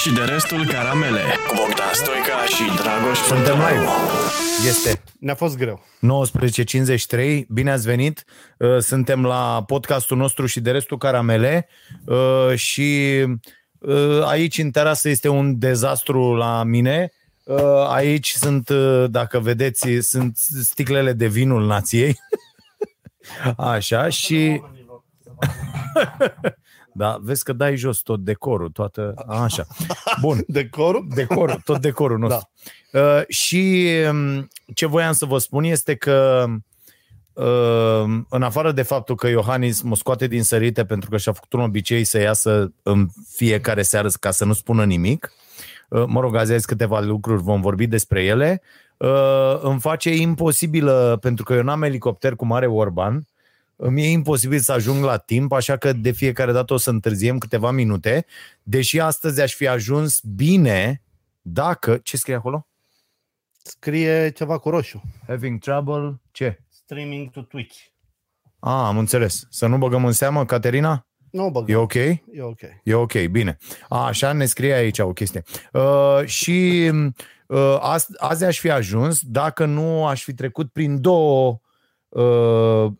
și de restul caramele cu Bogdan Stoica și Dragoș Suntem live. Este Ne-a fost greu. 19.53, bine ați venit. Uh, Suntem la podcastul nostru și de restul caramele uh, și uh, aici în terasă este un dezastru la mine. Uh, Aici sunt, uh, dacă vedeți, sunt sticlele de vinul nației. Așa și... Da, vezi că dai jos tot decorul, toată... Așa. Bun. Decorul? Decorul, tot decorul nostru. Da. Uh, și um, ce voiam să vă spun este că uh, în afară de faptul că Iohannis mă scoate din sărite pentru că și-a făcut un obicei să iasă în fiecare seară ca să nu spună nimic, uh, mă rog, azi azi câteva lucruri, vom vorbi despre ele, uh, îmi face imposibilă, pentru că eu n-am elicopter cum are Orban, îmi e imposibil să ajung la timp, așa că de fiecare dată o să întârziem câteva minute, deși astăzi aș fi ajuns bine dacă... Ce scrie acolo? Scrie ceva cu roșu. Having trouble... Ce? Streaming to Twitch. A, am înțeles. Să nu băgăm în seamă, Caterina? Nu băgăm. E ok? E ok. E ok, bine. A, așa ne scrie aici o chestie. Uh, și uh, azi, azi aș fi ajuns dacă nu aș fi trecut prin două uh,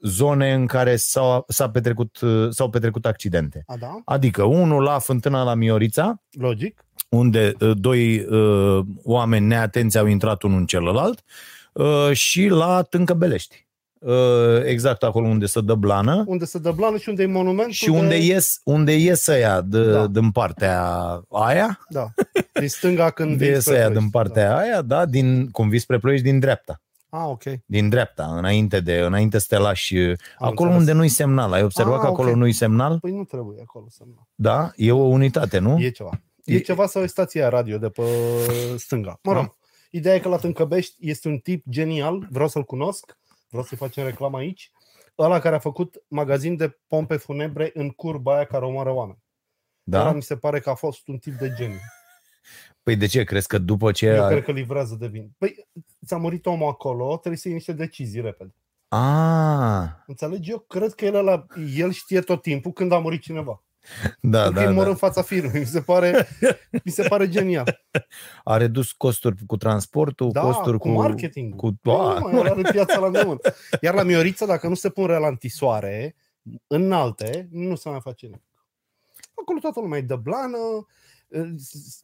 zone în care s-au, s-a petrecut, uh, s-au petrecut accidente. A, da? Adică unul la fântâna la Miorița, Logic. unde uh, doi uh, oameni neatenți au intrat unul în celălalt, uh, și la Tâncăbelești. Uh, exact acolo unde se dă blană Unde se dă blană și unde e monumentul și unde de... ies, unde ies ăia de, Da. din partea aia, Da. Din stânga când unde vii ies spre ăia Ploiești. din partea Da. aia, da, din, cum vii spre Ploiești, din dreapta. Ah, ok. Din dreapta, înainte de înainte să te lași. Acolo înțeles. unde nu-i semnal. Ai observat Ah, că acolo ok. nu-i semnal? Păi nu trebuie acolo să nu. Da? E o unitate, nu? E ceva. E, E- ceva sau e stația radio de pe stânga. Mă rog, ideea e că la Tâncăbești este un tip genial, vreau să-l cunosc, vreau să-i facem reclamă aici, ăla care a făcut magazin de pompe funebre în curba aia care omoară oameni. Ăla Da? mi se pare că a fost un tip de geniu. Păi de ce? Crezi că după ce... Eu a- cred că livrează de vin. Păi, ți-a murit omul acolo, trebuie să iei niște decizii repede. Ah, Înțelegi? Eu cred că el, ăla, el știe tot timpul când a murit cineva. da, Pentru că da, îi mor da. în fața firmei. Mi se pare, mi se pare genial. A redus costuri cu transportul, Da, costuri cu, cu... marketing. Cu... Păi, Ah, nu, mă, el are piața la îndemână. Iar la Miorița, dacă nu se pun relantisoare înalte, nu se mai face nimic. Acolo toată lumea e de blană,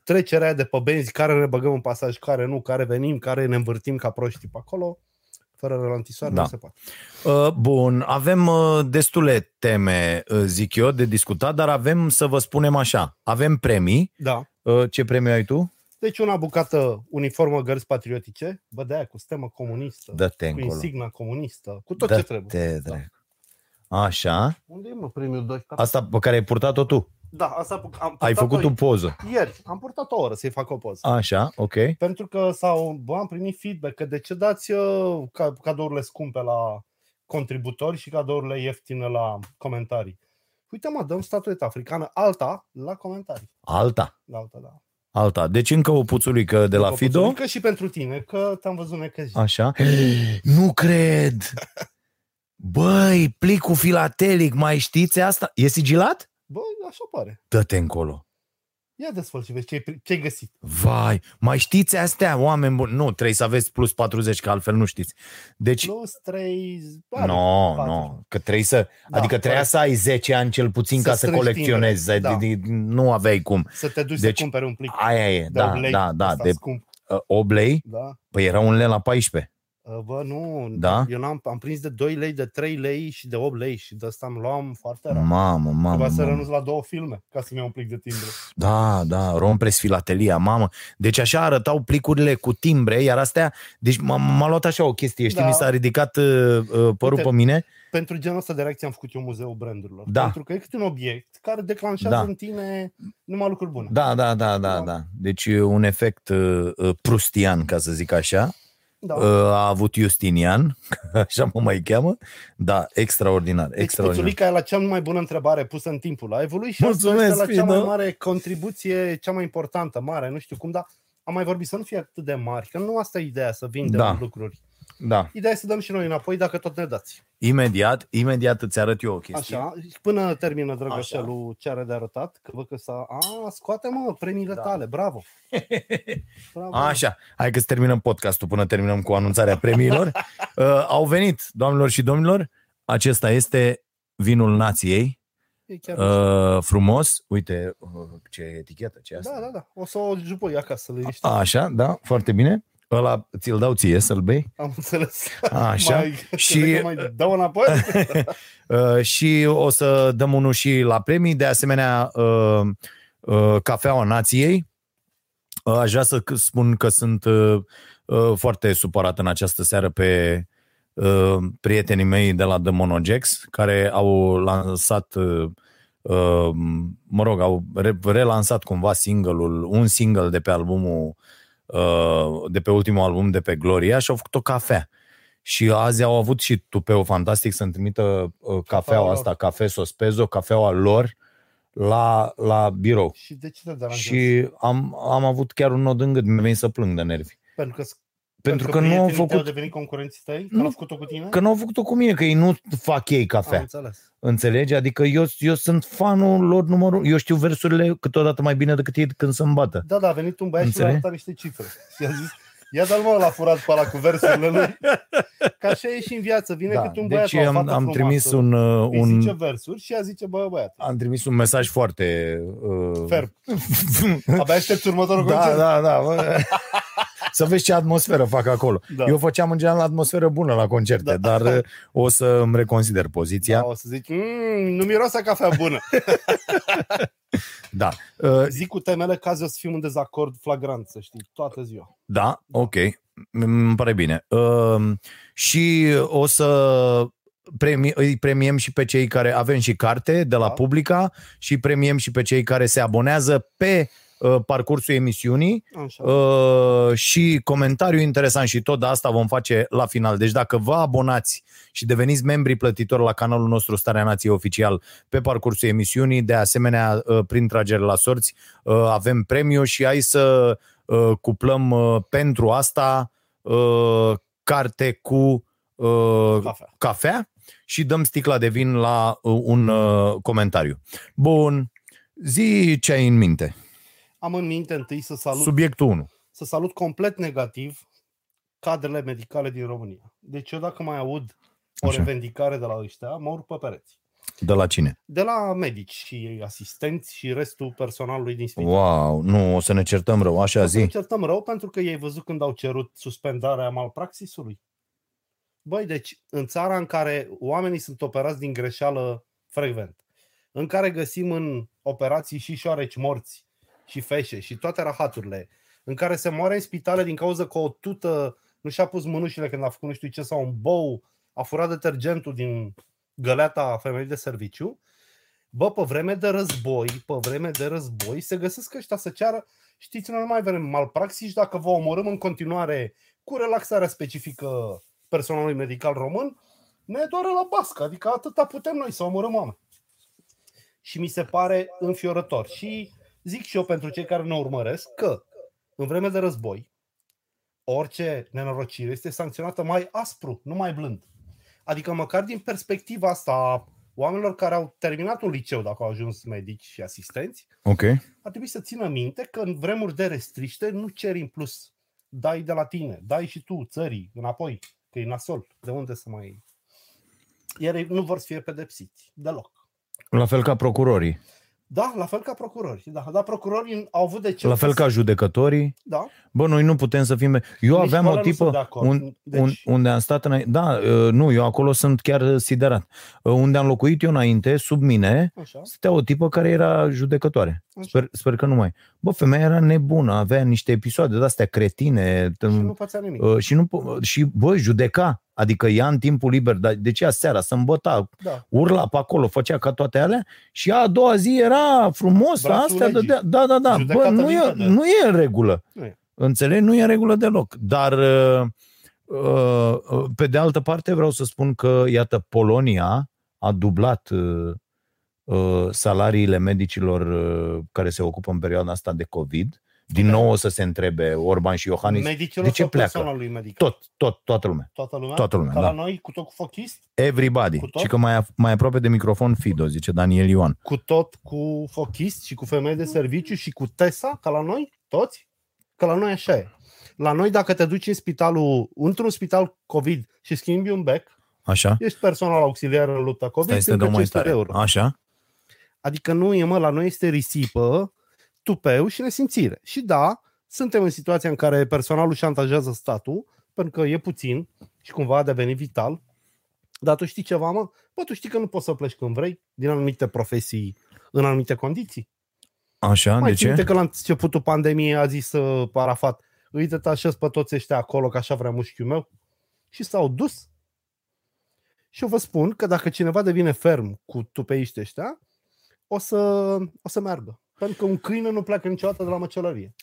trecerea aia de pe benzi, care ne băgăm în pasaj, care nu, care venim, care ne învârtim ca proști pe acolo, fără relantisoare Da. nu se poate. Uh, Bun, avem uh, destule teme, uh, zic eu, de discutat, dar avem să vă spunem așa. Avem premii. Da. Uh, Ce premiu ai tu? Deci una bucată uniformă gărzi patriotice, bă, de aia cu stemă comunistă, Dă-te cu încolo. insigna comunistă, cu tot ce trebuie. Dă-te, Da. dracu. Așa. Unde e mă premiul 2? Asta pe care ai purtat-o tu. Da, asta am Ai purtat-o făcut o poză. Ieri, am purtat o oră să-i fac o poză. Așa, ok. Pentru că sau bă, am primit feedback că de ce dați uh, ca, cadourile scumpe la contributori și cadourile ieftine la comentarii. Uite mă, dăm statueta africană, alta la comentarii. Alta. La alta, da. Alta. Deci încă o puțulică de la După Fido. puțurică și pentru tine, că te-am văzut necăjit. Așa. Nu cred! Băi, plicul filatelic, mai știți asta? E sigilat? Bă, așa pare. Dă-te încolo. Ia desfăl și vezi ce ai ce găsit. Vai, mai știți astea, oameni buni? Nu, trebuie să aveți plus 40, că altfel nu știți. Deci, Plus 3... nu, nu, no, că trebuie să, Da, adică trebuia corect. să ai 10 ani cel puțin Să ca să strângi colecționezi, timbre, da. Adică nu aveai cum. Să te duci Deci, să cumperi un plic Aia e, de da, oblei, da, da, ăsta de scump. uh, oblei, Da. păi era un lei la 14. Uh, Bă, nu, Da? eu n-am, am prins de 2 lei, de 3 lei și de 8 lei și de asta îmi luam foarte rar. Mamă, mamă, Trebuia să mamă. renunț la două filme ca să-mi iau un plic de timbre. Da, da, rompres filatelia, mamă. Deci așa arătau plicurile cu timbre, iar astea, deci m-a, m-a luat așa o chestie, știi, Da. mi s-a ridicat uh, uh, părul Uite, pe mine. Pentru genul ăsta de reacție am făcut eu muzeul brandurilor. Da. Pentru că e câte un obiect care declanșează Da. în tine numai lucruri bune. Da, da, da, da, Da. da. Deci e un efect uh, uh, prustian, ca să zic așa. Da. Uh, a avut Justinian, așa mă mai cheamă. Da, extraordinar, Deci extraordinar. Puțulica e la cea mai bună întrebare pusă în timpul a evoluat și asta Mulțumesc, este la cea mai Fido. mare contribuție, cea mai importantă, mare, nu știu cum, dar am mai vorbit să nu fie atât de mari, că nu asta e ideea, să vindem Da. lucruri. Da. Ideea e să dăm și noi înapoi dacă tot ne dați. Imediat, imediat îți arăt eu o chestie. Așa, până termină drăgășelul ce are de arătat, că văd că s-a... A, scoate mă, premiile Da. tale, bravo! bravo. Așa, hai că să terminăm podcastul până terminăm cu anunțarea premiilor. Uh, au venit, doamnelor și domnilor, acesta este vinul nației, E chiar uh, uh, frumos. Uite uh, ce etichetă, ce e asta. Da, da, da. O să o jupoi acasă, liniște. Așa, da, foarte bine. Ăla ți-l dau ție să-l bei. Am înțeles. Așa. Mai, Și- și... mai dau înapoi? Uh, și o să dăm unul și la premii. De asemenea, uh, uh, Cafeaua Nației. Uh, aș vrea să c- spun că sunt uh, uh, foarte supărat în această seară pe uh, prietenii mei de la The Monogex, care au lansat, uh, uh, mă rog, au re- relansat cumva single-ul, un single de pe albumul, uh, de pe ultimul album de pe Gloria și au făcut o cafea. Și azi au avut și tupeu fantastic să-mi trimită uh, cafeaua lor. asta, cafe sospezo, cafeaua lor la, la birou. și de ce te deranjează? Și am, am avut chiar un nod în gât, mi-a venit să plâng de nervi. Pentru că, Pentru că nu au prietenii tăi făcut, Au devenit concurenții tăi? Că Nu. n-au făcut-o cu tine? că nu au făcut-o cu mine, că ei nu fac ei Am cafea. înțeles. Înțelegi? Adică eu, eu sunt fanul lor numărul, eu știu versurile câteodată mai bine decât ei când să-mi bată. Da, da, a venit un băiat și Înțeleg? le-a arătat niște cifre. Și a zis, ia dă-l mă la furat pe ăla cu versurile lui. Ca așa e și în viață. Vine Da, cât un băiat deci la o am, fată am frumoasă, trimis un, uh, îi un zice versuri și ea zice, bă, băiat, am trimis un mesaj foarte uh, ferm. Abia aștepți următorul Da, concert. da, da. Bă. Să vezi ce atmosferă fac acolo. Da. Eu făceam în general atmosferă bună la concerte, Da. dar uh, o să îmi reconsider poziția. Da, o să zici, mmm, nu miroase a cafea bună. Da. Uh, Zic cu temele că azi o să fim în dezacord flagrant, să știi, toată ziua. Da, ok. Îmi pare bine. Uh, și o să premi- îi premiem și pe cei care avem și carte de la Da. Publica și premiem și pe cei care se abonează pe uh, parcursul emisiunii Așa. uh, și comentariu interesant și tot de asta vom face la final. Deci dacă vă abonați și deveniți membri plătitori la canalul nostru Starea Nației Oficial pe parcursul emisiunii, de asemenea uh, prin tragere la sorți uh, avem premiu și hai să uh, cuplăm uh, pentru asta uh, carte cu uh, Cafea. cafea și dăm sticla de vin la uh, un uh, comentariu. Bun, zi ce ai în minte. Am în minte întâi să salut, Subiectul 1. să salut complet negativ cadrele medicale din România. Deci eu dacă mai aud o Așa. revendicare de la ăștia, mă urc pe pereți. De la cine? De la medici și asistenți și restul personalului din spital. Wow, nu, o să ne certăm rău, așa O să ne zi. certăm rău pentru că ei văzut când au cerut suspendarea malpraxisului. Băi, deci în țara în care oamenii sunt operați din greșeală frecvent, în care găsim în operații și șoareci morți și feșe și toate rahaturile, în care se moare în spitale din cauza că o tută nu și-a pus mânușile când a făcut nu știu ce sau un bou, a furat detergentul din găleata femeii de serviciu, bă, pe vreme de război, pe vreme de război, se găsesc ăștia să ceară știți, noi nu mai vrem malpraxis dacă vă omorâm în continuare cu relaxarea specifică personalului medical român, ne doare la bască, adică atâta putem noi să omorâm oameni. Și mi se pare înfiorător. Și zic și eu pentru cei care ne urmăresc că în vreme de război, orice nenorocire este sancționată mai aspru, nu mai blând. Adică măcar din perspectiva asta a oamenilor care au terminat un liceu dacă au ajuns medici și asistenți, Ok. ar trebui să țină minte că în vremuri de restriște nu ceri în plus. Dai de la tine, dai și tu țării înapoi, că e nasol. De unde să mai... Iar ei nu vor să fie pedepsiți, deloc. La fel ca procurorii. Da, la fel ca procurorii. Da, dar procurorii au avut de ce... La fel ca judecătorii. Da, Bă, noi nu putem să fim... Eu Nici aveam cu o ăla nu sunt de tipă acord. un, Deci- un, unde am stat înainte... Da, uh, nu, eu acolo sunt chiar siderat. Uh, Unde am locuit eu înainte, sub mine, așa. stătea o tipă care era judecătoare. așa. Sper, sper că nu mai. Bă, femeia era nebună, avea niște episoade de-astea cretine. Și nu pățea nimic. Uh, și, nu, po- și bă, judeca. Adică ea în timpul liber, dar de ce seara, să îmbăta, Da. urla pe acolo, făcea ca toate alea și a doua zi era frumos, Brațul astea, legii. dădea, da, da, da, bă, Judecată nu e, limpede. nu e în regulă. Nu e. Înțeleg? Nu e în regulă deloc. Dar, uh, uh, pe de altă parte, vreau să spun că, iată, Polonia a dublat uh, uh, salariile medicilor uh, care se ocupă în perioada asta de COVID, din nou o să se întrebe Orban și Iohannis, Medicilor de ce sau pleacă? personalului medical? tot, tot, toată lumea. Toată lumea? Toată lumea, Ca da. la noi, cu tot cu fochist? Everybody. Cu tot? Și că mai, mai aproape de microfon Fido, zice Daniel Ioan. Cu tot cu fochist și cu femei de serviciu și cu TESA, ca la noi? Toți? Că la noi așa e. La noi, dacă te duci în spitalul, într-un spital COVID și schimbi un bec, Așa? ești personal auxiliar în lupta COVID, Stai să te încă dau mai 500 de tare. euro. Așa? Adică nu e, mă, la noi este risipă, tupeu și nesimțire. Și da, suntem în situația în care personalul șantajează statul, pentru că e puțin și cumva a devenit vital. Dar tu știi ceva, mă? Bă, tu știi că nu poți să pleci când vrei, din anumite profesii, în anumite condiții. Așa? Mai de țin minte ce? că la începutul pandemiei a zis uh, Arafat, uite te așez pe toți ăștia acolo, că așa vrea mușchiul meu. Și s-au dus. Și eu vă spun că dacă cineva devine ferm cu tupeiști ăștia, o să, o să meargă. Pentru că un câine nu pleacă niciodată de la măcelărie.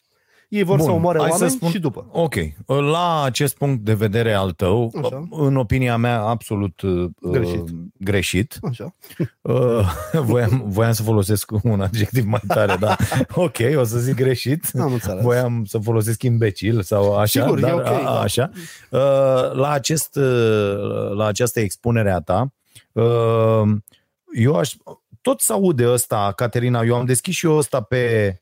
Ei vor Bun, să omoare hai să oameni spun- și după. Ok. La acest punct de vedere al tău, Așa. în opinia mea, absolut uh, Greșit. greșit. Așa. Uh, voiam, voiam să folosesc un adjectiv mai tare, dar ok, o să zic greșit. Am înțeles. Voiam să folosesc imbecil sau așa, Sigur, e dar ok, a, da. așa. Uh, la, acest, uh, la această expunere a ta, uh, eu aș, tot să aude ăsta, Caterina, eu am deschis și eu ăsta pe uh,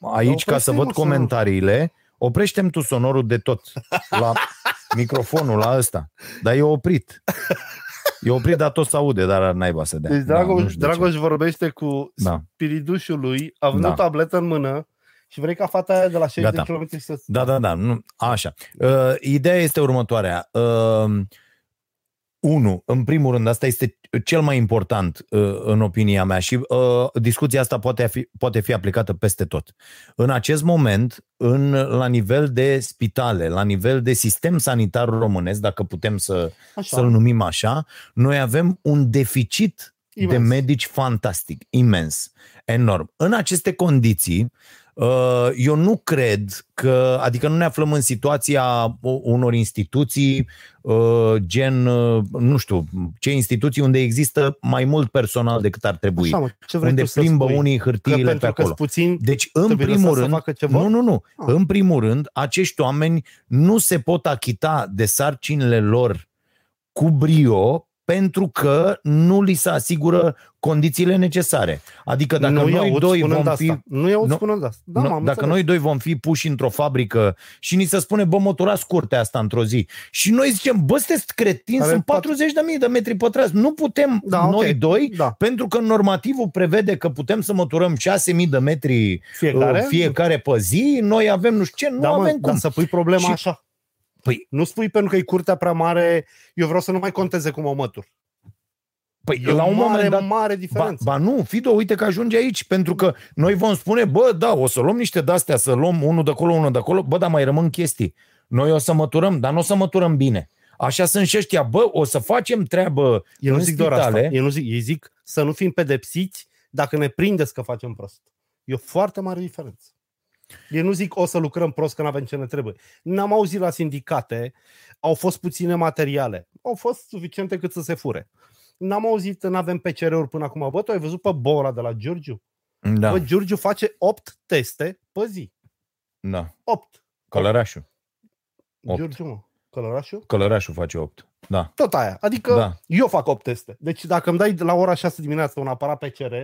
aici ca să oprește-i, văd mă, comentariile. Oprește-mi tu sonorul de tot la microfonul la ăsta. Dar e oprit. E oprit, dar tot să aude, dar naiba să dea. Deci Dragoș, nu știu de ce. Dragoș vorbește cu Da. spiridușul lui, având Da. o tabletă în mână și vrei ca fata aia de la 60 Gata. de km să... Da, da, da. Nu, așa. Uh, ideea este următoarea. Uh, unu, în primul rând, asta este cel mai important uh, în opinia mea și uh, discuția asta poate fi, poate fi aplicată peste tot. În acest moment, în, la nivel de spitale, la nivel de sistem sanitar românesc, dacă putem să, Așa. să-l numim așa, noi avem un deficit Imens. de medici fantastic, imens, enorm. În aceste condiții, uh, eu nu cred că, adică nu ne aflăm în situația unor instituții uh, gen, uh, nu știu, ce instituții unde există mai mult personal decât ar trebui. Așa, mă, ce vrei unde tu să plimbă spui? unii Că hârtiile pe pentru că acolo. puțin Deci, în trebuie primul lăsat să rând, facă ceva? nu, nu, nu. Ah. În primul rând, acești oameni nu se pot achita de sarcinile lor cu brio pentru că nu li se asigură condițiile necesare. Adică dacă nu noi doi spunând vom asta. fi Nu i-aud Nu- spunând asta. Da, nu, m-am dacă înțeles. noi doi vom fi puși într-o fabrică și ni se spune, bă, măturați curtea asta într-o zi și noi zicem, bă, sunteți cretinți, Are sunt patru- 40 de mii de metri pătrați, nu putem Da, ok. noi doi, Da. pentru că normativul prevede că putem să măturăm 6.000 de metri Fiecare? uh, fiecare pe zi, noi avem nu știu ce, nu da, mă, avem cum. dar să pui problema Și- așa. Păi- Nu spui pentru că e curtea prea mare, eu vreau să nu mai conteze cum o mătur. Păi, E la un mare, moment dat, mare Ba, diferență. ba nu, Fido, uite că ajunge aici, pentru că noi vom spune, bă, da, o să luăm niște de-astea, să luăm unul de acolo, unul de acolo, bă, dar mai rămân chestii. Noi o să măturăm, dar nu o să măturăm bine. Așa sunt și ăștia, bă, o să facem treabă Eu nu în zic doar asta. spitale. Eu nu zic, ei zic să nu fim pedepsiți dacă ne prindeți că facem prost. E o foarte mare diferență. Eu nu zic o să lucrăm prost că nu avem ce ne trebuie. N-am auzit la sindicate, au fost puține materiale. Au fost suficiente cât să se fure. N-am auzit, nu avem PCR-uri până acum. Bă, tu ai văzut pe Bora de la Giurgiu? Da, Bă, Giurgiu face 8 teste pe zi. da. 8. Călărașul. Opt. Giurgiu, mă. Călărașul? Călărașul face 8. Da. Tot aia. Adică Da. da. eu fac 8 teste. Deci dacă îmi dai la ora 6 dimineața un aparat PCR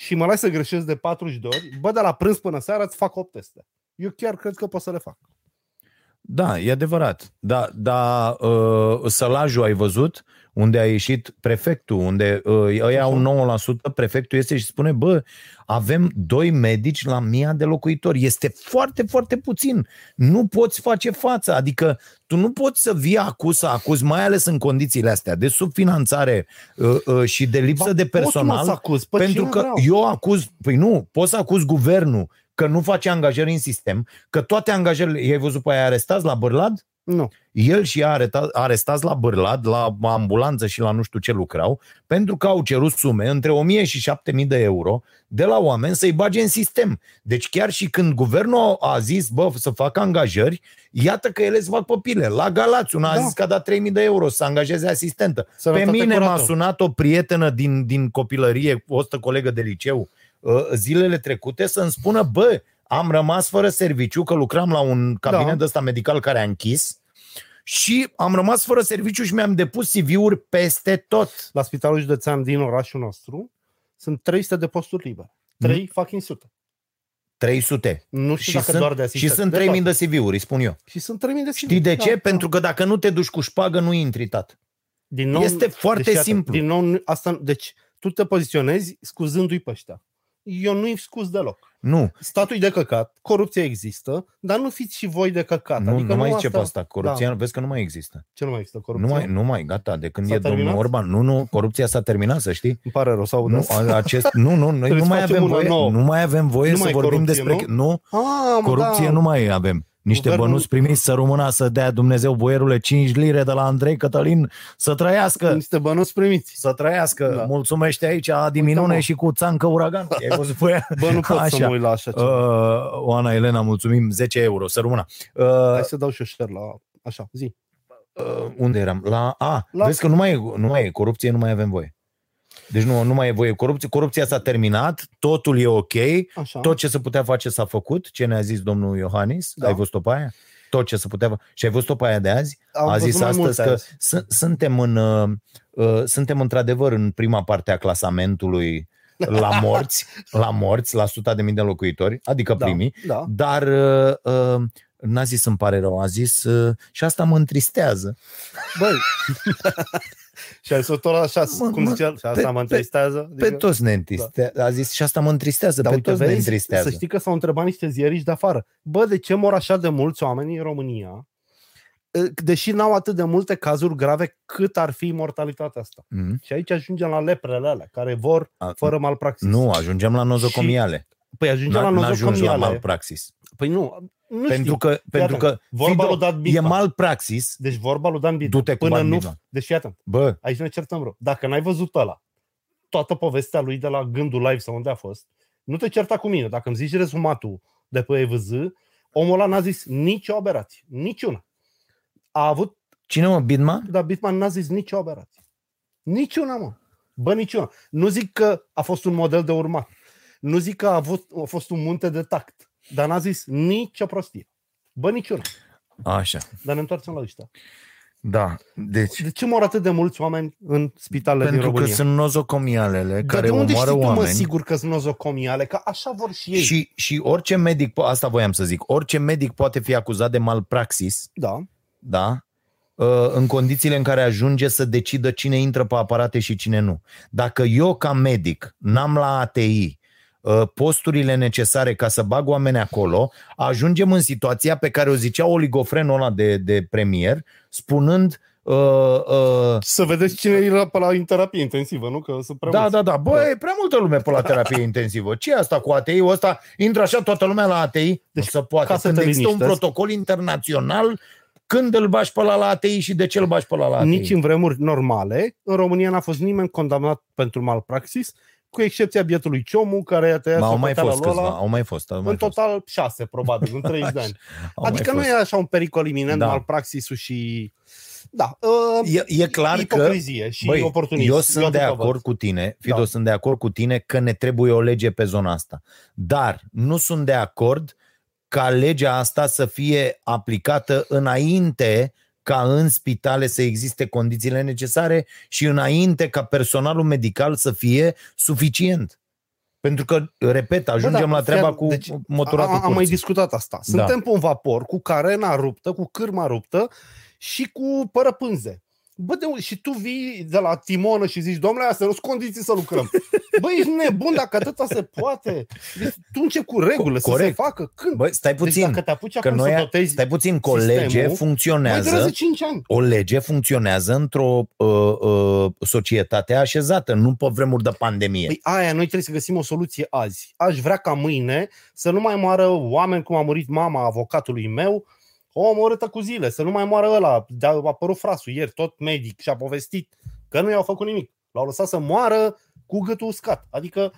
și mă lași să greșesc de 40 de ori, bă, de la prânz până seara îți fac 8 teste. Eu chiar cred că pot să le fac. Da, e adevărat. Da, da uh, Sălajul ai văzut, unde a ieșit prefectul, unde uh, ăia au 9%, prefectul este și spune, bă, avem doi medici la mia de locuitori. Este foarte, foarte puțin. Nu poți face față. Adică tu nu poți să vii acuz să acuzi, mai ales în condițiile astea de subfinanțare uh, uh, și de lipsă Ba, de pot, mă, personal. să acuz pe pentru cine că vreau. eu acuz, păi nu, pot să acuz guvernul că nu face angajări în sistem, că toate angajările, i-ai văzut pe aia arestați la Bârlad? Nu. El și ea areta- arestați la Bârlad, la ambulanță și la nu știu ce lucrau, pentru că au cerut sume între 1000 și 7000 de euro de la oameni să-i bage în sistem. Deci chiar și când guvernul a zis, bă, să facă angajări, iată că ele îți fac pe pile. La Galați, una a Da. zis că a dat 3000 de euro să angajeze asistentă. Sănătate Pe mine m-a curată. sunat o prietenă din, din copilărie, o ostă colegă de liceu, uh, zilele trecute să-mi spună, bă, am rămas fără serviciu, că lucram la un cabinet Da. de ăsta medical care a închis și am rămas fără serviciu și mi-am depus CV-uri peste tot. La Spitalul Județean din orașul nostru sunt 300 de posturi libere. 3 fucking sute. 300. Nu știu Și dacă sunt, doar de și asistent. sunt de 3000 toate. de CV-uri, îi spun eu. Și sunt 3000 de Știi de Da, ce? da. Pentru că dacă nu te duci cu șpagă, nu intri, tat. Din nou, Este foarte deci, iată, simplu. Din nou, nu- asta, deci, tu te poziționezi scuzându-i pe ăștia. Eu nu-i scuz deloc. Nu, Statul e de căcat, corupția există, dar nu fiți și voi de căcat. nu, adică nu mai asta... zice pe asta. Corupția, Da. vezi că nu mai există. Ce nu mai există Nu corupție? mai, nu mai, gata, de când S-a e domnul terminat? Orban. Nu, nu, corupția s-a terminat, să știi. Îmi pare rău, sau Nu, a- acest, nu, nu, noi Trebuie nu să mai facem avem una voie, nouă. nu mai avem voie Nu să mai vorbim corupție, despre... nu? nu Ah, mă, corupție da. nu mai avem. Niște Guvernul- bănuți primiți să rămână să dea Dumnezeu boierule 5 lire de la Andrei Cătălin să trăiască. Niște bănuți primiți. Să trăiască. Da. Da. Mulțumește aici Adi Minune Uite-mă. și cu Țancă Uragan. Ai văzut pe ea? Bă, nu pot să Așa. mă uit la așa ceva. Uh, Oana Elena, mulțumim, 10 euro, să rămână. Uh, Hai să dau și eu share la... Așa, zi. uh, unde eram? La A. La- La... Vezi că nu mai, e, nu mai e corupție, nu mai avem voie. Deci nu, nu mai e voie corupție. Corupția s-a terminat, totul e ok, Așa. tot ce se putea face s-a făcut, ce ne-a zis domnul Iohannis, Da. da. ai văzut-o pe aia? Tot ce se putea fa- Și ai văzut-o pe aia de azi? Am a văzut zis mai astăzi multe că azi. s- suntem în uh, uh, suntem într-adevăr în prima parte a clasamentului la morți, la morți, la suta de mii de locuitori, adică Da, primii, Da. dar uh, uh, n-a zis îmi pare rău, a zis uh, și asta mă întristează. Băi. și ai tot așa, Mă, cum mă, zicea, și asta pe- mă pe- întristează. Pe toți ne întristează. A zis și asta mă întristează, Dar pe uite, toți ne vezi, întristează. să știi că s-au întrebat niște ziariști de afară. Bă, de ce mor așa de mulți oameni în România? Deși n-au atât de multe cazuri grave cât ar fi mortalitatea asta. Mhm. Și aici ajungem la leprele alea, care vor A- fără malpraxis. Nu, ajungem la nozocomiale. Păi ajungem N- la N-ajungi la nozocomiale. malpraxis. Păi nu, nu Pentru știu. că, pentru că vorba Fido, lui Dan e Bitman. malpraxis. Deci vorba lui Dan Bitman. Du-te cu Până Dan nu... Bitman. Deci fii atent. Bă, Aici ne certăm rău. Dacă n-ai văzut ăla, toată povestea lui de la gândul live sau unde a fost, nu te certa cu mine. Dacă îmi zici rezumatul de pe EVZ, omul ăla n-a zis nicio aberație. Niciuna. A avut, cine mă, Bidman? dar Bitman n-a zis nicio aberație. Niciuna, mă. Bă, niciuna. Nu zic că a fost un model de urmat. Nu zic că a, avut, a fost un munte de tact. Dar n-a zis nicio prostie. Bă, niciuna. Așa. Dar ne întoarcem la ăștia. Da, deci De ce mor atât de mulți oameni în spitalele din pentru că România? sunt nozocomialele Dar care de unde omoară știi tu, mă, oameni. sigur că sunt nozocomiale? Că așa vor și ei. Și, și orice medic, po- asta voiam să zic, orice medic poate fi acuzat de malpraxis, Da. da? Uh, în condițiile în care ajunge să decidă cine intră pe aparate și cine nu. Dacă eu ca medic n-am la ATI uh, posturile necesare ca să bag oameni acolo, ajungem în situația pe care o zicea oligofrenul ăla de, de premier, spunând uh, uh, Să vedeți cine e pe la în terapie intensivă, nu? Că sunt prea da, mulți. da, da. Bă, e prea multă lume pe la terapie intensivă. ce e asta cu ATI-ul ăsta? Intră așa toată lumea la ATI? Deci, nu se poate. ca să Când te există un liniștesc. protocol internațional, când îl bași pe la, la ATI și de ce îl bași pe la la ATI? Nici în vremuri normale, în România n-a fost nimeni condamnat pentru malpraxis, cu excepția bietului Ciomu, care a tăiat Ma, au mai socoteala fost lui câțiva, ăla. au mai fost. Au mai În fost. total șase, probabil, în 30 de ani. Au mai Adică nu fost. e așa un pericol iminent Da. malpraxisul și... Da, uh, E, e clar că ipocrizie și Băi, oportunism. eu sunt de atât văd. acord cu tine, Fido, Da. sunt de acord cu tine că ne trebuie o lege pe zona asta. Dar nu sunt de acord ca legea asta să fie aplicată înainte ca în spitale să existe condițiile necesare și înainte ca personalul medical să fie suficient. Pentru că, repet, ajungem da, la treaba fii- cu deci, deci, motoratul Am, am mai curții. discutat asta. Da. Suntem pe un vapor cu carena ruptă, cu cârma ruptă și cu părăpânze. Bă, de unde? Și tu vii de la timonă și zici, domnule, astea nu sunt condiții să lucrăm. Băi, ești nebun dacă atâta se poate. Deci, tu începi cu regulile să se Corect. facă. Când? Băi, stai deci puțin, dacă te apuci că acum noi, să dotezi, stai puțin, că o lege sistemul, mai funcționează durează 5 ani. o lege funcționează într-o uh, uh, societate așezată, nu pe vremuri de pandemie. Păi aia, noi trebuie să găsim o soluție azi. Aș vrea ca mâine să nu mai moară oameni cum a murit mama avocatului meu, o omorâtă cu zile, să nu mai moară ăla. De a apărut frasul ieri, tot medic, și a povestit că nu i-au făcut nimic. L-au lăsat să moară cu gâtul uscat. Adică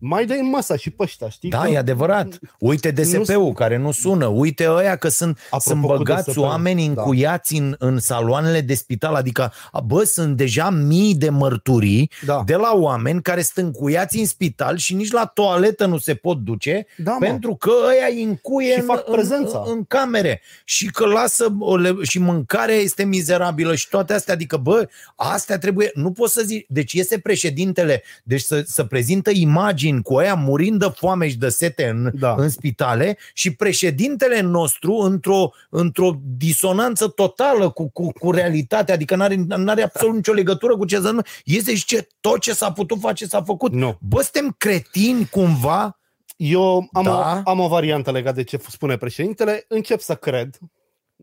mai dai măsa și pe ăștia, știi? Da, că e adevărat. Uite DSP-ul care nu sună, uite ăia că sunt, Apropo sunt cu băgați DSP-ul, oameni da. încuiați în, în saloanele de spital, adică, bă, sunt deja mii de mărturii Da. de la oameni care sunt încuiați în spital și nici la toaletă nu se pot duce Da, mă. pentru că ăia îi încuie Și în, fac prezența. în, în camere și că lasă o le- și mâncarea este mizerabilă și toate astea, adică bă, astea trebuie, nu poți să zici, deci iese președintele, deci să, să prezintă imagini cu aia murind de foame și de sete în, Da. în spitale și președintele nostru într-o, într-o disonanță totală cu, cu, cu realitatea, adică n-are, n-are absolut nicio legătură cu ce să iese și ce, tot ce s-a putut face s-a făcut. Nu. Bă, suntem cretini cumva? Eu am, Da. o, am o variantă legată de ce spune președintele. Încep să cred,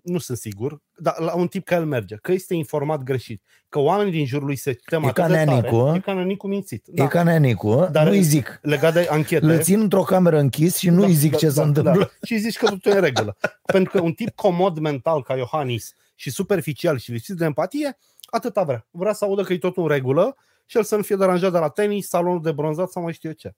nu sunt sigur, dar la un tip ca el merge, că este informat greșit, că oamenii din jurul lui se tem E atât ca de tare. Neanicu, a? E ca Neanicu mințit. Da. E ca Neanicu, Dar- Dar nu-i zic. Legat de anchete. Îl țin într-o cameră închis și nu-i zic ce se întâmplă. Și zici că totul e în regulă. Pentru că un tip comod mental ca Iohannis și superficial și lipsit de empatie, atâta vrea. Vrea să audă că e totul în regulă și el să nu fie deranjat de la tenis, salonul de bronzat sau mai știu eu ce.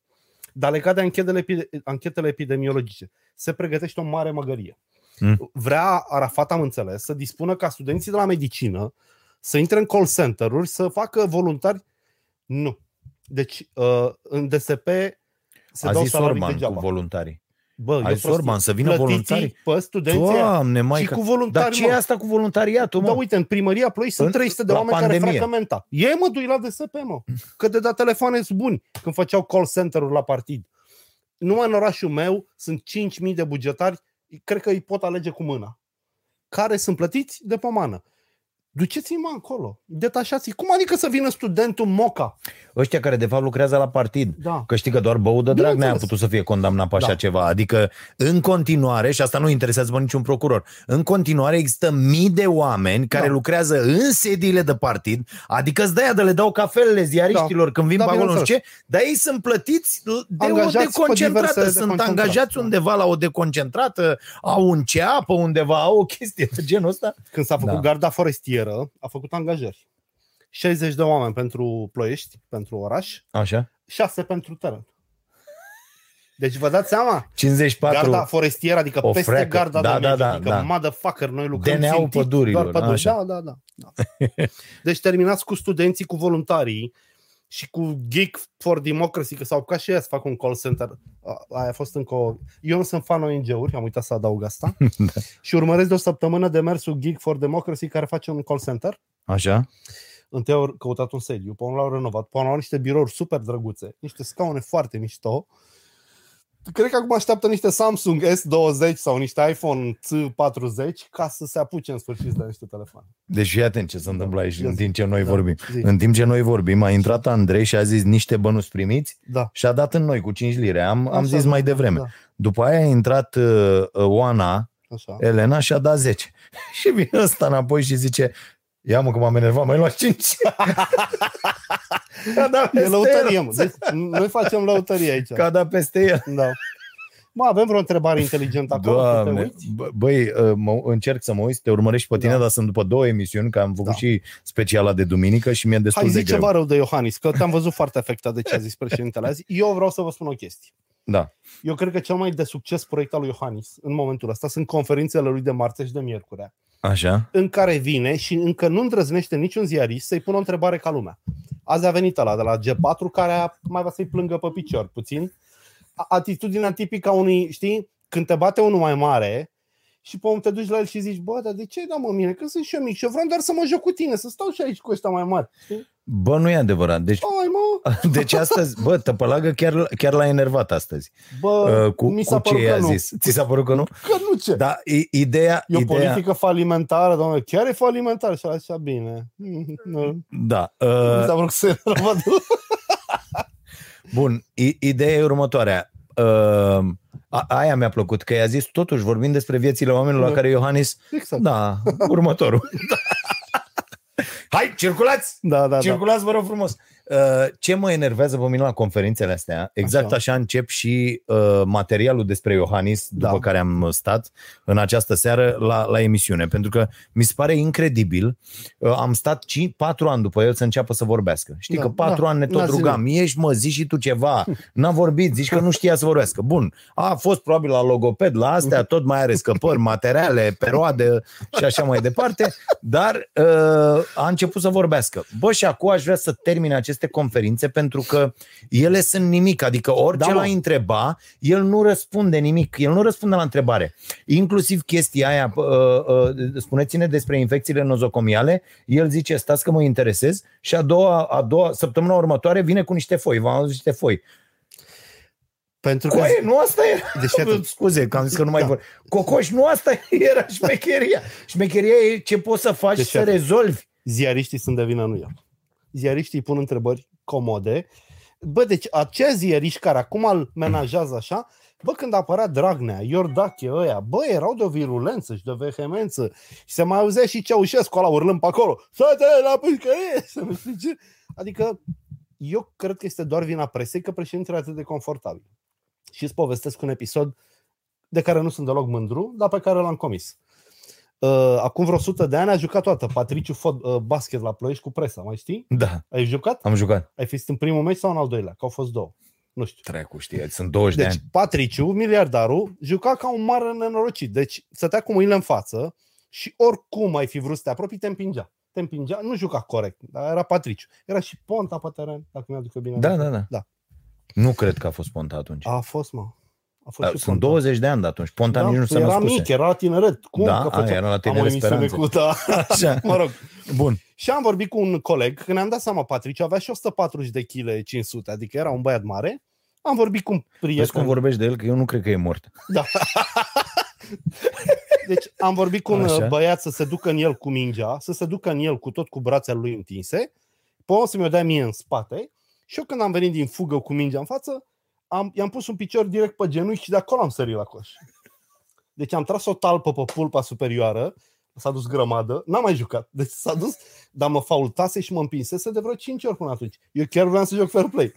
Dar legat de anchetele, epide- anchetele epidemiologice, se pregătește o mare măgărie. Mm. Vrea Arafat, am înțeles, să dispună ca studenții de la medicină să intre în call center-uri, să facă voluntari. Nu. Deci, uh, în DSP se A dau zis salarii Orban cu degeaba. voluntarii. Bă, A e o zis prostie. Orban să vină Plătiți-i voluntarii. pe studenții Doamne, mai și cu voluntari, Dar ce e mă. asta cu voluntariatul, mă? Da, uite, în primăria Ploi sunt În- 300 de la oameni pandemie. care freacă menta. Ei mă dui la DSP, mă. Că de dat telefoane sunt buni când făceau call center-uri la partid. Numai în orașul meu sunt 5.000 de bugetari, cred că îi pot alege cu mâna. Care sunt plătiți de pomană. Duceți-mă acolo, detașați Cum adică să vină studentul Moca? Ăștia care de fapt lucrează la partid. Da. Că știi că doar bău de drag n-a Bineînțeles. putut să fie condamnat pe așa Da. ceva. Adică în continuare, și asta nu interesează pe niciun procuror, în continuare există mii de oameni care Da. lucrează în sediile de partid, adică îți de le dau cafelele ziariștilor când vin Da, pe acolo, nu știu bineînțeles. ce, dar ei sunt plătiți de Angajați o pe deconcentrată. diverse Sunt deconcentrați, angajați da. undeva la o deconcentrată, au un ceapă undeva, au o chestie de genul ăsta. Când s-a făcut Da. garda forestieră, a făcut angajări. 60 de oameni pentru Ploiești, pentru oraș, Așa? 6 pentru teren. Deci vă dați seama? 54 Garda forestieră, adică O peste freacă. garda Da, da, domestică, da, adică da. motherfucker, noi lucrăm DNA-ul țintit, pădurilor, doar păduri. așa. Da, da, da, da. Deci terminați cu studenții, cu voluntarii și cu Geek for Democracy, că s-au apucat și ea să facă un call center. A- Aia a fost încă o... Eu nu sunt fan ONG-uri, am uitat să adaug asta. Da. Și urmăresc de o săptămână demersul Geek for Democracy care face un call center. Așa? Întâi au căutat un sediu, pe unul l-au renovat, pe unul au niște birouri super drăguțe, niște scaune foarte mișto. Cred că acum așteaptă niște Samsung S20 sau niște iPhone C40 ca să se apuce în sfârșit de niște telefoane. Deci fii atent ce se întâmplă aici Ia în zi. timp ce noi Da, vorbim. zi. În timp ce noi vorbim, a intrat Andrei și a zis niște bănuți primiți Da. și a dat în noi cu 5 lire. Am, am Așa, zis da, mai devreme. Da, După aia a intrat uh, uh, Oana, așa. Elena și a dat 10. și vine ăsta înapoi și zice Ia mă că m-am enervat, mai luat 5. Ca da E peste lăutărie, el. mă. Deci, noi facem lăutărie aici. Ca da peste el. Da. Mă, avem vreo întrebare inteligentă acolo? să te Doamne, uiți? bă- băi, uh, mă, încerc să mă uit, să te urmăresc pe tine, Da. dar sunt după două emisiuni, că am făcut Da. și speciala de duminică și mi-e destul Hai de zi greu. ceva rău de Iohannis, că te-am văzut foarte afectat de ce a zis președintele azi. Eu vreau să vă spun o chestie. Da. Eu cred că cel mai de succes proiect al lui Iohannis în momentul ăsta sunt conferințele lui de marți și de miercurea, Așa? în care vine și încă nu îndrăznește niciun ziarist să-i pună o întrebare ca lumea. Azi a venit ăla de la G4 care a, mai va să-i plângă pe picior puțin. A- Atitudinea tipică a unui, știi, când te bate unul mai mare și pe om te duci la el și zici, bă, dar de ce da mă mine? Că sunt și eu mic și eu vreau doar să mă joc cu tine, să stau și aici cu ăștia mai mari. Știi? Bă, nu e adevărat. Deci, Ai mă, deci astăzi, bă, tăpălagă chiar, chiar l-a enervat astăzi. bă, Uh, cu, mi s-a cu ce părut că i-a nu. zis. Ți s-a părut că nu? Că nu ce. Da, i- ideea... E o ideea politică falimentară, doamne, chiar e falimentară și așa bine. Nu. da. Mi Uh, s-a vrut să se rămâne. bun, i- ideea e următoarea. Uh, a, aia mi-a plăcut, că i-a zis, totuși, vorbim despre viețile oamenilor la Da. care Iohannis... Exact. Da, următorul. Hai, circulați! Da, da, da. Circulați, vă rog frumos. Uh, ce mă enervează pe mine la conferințele astea, exact așa, așa încep și uh, materialul despre Iohannis, după da. care am stat în această seară la, la emisiune, pentru că mi se pare incredibil. Uh, am stat 5, 4 ani după el să înceapă să vorbească. Știi da, că 4 da, ani ne tot rugam, ești mă, zici și tu ceva, n-a vorbit, zici că nu știa să vorbească. Bun, a fost probabil la logoped, la astea, tot mai are scăpări, materiale, perioade și așa mai departe, dar uh, a început să vorbească. Bă, și acum aș vrea să termine aceste conferințe pentru că ele sunt nimic, adică orice da, l-a întreba, el nu răspunde nimic, el nu răspunde la întrebare. Inclusiv chestia aia, uh, uh, spuneți-ne despre infecțiile nozocomiale, el zice, stați că mă interesez și a doua, a doua săptămâna următoare vine cu niște foi, v-am niște foi. Pentru că... Coie, nu asta era... Deci, Scuze, că am zis că nu mai da. vor. Cocoș, nu asta era șmecheria. Șmecheria e ce poți să faci deci, să rezolvi. Ziariștii sunt de vină, nu eu. Ziariștii pun întrebări comode. Bă, deci aceia ziariști care acum îl menajează așa, bă, când apărea Dragnea, Iordache, ăia, bă, erau de o virulență și de o vehemență. Și se mai auzea și Ceaușescu ăla urlând pe acolo. Să te la pușcărie! Să nu știu ce. Adică eu cred că este doar vina presei că președintele e atât de confortabil și îți povestesc un episod de care nu sunt deloc mândru, dar pe care l-am comis. Uh, acum vreo 100 de ani a jucat toată Patriciu fot, uh, basket la Ploiești cu presa, mai știi? Da. Ai jucat? Am jucat. Ai fost în primul meci sau în al doilea? Că au fost două. Nu știu. Trecu, știi, sunt 20 deci, de ani. Patriciu, miliardarul, juca ca un mare nenorocit. Deci stătea cu mâinile în față și oricum ai fi vrut să te apropii, te împingea. Te împingea, nu juca corect, dar era Patriciu. Era și Ponta pe teren, dacă mi-aduc bine. Da, da, da, da. Nu cred că a fost Ponta atunci. A fost, mă. A fost da, sunt Ponta. 20 de ani de atunci. Ponta da, nici nu se Era născuse. mic, era la tineret. Cum? Da, că a, era la tineret speranțe. Cu, da. Așa. mă rog. Bun. Și am vorbit cu un coleg, când ne-am dat seama, Patriciu avea și 140 de kg 500, adică era un băiat mare. Am vorbit cu un prieten. Vezi cum vorbești de el, că eu nu cred că e mort. Da. Deci am vorbit cu un Așa. băiat să se ducă în el cu mingea, să se ducă în el cu tot cu brațele lui întinse, pe să mi-o dea mie în spate și eu când am venit din fugă cu mingea în față, am, i-am pus un picior direct pe genunchi și de acolo am sărit la coș. Deci am tras o talpă pe pulpa superioară, s-a dus grămadă, n-am mai jucat, deci s-a dus, dar mă faultase și mă împinsese de vreo 5 ori până atunci. Eu chiar vreau să joc fair play.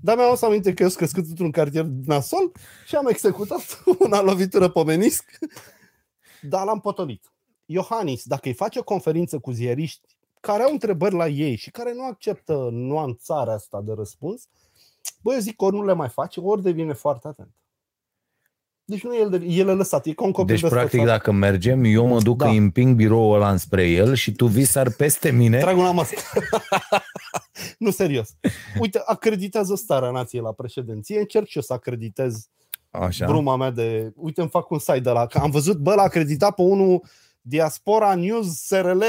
Dar mi-am să aminte că eu sunt crescut într-un cartier nasol și am executat una lovitură pe menisc, dar l-am potolit. Iohannis, dacă îi face o conferință cu ziariști care au întrebări la ei și care nu acceptă nuanțarea asta de răspuns, băi, eu zic că ori nu le mai face, ori devine foarte atent. Deci nu e el, de, el e lăsat, e ca un copil Deci, practic, dacă mergem, eu mă duc, da. îi împing biroul ăla spre el și tu vii sar peste mine. Trag una mască. nu, serios. Uite, acreditează starea nației la președinție, încerc și eu să acreditez Așa. bruma mea de... Uite, îmi fac un site de la... Am văzut, bă, l-a acreditat pe unul Diaspora News SRL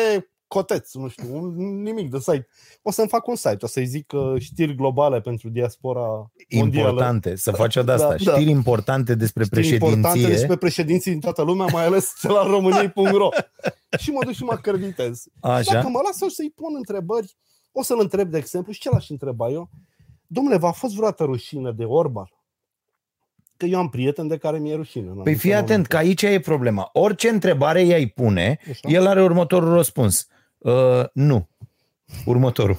coteț, nu știu, un, nimic de site. O să-mi fac un site, o să-i zic uh, știri globale pentru diaspora mondială. Importante, să faci o de asta. Da, da. știri da. importante despre știri președinție. importante despre președinții din toată lumea, mai ales de la româniei.ro. și mă duc și mă acreditez. Așa. Dacă mă lasă să-i pun întrebări, o să-l întreb, de exemplu, și ce l-aș întreba eu? Domnule, v-a fost vreodată rușine de Orban? că eu am prieten de care mi-e rușine. Păi fii atent, că aici e problema. Orice întrebare ea îi pune, Așa? el are următorul răspuns. Uh, nu. Următorul.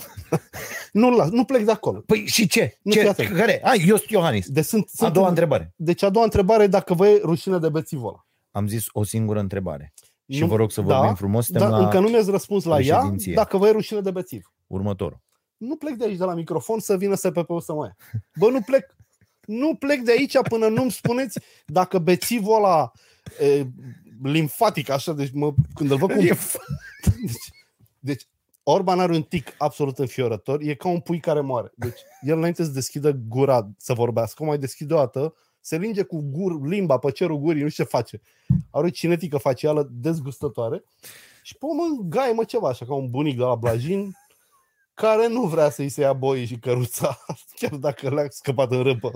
nu, las, nu plec de acolo. Păi și ce? Nu ce? Care? Ai, eu sunt Iohannis. De sunt, sunt a doua în... întrebare. Deci a doua întrebare dacă vă e rușine de bețivola. Am zis o singură întrebare. Și nu, vă rog să vorbim da, frumos. Da, la încă nu mi-ați răspuns la ea, dacă vă e rușine de bețiv. Următorul. Nu plec de aici de la microfon să vină SPP-ul să mă ia. Bă, nu plec. Nu plec de aici până nu-mi spuneți dacă bețivul ăla e, limfatic, așa, deci mă, când îl văd cum... Deci, deci Orban are un tic absolut înfiorător, e ca un pui care moare. Deci el înainte să deschidă gura să vorbească, mai deschide o dată, se linge cu gur, limba pe cerul gurii, nu știu ce face. Are o cinetică facială dezgustătoare și pe mă gai mă ceva, așa ca un bunic de la Blajin, care nu vrea să-i se ia boii și căruța, chiar dacă le-a scăpat în râpă.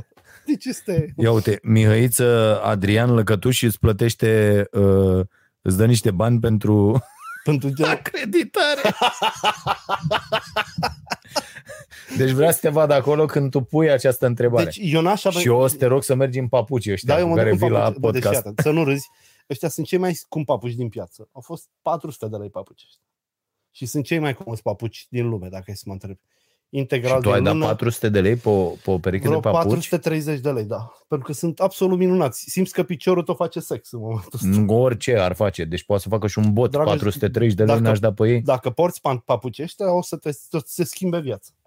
Deci este... Ia uite, Mihăiță Adrian Lăcătuș îți plătește, uh, îți dă niște bani pentru pentru ce? Acreditare! deci vrea să te vad acolo când tu pui această întrebare. Deci eu n-aș avea... Și eu o să te rog să mergi în papuci ăștia da, eu care vii la podcast. Deci, iată, să nu râzi. Ăștia sunt cei mai scumpi papuci din piață. Au fost 400 de lei papuci ăștia. Și sunt cei mai comozi papuci din lume, dacă ai să mă întreb. Integral Și tu ai din dat lună. 400 de lei pe o, pe o pereche Vreo de papuci? 430 de lei, da. Pentru că sunt absolut minunați. Simți că piciorul tău face sex în momentul ăsta. Nu, Orice ar face. Deci poate să facă și un bot. Dragă, 430 de lei dacă- n-aș da pe ei. Dacă porți pan- papuci ăștia, o să te, să se schimbe viața.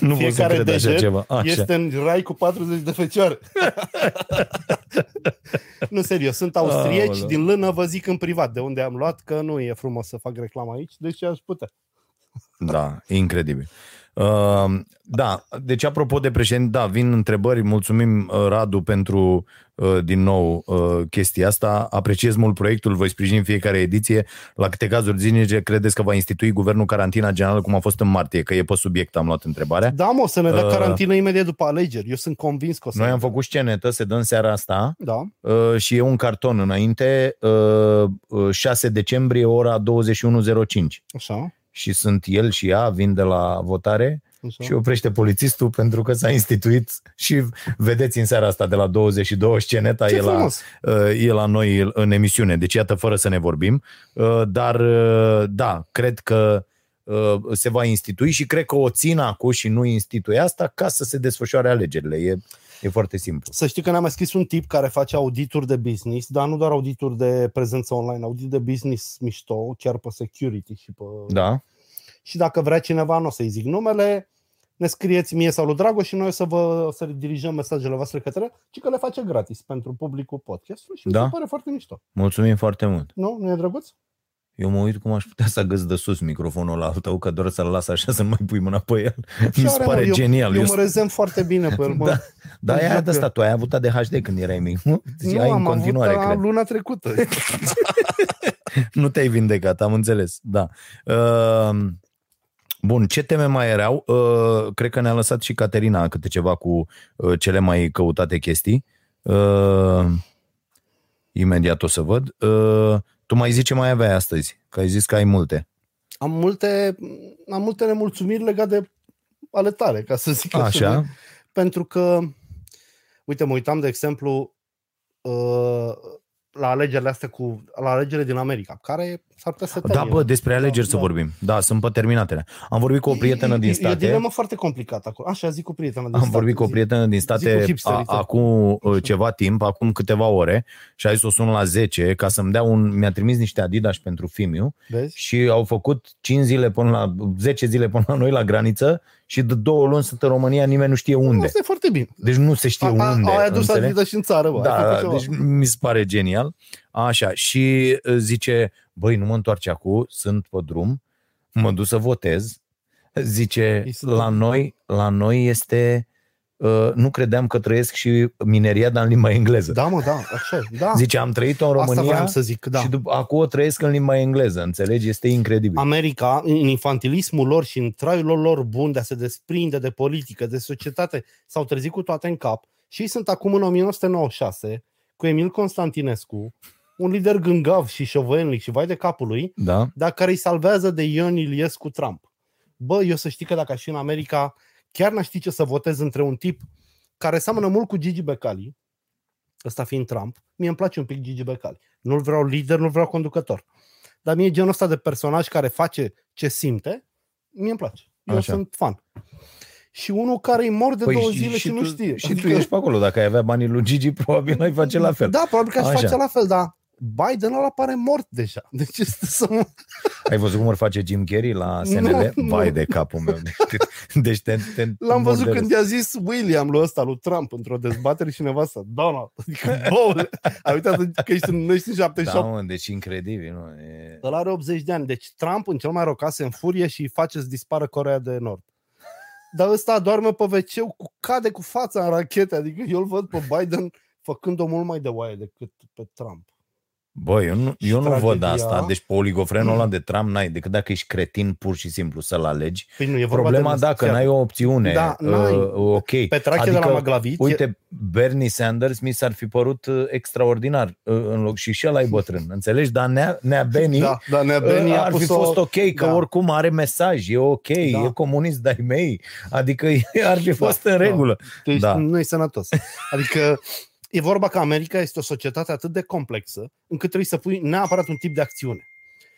Nu pot să fiecare cred așa deget ceva. Așa. Este în rai cu 40 de fecioare. nu, serios, sunt austrieci Aoleu. din lână, vă zic în privat de unde am luat, că nu e frumos să fac reclamă aici, deci aș putea. Da, e incredibil. Uh, da, deci apropo de președinte, da, vin întrebări, mulțumim uh, Radu pentru uh, din nou uh, chestia asta, apreciez mult proiectul, voi sprijini în fiecare ediție, la câte cazuri zilnice credeți că va institui guvernul carantina generală cum a fost în martie, că e pe subiect, am luat întrebarea. Da, mă, o să ne dea Uh. carantină imediat după alegeri. Eu sunt convins că o să... Noi am făcut scenetă, se dă în seara asta Da, uh, și e un carton înainte, uh, uh, 6 decembrie, ora 21.05 așa. Și sunt el și ea, vin de la votare așa. și oprește polițistul pentru că s-a instituit și vedeți în seara asta de la 22 sceneta Ce e la, frumos! uh, e la noi în emisiune, deci iată fără să ne vorbim, Uh, dar uh, da, cred că uh, se va institui și cred că o țin acum și nu instituie asta ca să se desfășoare alegerile. E, e foarte simplu. Să știi că ne-a mai scris un tip care face audituri de business, dar nu doar audituri de prezență online, audit de business mișto, chiar pe security și pe... Da? Și dacă vrea cineva, nu o să-i zic numele, ne scrieți mie sau lui Dragoș și noi o să vă o să dirijăm mesajele voastre către el, ci că le face gratis pentru publicul podcastului și mi Da. se pare foarte mișto. Mulțumim foarte mult. Nu? Nu e drăguț? Eu mă uit cum aș putea să agăț de sus microfonul la al tău, că doar să-l las așa să nu mai pui mâna pe el. Ce Mi se are, pare mă? eu, genial. Eu Eu mă rezem foarte bine pe el, mă. Da. Da, Îmi aia joc de asta, eu. tu ai avut ADHD când erai mic, nu? Și nu, ai în am continuare, avut a, cred. luna trecută. Nu te-ai vindecat, am înțeles. Da. Uh, bun, ce teme mai erau? Uh, cred că ne-a lăsat și Caterina câte ceva cu uh, cele mai căutate chestii. Uh, imediat o să văd. Uh, tu mai zici ce mai aveai astăzi, că ai zis că ai multe. am multe, am multe nemulțumiri legate de ale tale, ca să zic Așa. Pentru că, uite, mă uitam, de exemplu, uh, la alegerile astea cu, la alegerile din America, care s-ar putea să Da, termine. bă, despre alegeri Da, să da. vorbim. Da, sunt pe terminatele. Am vorbit cu o prietenă din E o state. dilemă foarte complicată acolo. Așa, zic cu prietena din Am state. vorbit cu o Zi. prietenă din zi cu state hipsterii a, tăi. acum uh, ceva timp, acum câteva ore și a zis o sun la 10 ca să-mi dea un... Mi-a trimis niște Adidas pentru Fimiu Vezi? și au făcut 5 zile până la 10 zile până la noi la graniță și de două luni sunt în România, nimeni nu știe unde. Asta e foarte bine. Deci nu se știe A- a- unde. Au adus înțelegi? Adidas și în țară, bă. ai Da, făcut ceva. deci mi se pare genial. Așa, și uh, zice, băi, nu mă întoarce acum, sunt pe drum, mă duc să votez. Zice, Ei sunt la în- noi, la noi este, uh, nu credeam că trăiesc și mineria, dar în limba engleză. Da, mă, da, așa e. Da. Zice, am trăit-o în Asta România vreau să zic, da. și după, acum o trăiesc în limba engleză, înțelegi? Este incredibil. America, în infantilismul lor și în traiul lor bun de a se desprinde de politică, de societate, s-au trezit cu toate în cap și ei sunt acum în 1996 cu Emil Constantinescu, un lider gângav și șovăielnic și vai de capul lui, Da? dar care îi salvează de Ion Iliescu Trump. Bă, eu să știi că dacă aș fi în America, chiar n-aș ști ce să votez între un tip care seamănă mult cu Gigi Becali, ăsta fiind Trump, mie îmi place un pic Gigi Becali. Nu-l vreau lider, nu-l vreau conducător. Dar mie genul ăsta de personaj care face ce simte, mie îmi place. Eu Așa. sunt fan. Și unul care îi mor de Păi două și- zile și, și nu tu, știe. Și tu ești pe acolo. Dacă ai avea banii lui Gigi, probabil ai face la fel. Da, probabil că aș Așa. face la fel, dar Biden ăla pare mort deja. Deci este să mă... Ai văzut cum îl face Jim Carrey la SNL? Nu, Vai nu. de capul meu. Deci te, te L-am văzut mor de când i-a zis William lui ăsta, lui Trump, într-o dezbatere și nevasta, Donald, adică, bă, ai uitat că ești în, ești în Da, 78. mă, deci incredibil. Nu? E... Ăla are 80 de ani, deci Trump în cel mai rău caz se înfurie și îi face să dispară Corea de Nord. Dar ăsta doarme pe wc cu cade cu fața în rachete, adică eu îl văd pe Biden făcând-o mult mai de oaie decât pe Trump. Bă, eu nu, Și eu nu văd tragedia- asta. Deci pe oligofrenul ăla de Trump n-ai, decât dacă ești cretin pur și simplu să-l alegi. Păi nu, e vorba Problema de dacă n-ai o opțiune, Da, n-ai. uh, ok. Petrache de la Maglavit. e- Uite, Bernie Sanders mi s-ar fi părut uh, extraordinar uh, în loc și și ăla e bătrân, înțelegi? Dar Nea, Nea Benny da, da, Nea Benny uh, a ar fi pus-o- fost ok, că da. oricum are mesaj, e ok, Da. e comunist de-ai mei, adică ar fi fost în da. regulă. Deci Da. nu e sănătos. Adică e vorba că America este o societate atât de complexă încât trebuie să pui neapărat un tip de acțiune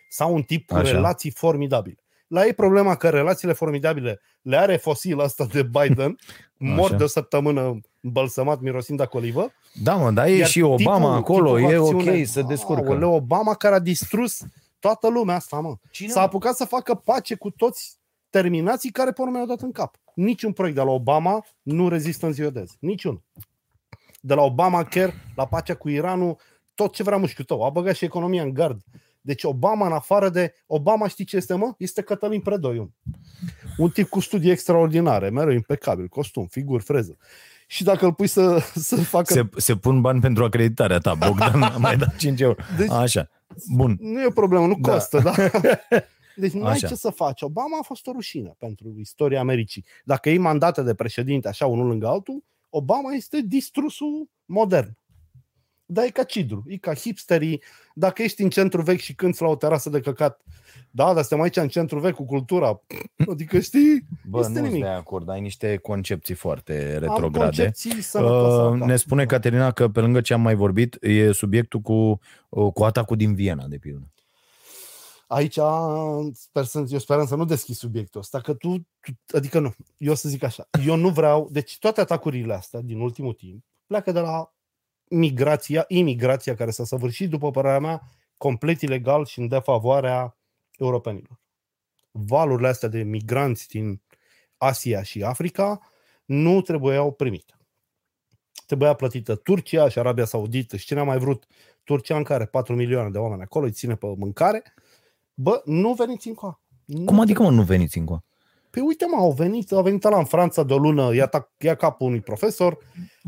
sau un tip cu Așa. relații formidabile. La ei problema că relațiile formidabile le are fosil asta de Biden, mort Așa. de o săptămână îmbălsămat mirosind a colivă. Da, mă, dar e Iar și Obama tipul- acolo, tipul e acțiune- ok, să descurcă. Aoleu, Obama care a distrus toată lumea asta, mă. Cine, S-a apucat să facă pace cu toți terminații care pe urmă i-au dat în cap. Niciun proiect de la Obama nu rezistă în ziua de azi. Niciun. De la Obama chiar la pacea cu Iranul, tot ce vrea mușchiul tău. A băgat și economia în gard. Deci Obama, în afară de... Obama știi ce este, mă? Este Cătălin Predoiu. Un tip cu studii extraordinare, mereu impecabil, costum, figuri, freză. Și dacă îl pui să, să facă... Se, se pun bani pentru acreditarea ta, Bogdan, am mai dat 5 euro. Deci- Așa, bun. Nu e o problemă, nu Da. costă, da? Deci nu ai Așa. ce să faci. Obama a fost o rușine pentru istoria Americii. Dacă iei mandate de președinte așa unul lângă altul, Obama este distrusul modern. Dar e ca cidru, e ca hipsterii. Dacă ești în centru vechi și cânti la o terasă de căcat, da, dar suntem aici în centru vechi cu cultura. Adică știi, Bă, este nu sunt nimic. de acord, ai niște concepții foarte am retrograde. concepții sănătoase. Uh, da. ne spune Caterina că pe lângă ce am mai vorbit, e subiectul cu, uh, cu atacul din Viena, de pildă. Aici sper să, eu sperăm să nu deschizi subiectul ăsta, că tu, tu, adică nu, eu o să zic așa, eu nu vreau, deci toate atacurile astea din ultimul timp pleacă de la migrația, imigrația care s-a săvârșit, după părerea mea, complet ilegal și în defavoarea europenilor. Valurile astea de migranți din Asia și Africa nu trebuiau primite. Trebuia plătită Turcia și Arabia Saudită și cine a mai vrut Turcia în care 4 milioane de oameni acolo îi ține pe mâncare. Bă, nu veniți încoa. Nu Cum adică, mă, nu veniți încă? Păi uite, mă, au venit, au venit la în Franța de o lună, ia, ta, ia capul unui profesor.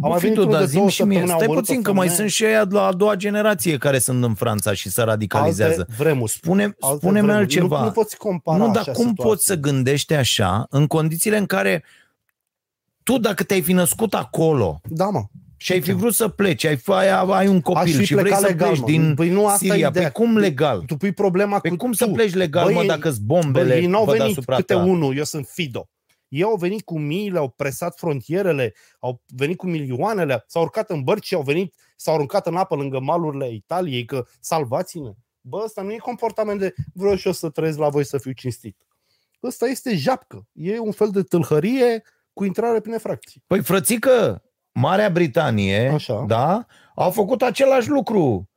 Au mai venit tu, unul dar de zi două și mie, săptămâni, au stai omorât puțin o că mai femeie. sunt și aia de la a doua generație care sunt în Franța și se radicalizează. Alte vremuri. Spune, Alte spune-mi vremuri. altceva. Nu, nu poți compara nu, dar așa cum situații. poți să gândești așa în condițiile în care tu, dacă te-ai fi născut acolo Da, mă. Și ai fi vrut să pleci, ai, ai, ai un Aș copil fi și vrei plecat să legal, pleci mă. din Păi nu asta e Siria, ideea. pe cum legal? Tu pui problema Pe cu cum tu. să pleci legal, Băi, mă, ei- dacă-s Bă, bombele ei n-au văd venit asupra câte ta? unul, eu sunt Fido. Ei au venit cu miile, au presat frontierele, au venit cu milioanele, s-au urcat în bărci și au venit, s-au aruncat în apă lângă malurile Italiei, că salvați-ne. Bă, ăsta nu e comportament de vreau și eu să trăiesc la voi să fiu cinstit. Ăsta este japcă. E un fel de tâlhărie cu intrare prin efracții. Păi, frățică, Marea Britanie, Așa. da, au făcut același lucru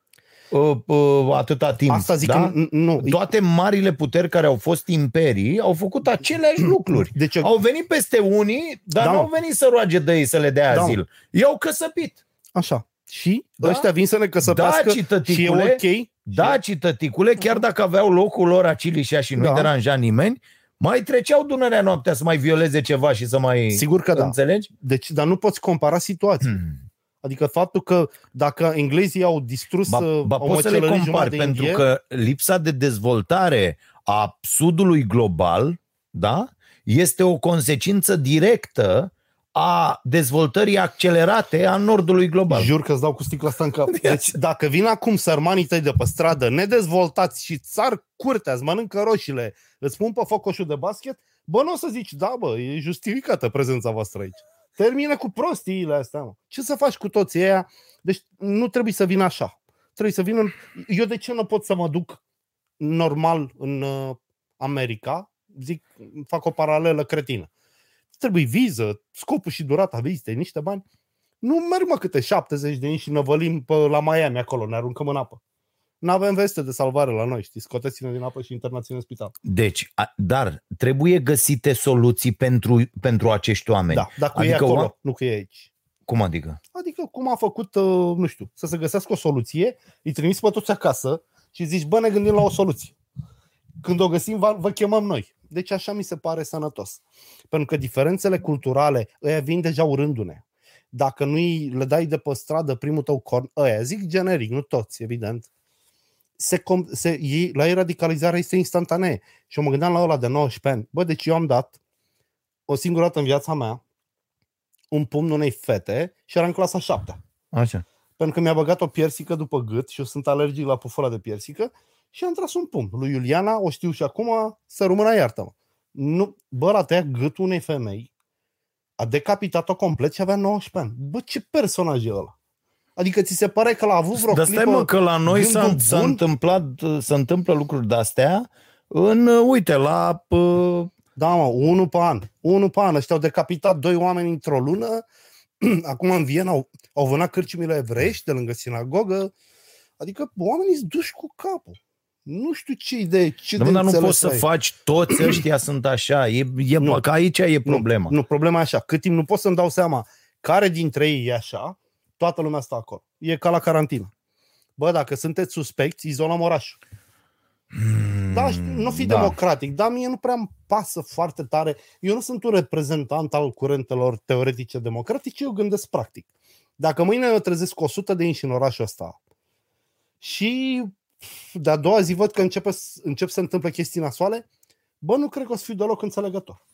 uh, uh, atâta timp. Asta zic da? că n- nu. Toate marile puteri care au fost imperii au făcut aceleași lucruri. Deci eu- Au venit peste unii, dar Da, nu mă. au venit să roage de ei să le dea Da, azil. I-au căsăpit. Așa. Și Da? da? ăștia vin să ne căsăpească Da, și e cităticule, ok. Da, cităticule, chiar dacă aveau locul lor acilișea și nu-i Da. deranja nimeni, mai treceau Dunărea noaptea să mai violeze ceva și să mai... Sigur că da. Înțelegi? Deci, dar nu poți compara situații. Hmm. Adică faptul că dacă englezii au distrus Ba, uh, ba poți să le omocelării compari, jumătate de pentru Indie, că lipsa de dezvoltare a sudului global da, este o consecință directă a dezvoltării accelerate a nordului global. Jur că îți dau cu sticla asta în cap. Deci, dacă vin acum sărmanii tăi de pe stradă, nedezvoltați și țar curtea, îți mănâncă roșiile, îți pun pe foc coșul de basket, bă, nu o să zici, da, bă, e justificată prezența voastră aici. Termină cu prostiile astea, mă. Ce să faci cu toții ăia? Deci nu trebuie să vină așa. Trebuie să vină... În... Eu de ce nu pot să mă duc normal în uh, America? Zic, fac o paralelă cretină. Trebuie viză, scopul și durata vizitei, niște bani. Nu merg mă câte 70 de ani și năvălim pe la Miami acolo, ne aruncăm în apă. Nu avem veste de salvare la noi, știi, scoteți-ne din apă și internați în spital. Deci, a, dar trebuie găsite soluții pentru, pentru acești oameni. Da, dar cu Adică ei acolo, oa- nu cu ei aici. Cum adică? Adică cum a făcut, uh, nu știu, să se găsească o soluție, îi trimis pe toți acasă și zici, bă, ne gândim la o soluție. Când o găsim, vă, vă chemăm noi. Deci așa mi se pare sănătos. Pentru că diferențele culturale, ăia vin deja urându-ne. Dacă nu le dai de pe stradă primul tău corn, ăia, zic generic, nu toți, evident, se, com- se, ei, la ei radicalizarea este instantanee. Și eu mă gândeam la ăla de 19 ani. Bă, deci eu am dat o singură dată în viața mea un pumn unei fete și era în clasa 7 Așa. pentru că mi-a băgat o piersică după gât și eu sunt alergic la pufura de piersică și am tras un pumn. Lui Iuliana, o știu și acum, să rămână iartă-mă. Nu, bă, l-a tăiat gâtul unei femei, a decapitat-o complet și avea 19 ani. Bă, ce personaj e ăla? Adică ți se pare că l-a avut vreo Dar stai clipă mă că la noi s-a, gândul s-a bun? întâmplat, se întâmplă lucruri de-astea În, uh, uite, la... Uh... Da, mă, unul pe an. Unul pe an. Ăștia au decapitat doi oameni într-o lună. Acum în Viena au, au vânat cârciumile evreiești de lângă sinagogă. Adică oamenii sunt duși cu capul. Nu știu ce idee, ce Dar nu poți să ai. faci, toți ăștia sunt așa. E, e, nu. Că aici e problema. Nu, nu, problema e așa. Cât timp nu pot să-mi dau seama care dintre ei e așa, toată lumea stă acolo. E ca la carantină. Bă, dacă sunteți suspecți, izolăm orașul. Mm, da, nu fi da. democratic, dar mie nu prea îmi pasă foarte tare. Eu nu sunt un reprezentant al curentelor teoretice democratice, eu gândesc practic. Dacă mâine eu trezesc 100 de inși în orașul ăsta și de a doua zi văd că începe, încep să se întâmple chestii nasoale, bă, nu cred că o să fiu deloc înțelegător.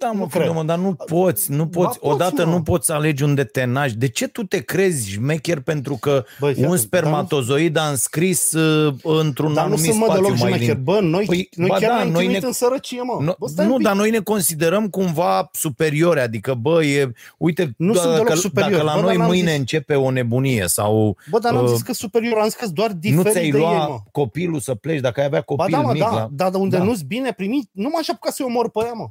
Da, mă, cred. mă, dar nu poți, nu poți. Ba, Odată mă. nu poți alege unde te naști. De ce tu te crezi șmecher pentru că Bă, un spermatozoid a înscris uh, într-un dar anumit nu spațiu mai lin? Bă, noi, păi, noi ba chiar da, noi ne... în sărăcie, mă. No, bă, nu, dar noi ne considerăm cumva superiori. Adică, bă, e, uite, nu dacă, sunt superior. dacă la bă, noi mâine zis... începe o nebunie sau... Bă, dar n-am uh, zis că superior, am zis că doar diferit Nu ți-ai lua ei, copilul să pleci dacă ai avea copil ba, da, mă, mic. Da, la... da, dar unde da. nu-ți bine primit, nu m-aș apuca să-i omor pe ea, mă.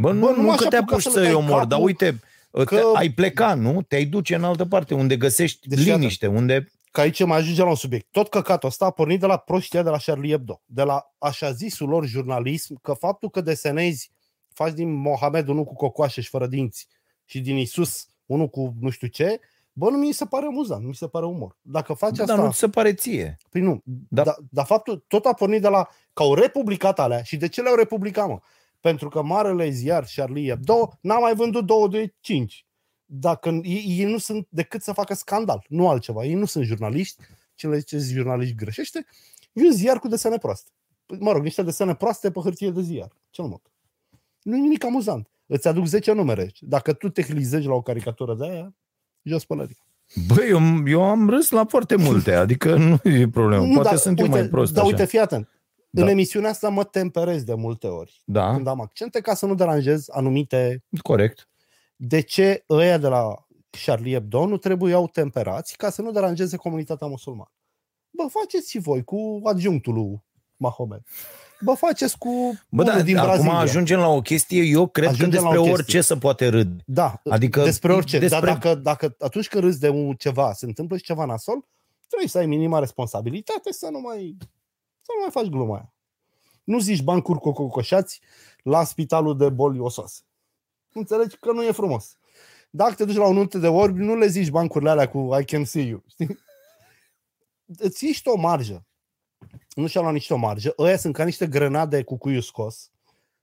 Bă, nu, Bă, nu, nu că te apuci să-i omori, dar uite, că... te, ai pleca, nu? Te-ai duce în altă parte, unde găsești deci, liniște, iată, unde... Că aici mai ajunge la un subiect. Tot căcatul ăsta a pornit de la prostia de la Charlie Hebdo, de la așa zisul lor jurnalism, că faptul că desenezi, faci din Mohamed unul cu cocoașe și fără dinți și din Isus unul cu nu știu ce, Bă, nu mi se pare amuzant, nu mi se pare umor. Dacă faci asta... Dar nu ți se pare ție. Păi nu. Da. Dar da, faptul, tot a pornit de la... Că au republicat alea. Și de ce le-au republicat, mă? Pentru că marele ziar Charlie Hebdo n-a mai vândut 2 de 5. Dacă ei, ei nu sunt decât să facă scandal, nu altceva. Ei nu sunt jurnaliști, ce le ziceți jurnaliști greșește, e un ziar cu desene proaste. Mă rog, niște desene proaste pe hârtie de ziar, cel mult. Nu e nimic amuzant. Îți aduc 10 numere. Dacă tu te hlizești la o caricatură de aia, jos pălărie. Băi, eu, eu am râs la foarte multe, adică nu e problemă. Nu, Poate dar, sunt uite, eu mai prost Dar așa. uite, fii atent. Da. În emisiunea asta mă temperez de multe ori da. când am accente ca să nu deranjez anumite... Corect. De ce ăia de la Charlie Hebdo nu trebuiau temperați ca să nu deranjeze comunitatea musulmană? Bă, faceți și voi cu adjunctul lui Mahomet. Bă, faceți cu Bă, da, din acum Brazilia. ajungem la o chestie, eu cred ajungem că despre orice să poate râd. Da, adică despre orice. Despre... Dar dacă, dacă atunci când râzi de un ceva, se întâmplă și ceva nasol, trebuie să ai minima responsabilitate să nu mai să nu mai faci gluma aia. Nu zici bancuri cu cocoșați la spitalul de boli osoase. Înțelegi că nu e frumos. Dacă te duci la un nuntă de orbi, nu le zici bancurile alea cu I can see you. Știi? Îți iei o marjă. Nu și-au luat nici o marjă. Ăia sunt ca niște grenade cu cuiul scos.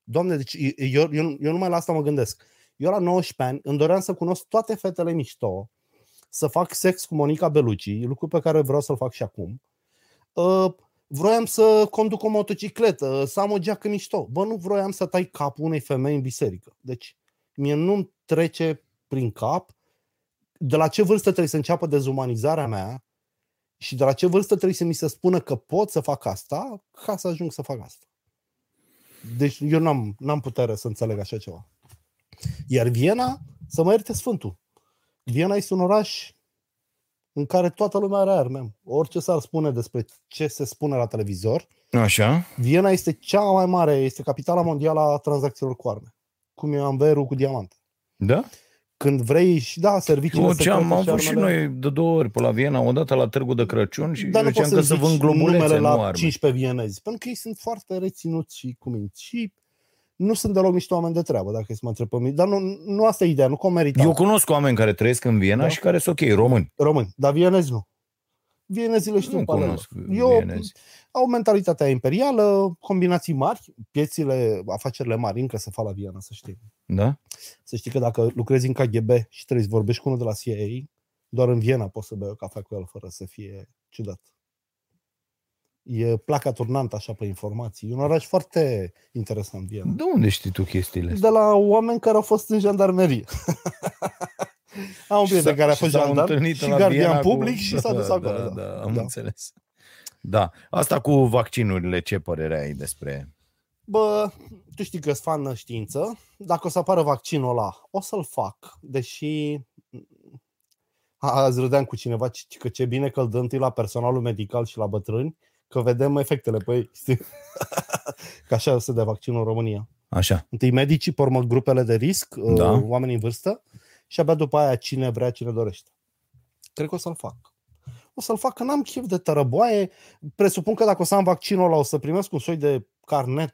Doamne, deci eu, eu, eu numai la asta mă gândesc. Eu la 19 ani îmi doream să cunosc toate fetele mișto, să fac sex cu Monica Belucci, lucru pe care vreau să-l fac și acum. Uh, vroiam să conduc o motocicletă, să am o geacă mișto. Bă, nu vroiam să tai capul unei femei în biserică. Deci, mie nu trece prin cap de la ce vârstă trebuie să înceapă dezumanizarea mea și de la ce vârstă trebuie să mi se spună că pot să fac asta ca să ajung să fac asta. Deci eu n-am, n-am putere să înțeleg așa ceva. Iar Viena, să mă ierte Sfântul. Viena este un oraș în care toată lumea are arme. Orice s-ar spune despre ce se spune la televizor, Așa. Viena este cea mai mare, este capitala mondială a tranzacțiilor cu arme. Cum e Anverul cu diamante. Da? Când vrei și da, serviciile ce am avut și noi de două ori pe la Viena, odată la Târgu de Crăciun și Dar nu poți să, să vând numele la arme. 15 vienezi, pentru că ei sunt foarte reținuți și cuminți. Și nu sunt deloc niște oameni de treabă, dacă să mă întreb pe mine. Dar nu, nu asta e ideea, nu că merita. Eu cunosc oameni care trăiesc în Viena da? și care sunt ok, români. Români, dar vienezi nu. Vienezii le știu nu cunosc Eu, vienezi. Au mentalitatea imperială, combinații mari, piețile, afacerile mari încă se fac la Viena, să știi. Da? Să știi că dacă lucrezi în KGB și trebuie să vorbești cu unul de la CIA, doar în Viena poți să bei o cafea cu el fără să fie ciudat e placa turnantă așa pe informații. E un oraș foarte interesant, Viena. De unde știi tu chestiile astea? De la oameni care au fost în jandarmerie. Am un prieten care a fost jandarm și gardian public cu... și s-a dus acolo. Da, da, da, am da. înțeles. Da. Asta cu vaccinurile, ce părere ai despre... Bă, tu știi că sunt fan știință. Dacă o să apară vaccinul ăla, o să-l fac, deși azi râdeam cu cineva că ce bine că îl dă întâi la personalul medical și la bătrâni că vedem efectele pe ei. știi? Că așa se de vaccinul în România. Așa. Întâi medicii, pe urmă grupele de risc, Da. da. oamenii în vârstă și abia după aia cine vrea, cine dorește. Cred că o să-l fac. O să-l fac, că n-am chef de tărăboaie. Presupun că dacă o să am vaccinul ăla, o să primesc un soi de carnet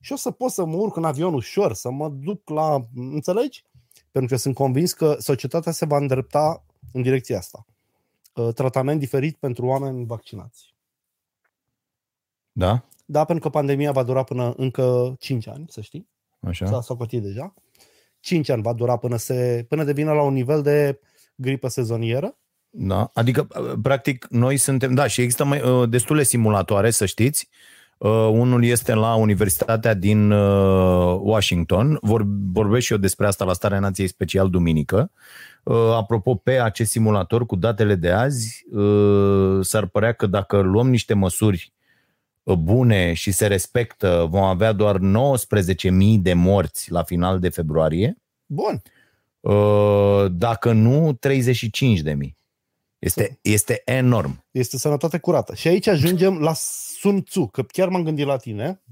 și o să pot să mă urc în avion ușor, să mă duc la... Înțelegi? Pentru că sunt convins că societatea se va îndrepta în direcția asta. Uh, Tratament diferit pentru oameni vaccinați. Da? Da, pentru că pandemia va dura până încă 5 ani, să știi. Așa. S-a socotit deja. 5 ani va dura până, se, până devine la un nivel de gripă sezonieră. Da, adică, practic, noi suntem, da, și există mai, uh, destule simulatoare, să știți. Uh, unul este la Universitatea din uh, Washington. Vor, vorbesc și eu despre asta la Starea Nației Special duminică. Uh, apropo, pe acest simulator, cu datele de azi, uh, s-ar părea că dacă luăm niște măsuri uh, bune și se respectă, vom avea doar 19.000 de morți la final de februarie. Bun. Uh, Dacă nu, 35 de mii. Este, este enorm. Este sănătate curată. Și aici ajungem la Sun Tzu, că chiar m-am gândit la tine.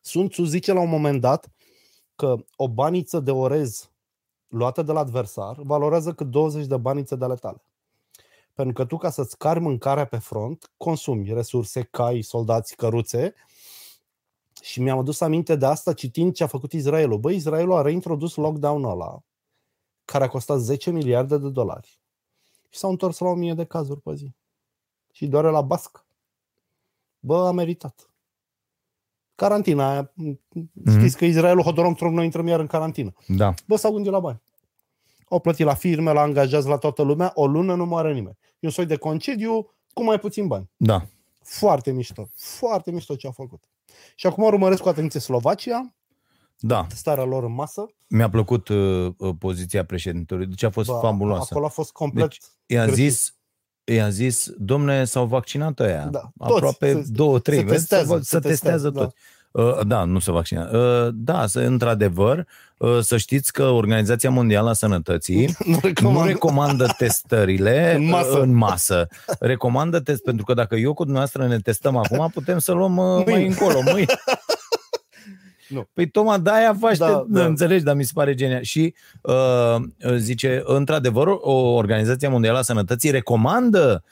Sun Tzu zice la un moment dat că o baniță de orez luată de la adversar valorează cât 20 de banițe de ale tale. Pentru că tu, ca să-ți cari mâncarea pe front, consumi resurse, cai, soldați, căruțe. Și mi-am adus aminte de asta citind ce a făcut Israelul. Băi, Israelul a reintrodus lockdown-ul ăla, care a costat 10 miliarde de dolari. Și s-au întors la 1000 de cazuri pe zi. Și doare la basc. Bă, a meritat. Carantina aia. Știți că Israelul Hodorong Trump noi intrăm iar în carantină. Da. Bă, s-au gândit la bani. Au plătit la firme, la angajați, la toată lumea. O lună nu moare nimeni. E un soi de concediu cu mai puțin bani. Da. Foarte mișto. Foarte mișto ce a făcut. Și acum urmăresc cu atenție Slovacia, Da. starea lor în masă. Mi-a plăcut uh, uh, poziția președintelui. Deci a fost Bă, fabuloasă. Acolo a fost complet... Deci, i-a greșit. zis, i-a zis, domne, s-au vaccinat ăia. Da, toți. Aproape Se- două, trei. se vezi? testează, se, se se testează testează, tot. Uh, Da, nu se vaccinează. Uh, Da, să, într-adevăr, uh, să știți că Organizația Mondială a Sănătății nu nu recomand. recomandă testările În masă. în masă. Recomandă test, pentru că dacă eu cu dumneavoastră ne testăm acum, putem să luăm uh, mai Mâine. încolo, mâine. Nu. Păi tocmai de-aia faci, Da, da, da. înțelegi, dar mi se pare genial. Și uh, zice, într-adevăr, o Organizație Mondială a Sănătății recomandă uh,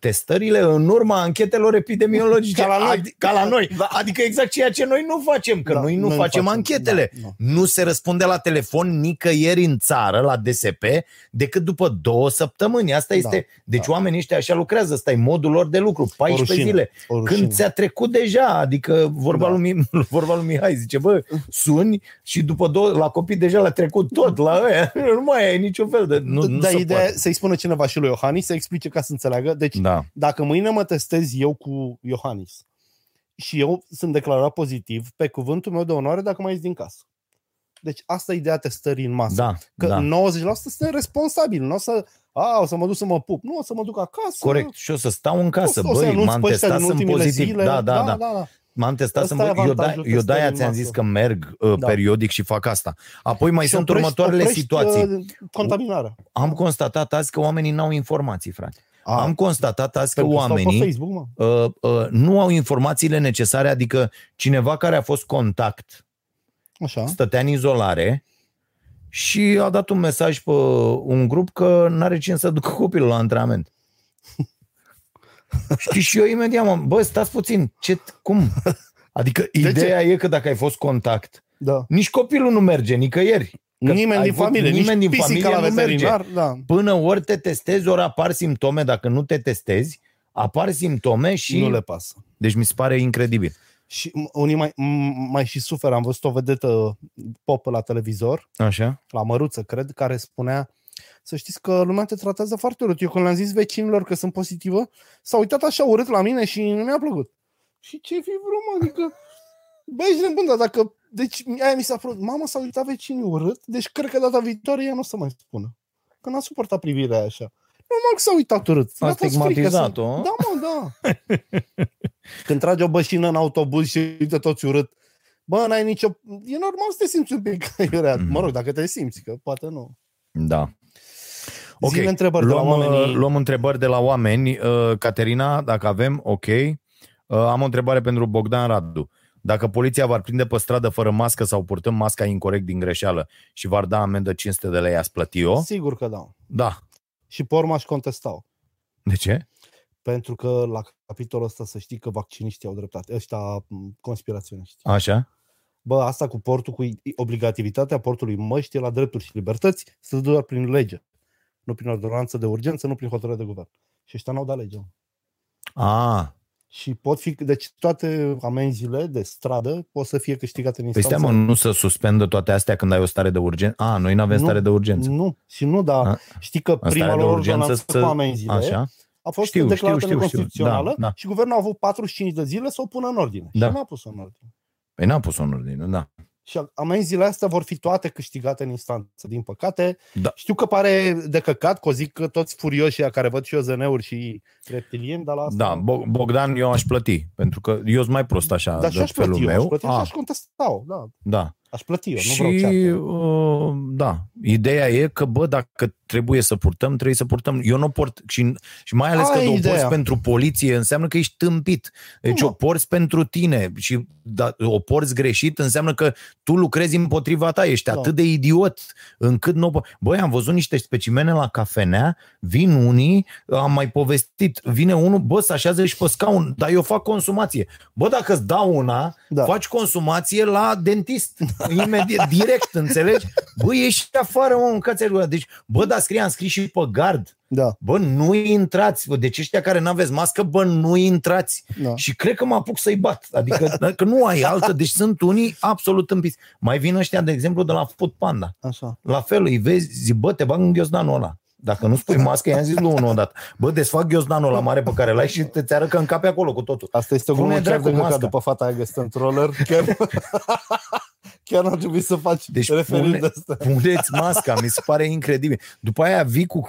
testările în urma anchetelor epidemiologice. Ca la noi. Adi- ca la noi. Adică exact ceea ce noi nu facem, că Da, noi nu noi nu facem facem. anchetele. Da, da. Nu se răspunde la telefon nicăieri în țară, la DSP, decât după două săptămâni. Asta este. Deci da. oamenii ăștia așa lucrează, ăsta e modul lor de lucru, 14 rușine, zile. o rușine. Când ți-a trecut deja, adică vorba, Da. lui, Mi- vorba lui Mihai, zice, bă, suni și după două, la copii deja le-a trecut tot, la ăia nu mai ai niciun fel de... Nu, nu Dar se ideea e poate. să-i spună cineva și lui Iohannis să explice ca să înțeleagă. Deci, Da, dacă mâine mă testez eu cu Iohannis și eu sunt declarat pozitiv, pe cuvântul meu de onoare, dacă mai ies din casă. Deci asta e ideea testării în masă. da, Că da. 90% sunt responsabili. Nu o să, a, o să mă duc să mă pup. Nu, o să mă duc acasă. Corect. Și o să stau în casă, o să băi, anunț m-am pe ăștia testat, din sunt ultimile pozitiv. Zile. Da, da, da. da, da. M-am testat, Ăsta sunt, e eu, de, avantajul eu de-aia testării ți-am în zis masă. că merg uh, Da. periodic și fac asta. Apoi mai Și sunt oprești- următoarele oprești, situații. uh, Contaminarea. Am constatat azi că oamenii n-au informații, frate. A, Am constatat azi că pentru că stau pe oamenii Facebook, mă. uh, uh, nu au informațiile necesare, adică cineva care a fost contact Așa. stătea în izolare și a dat un mesaj pe un grup că n-are cine să ducă copilul la antrenament. Știi, și eu imediat mă, bă, stați puțin, ce, cum? Adică ce? ideea e că dacă ai fost contact, Da. nici copilul nu merge nicăieri. Că Nimeni ai din fost- familie, nimeni nici din pisica familie la nu merge. veterinar. Da. Până ori te testezi, ori apar simptome, dacă nu te testezi, apar simptome și... Nu le pasă. Deci mi se pare incredibil. Și m- unii mai, m- mai și suferă. Am văzut o vedetă pop la televizor, Așa? la Măruță, cred, care spunea să știți că lumea te tratează foarte urât. Eu când le-am zis vecinilor că sunt pozitivă, s-au uitat așa urât la mine și nu mi-a plăcut. Și ce fi vreo, mă? Adică, băi, ești nebun, dar dacă... Deci, aia mi s-a părut, mamă, s-au uitat vecinii urât, deci cred că data viitoare ea nu o să mai spună. Că n-a suportat privirea aia așa. Normal că s-au uitat urât. A Le-a fost frică stigmatizat-o, să- Da, mă, da. Când tragi o bășină în autobuz și uite toți urât, bă, n-ai nicio... E normal să te simți un pic aiurea. Mhm. Mă rog, dacă te simți, că poate nu. Da. Ok, Zile întrebări de la luăm, oamenii- uh, luăm întrebări de la oameni. Uh, Caterina, dacă avem, ok. Uh, am o întrebare pentru Bogdan Radu. Dacă poliția v-ar prinde pe stradă fără mască sau purtând masca incorrect din greșeală și v-ar da amendă 500 de lei, ați plăti-o? Sigur că da. Da. Și pe urmă aș contestau. De ce? Pentru că la capitolul ăsta să știi că vacciniștii au dreptate. Ăștia m, conspiraționiști. Așa? Bă, asta cu portul, cu obligativitatea portului măștii la drepturi și libertăți se dă doar prin lege. Nu prin ordonanță de urgență, nu prin hotărâre de guvern. Și ăștia n-au dat lege. mă. A, Și pot fi, deci toate amenziile de stradă pot să fie câștigate în păi instanță. stai mă, nu să suspendă toate astea când ai o stare de urgență? A, noi nu avem Nu, stare de urgență. Nu, și nu, dar A, știi că În prima stare de lor urgență ordonanță să... cu amenziile Așa? a fost Știu, declarată știu, știu, știu. neconstituțională Da, da. și guvernul a avut 45 de zile să o pună în ordine. Da. Și n-a pus în ordine. Păi n-a pus-o în ordine, da. Și amenziile astea vor fi toate câștigate în instanță, din păcate. Da. Știu că pare de căcat, că o zic că toți furioși ăia care văd și OZN-uri și reptilieni, dar la asta... Da, Bo- Bogdan, eu aș plăti, pentru că eu sunt mai prost așa dar și de aș felul plăti eu, meu. aș plăti și A, aș contesta da. da. Aș plăti eu, nu și, vreau ceartă. uh, da, ideea e că, bă, dacă trebuie să purtăm, trebuie să purtăm. Eu nu port, și, și mai ales Aia că e o ideea. porți pentru poliție, înseamnă că ești tâmpit. Deci Nu, o porți pentru tine și da, o porți greșit, înseamnă că tu lucrezi împotriva ta, ești Da. atât de idiot încât nu... po- Băi, am văzut niște specimene la cafenea, vin unii, am mai povestit, vine unul, bă, se așează și pe scaun, dar eu fac consumație. Bă, dacă îți dau una, Da. faci consumație la dentist. Imediat, direct, înțelegi? Bă, ieși afară, mă, mâncați gura. Deci, bă, dar scrie, am scris și pe gard. Da, Bă, nu intrați. Bă, deci ăștia care n-aveți mască, bă, nu intrați. da. Și cred că mă apuc să-i bat. Adică că nu ai altă. Deci sunt unii absolut împiți. Mai vin ăștia, de exemplu, de la Food Panda. Așa. La fel, îi vezi, zi, bă, te bag în ghiozdanul ăla. Dacă nu spui mască, i-am zis lui unul odată. Bă, desfac ghiozdanul ăla mare pe care l-ai și te ți arăt că încape acolo cu totul. Asta este o Pune glumă chiar dracu de căcat masca. după fata aia găsită într roller. Chiar, chiar n-ar trebui să faci Deci deci referiri pune- de asta. Puneți masca, mi se pare incredibil. După aia vii cu,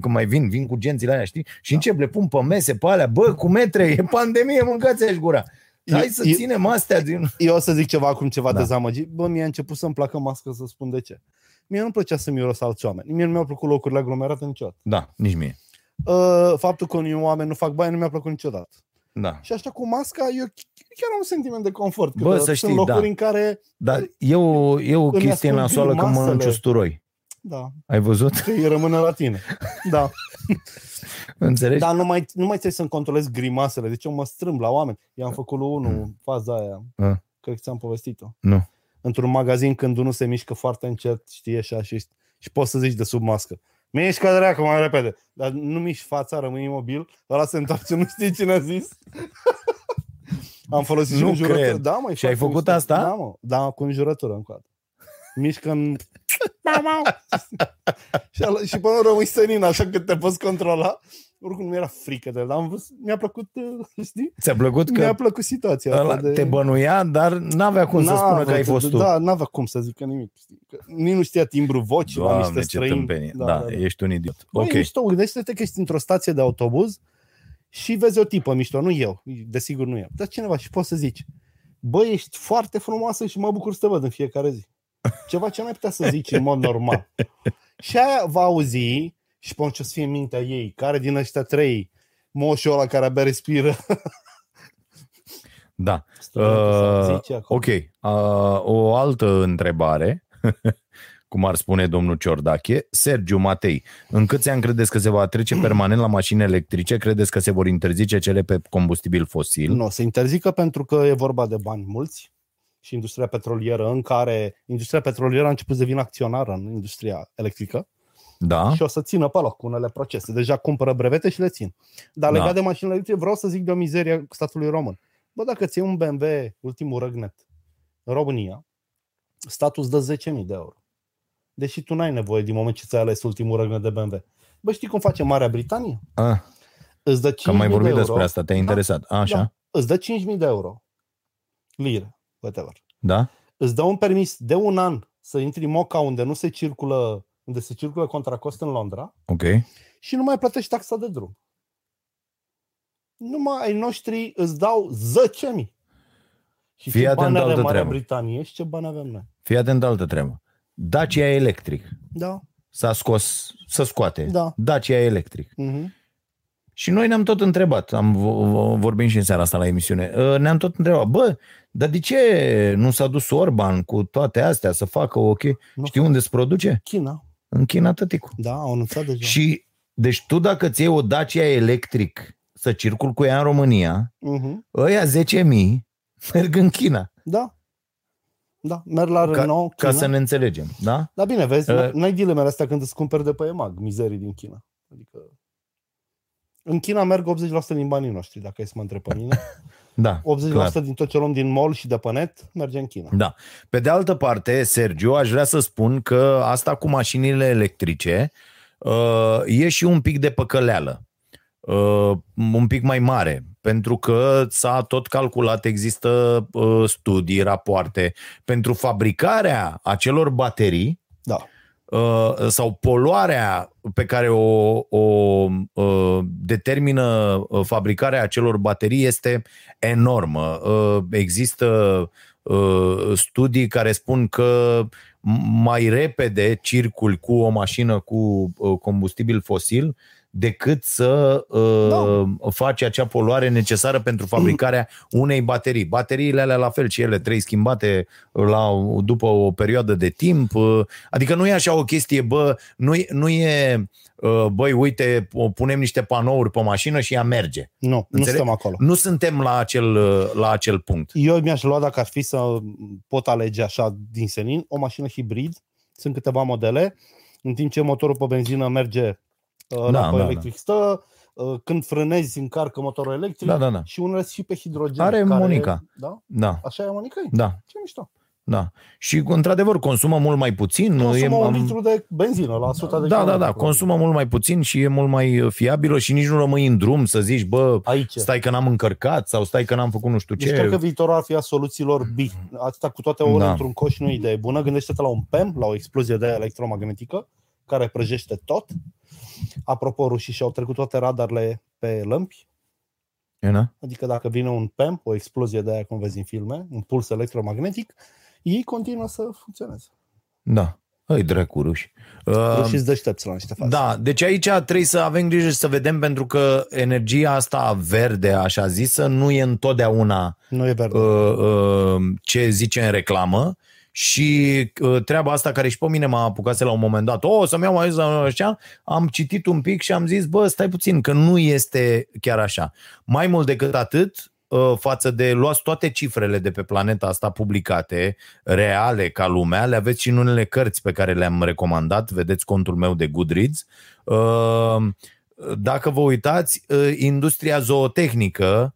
când mai vin, vin cu gențile aia, știi? Și încep, le pun pe mese, pe alea, bă, cu metre, e pandemie, mâncați aici gura. Hai să E- ținem astea din... Eu o să zic ceva acum, ceva Da. da. dezamăgit. Bă, mi-a început să-mi placă mască să spun de ce. Mie nu-mi plăcea să miros alți oameni. Mie nu mi-au plăcut locurile aglomerate niciodată. Da, nici mie. Uh, faptul că unii oameni nu fac baie nu mi-a plăcut niciodată. Da. Și așa cu masca, eu chiar am un sentiment de confort. Bă, câteodată. să Sunt știi, locuri da. în care, Dar e o, e o Îmi chestie ascult nasoală când grimasele. mănânci usturoi. da, Ai văzut? că îi rămâne la tine. Da. Înțelegi? Dar nu mai, nu mai trebuie să-mi controlez grimasele. Deci eu mă strâmb la oameni. I-am făcut lui unul faza aia. Ah. Cred că ți-am povestit-o. Nu. Într-un magazin când unul se mișcă foarte încet, știi, așa, și, și poți să zici de sub mască. Mișcă dracu mai repede. Dar nu miști fața, rămâi imobil. Ăla se întoarce, nu știi cine a zis. Am folosit și Nu un jurătură. cred. Da, mă, e Și ai foarte făcut mișto. asta? Da, mă. Da, cu înjurătură în coadă. Mișcă în... Da, mă. și, ala, și până rămâi senin, așa că te poți controla. Oricum nu era frică de el, dar am vrut, mi-a plăcut, uh, știi? Ți-a plăcut Mi-a că plăcut situația ăla asta de... te bănuia, dar n-avea cum să spună că ai fost tu. Da, n-avea cum să zică nimic. știi? Că nici nu știa timbru voci la Doamne, niște ce străini. tâmpenie. Da, da, ești un idiot. Băi, ok. e mișto, gândește-te că ești într-o stație de autobuz și vezi o tipă mișto, nu eu, desigur nu eu, dar cineva și poți să zici, băi, ești foarte frumoasă și mă bucur să te văd în fiecare zi. Ceva ce n-ai putea să zici în mod normal. Și aia va auzi și până ce o să fie în mintea ei, care din ăștia trei, moșul ăla care abia respiră. Da. Să Uh, zice acolo. ok. Uh, o altă întrebare, cum ar spune domnul Ciordache. Sergiu Matei, în câți ani credeți că se va trece permanent la mașini electrice? Credeți că se vor interzice cele pe combustibil fosil? Nu, se interzică pentru că e vorba de bani mulți și industria petrolieră în care industria petrolieră a început să devină acționară în industria electrică Da? și o să țină pe loc cu unele procese. Deja cumpără brevete și le țin. Dar Da. legat de mașinile electrice, vreau să zic de o mizerie statului român. Bă, dacă ți un BMW, ultimul răgnet, în România, statul îți dă 10.000 de euro. Deși tu n-ai nevoie din moment ce ți-ai ales ultimul răgnet de BMW. Bă, știi cum face Marea Britanie? Ah, Îți dă 5.000 că am mai de vorbit euro. despre asta, te-a interesat. Așa? Da. Îți dă 5.000 de euro. Lire, whatever. Da? Îți dă un permis de un an să intri în Moca unde nu se circulă, unde se circulă contra cost în Londra Ok. și nu mai plătești taxa de drum. Numai ai noștri îți dau 10.000. Și Fii ce atent bani la are altă Marea treabă. Britanie și ce bani avem noi. Fii atent altă treabă. Dacia electric. Da. S-a scos, să scoate. Da. Dacia electric. Uh-huh. Și noi ne-am tot întrebat, am vorbim și în seara asta la emisiune, uh, ne-am tot întrebat, bă, dar de ce nu s-a dus Orban cu toate astea să facă ok? Nu. Știi unde se produce? China. În China, tăticu. Da, au anunțat deja. Și, deci tu dacă ți iei o Dacia electric să circul cu ea în România, uh-huh. ăia 10.000 merg în China. Da. Da, merg la Renault, ca, China. ca să ne înțelegem, da? Da, bine, vezi, uh, n-ai dilemele astea când îți cumperi de pe EMAG, mizerii din China. Adică în China merg 80% din banii noștri, dacă e să mă întreb pe mine. Da, 80% clar. din tot ce luăm din mall și de pe net merge în China. Da. Pe de altă parte, Sergio, aș vrea să spun că asta cu mașinile electrice uh, e și un pic de păcăleală. Uh, un pic mai mare, pentru că s-a tot calculat, există uh, studii, rapoarte pentru fabricarea acelor baterii da Uh, sau poluarea pe care o, o uh, determină uh, fabricarea acelor baterii este enormă. Există studii care spun că mai repede circul cu o mașină cu combustibil fosil decât să uh, da. faci acea poluare necesară pentru fabricarea unei baterii. Bateriile alea la fel și ele trebuie schimbate la, după o perioadă de timp. Uh, adică nu e așa o chestie, bă, nu, nu e uh, băi, uite, punem niște panouri pe mașină și ea merge. Nu, Înțeleg? nu suntem acolo. Nu suntem la acel, la acel punct. Eu mi-aș lua, dacă ar fi să pot alege așa din senin, o mașină hibrid. Sunt câteva modele. În timp ce motorul pe benzină merge Uh, da, la da, electric da. stă, uh, când frânezi, încarcă motorul electric da, da, da. și unele și pe hidrogen. Are care, Monica. Da? da. Așa e Monica? Da. Ce mișto. Da. Și, într-adevăr, consumă mult mai puțin. Consumă e, un am... litru de benzină la 100 de Da, da, da. Consumă mult mai puțin și e mult mai fiabilă și nici nu rămâi în drum să zici, bă, Aici. stai că n-am încărcat sau stai că n-am făcut nu știu deci ce. Deci cred că viitorul ar fi a soluțiilor B. Atâta cu toate ore da. într-un coș nu e idee bună. Gândește-te la un PEM, la o explozie de electromagnetică, care prăjește tot Apropo, rușii și-au trecut toate radarele pe lămpi. Ena? Adică dacă vine un PEM, o explozie de aia, cum vezi în filme, un puls electromagnetic, ei continuă să funcționeze. Da. Îi dracu ruși. Rușii deștepți la niște faze. Da, deci aici trebuie să avem grijă și să vedem pentru că energia asta verde, așa zisă, nu e întotdeauna nu e verde. Uh, uh, ce zice în reclamă și uh, treaba asta care și pe mine m-a apucat la un moment dat, o, să-mi iau mai așa, am citit un pic și am zis, bă, stai puțin, că nu este chiar așa. Mai mult decât atât, uh, față de luați toate cifrele de pe planeta asta publicate, reale ca lumea, le aveți și în unele cărți pe care le-am recomandat, vedeți contul meu de Goodreads. Uh, dacă vă uitați, uh, industria zootehnică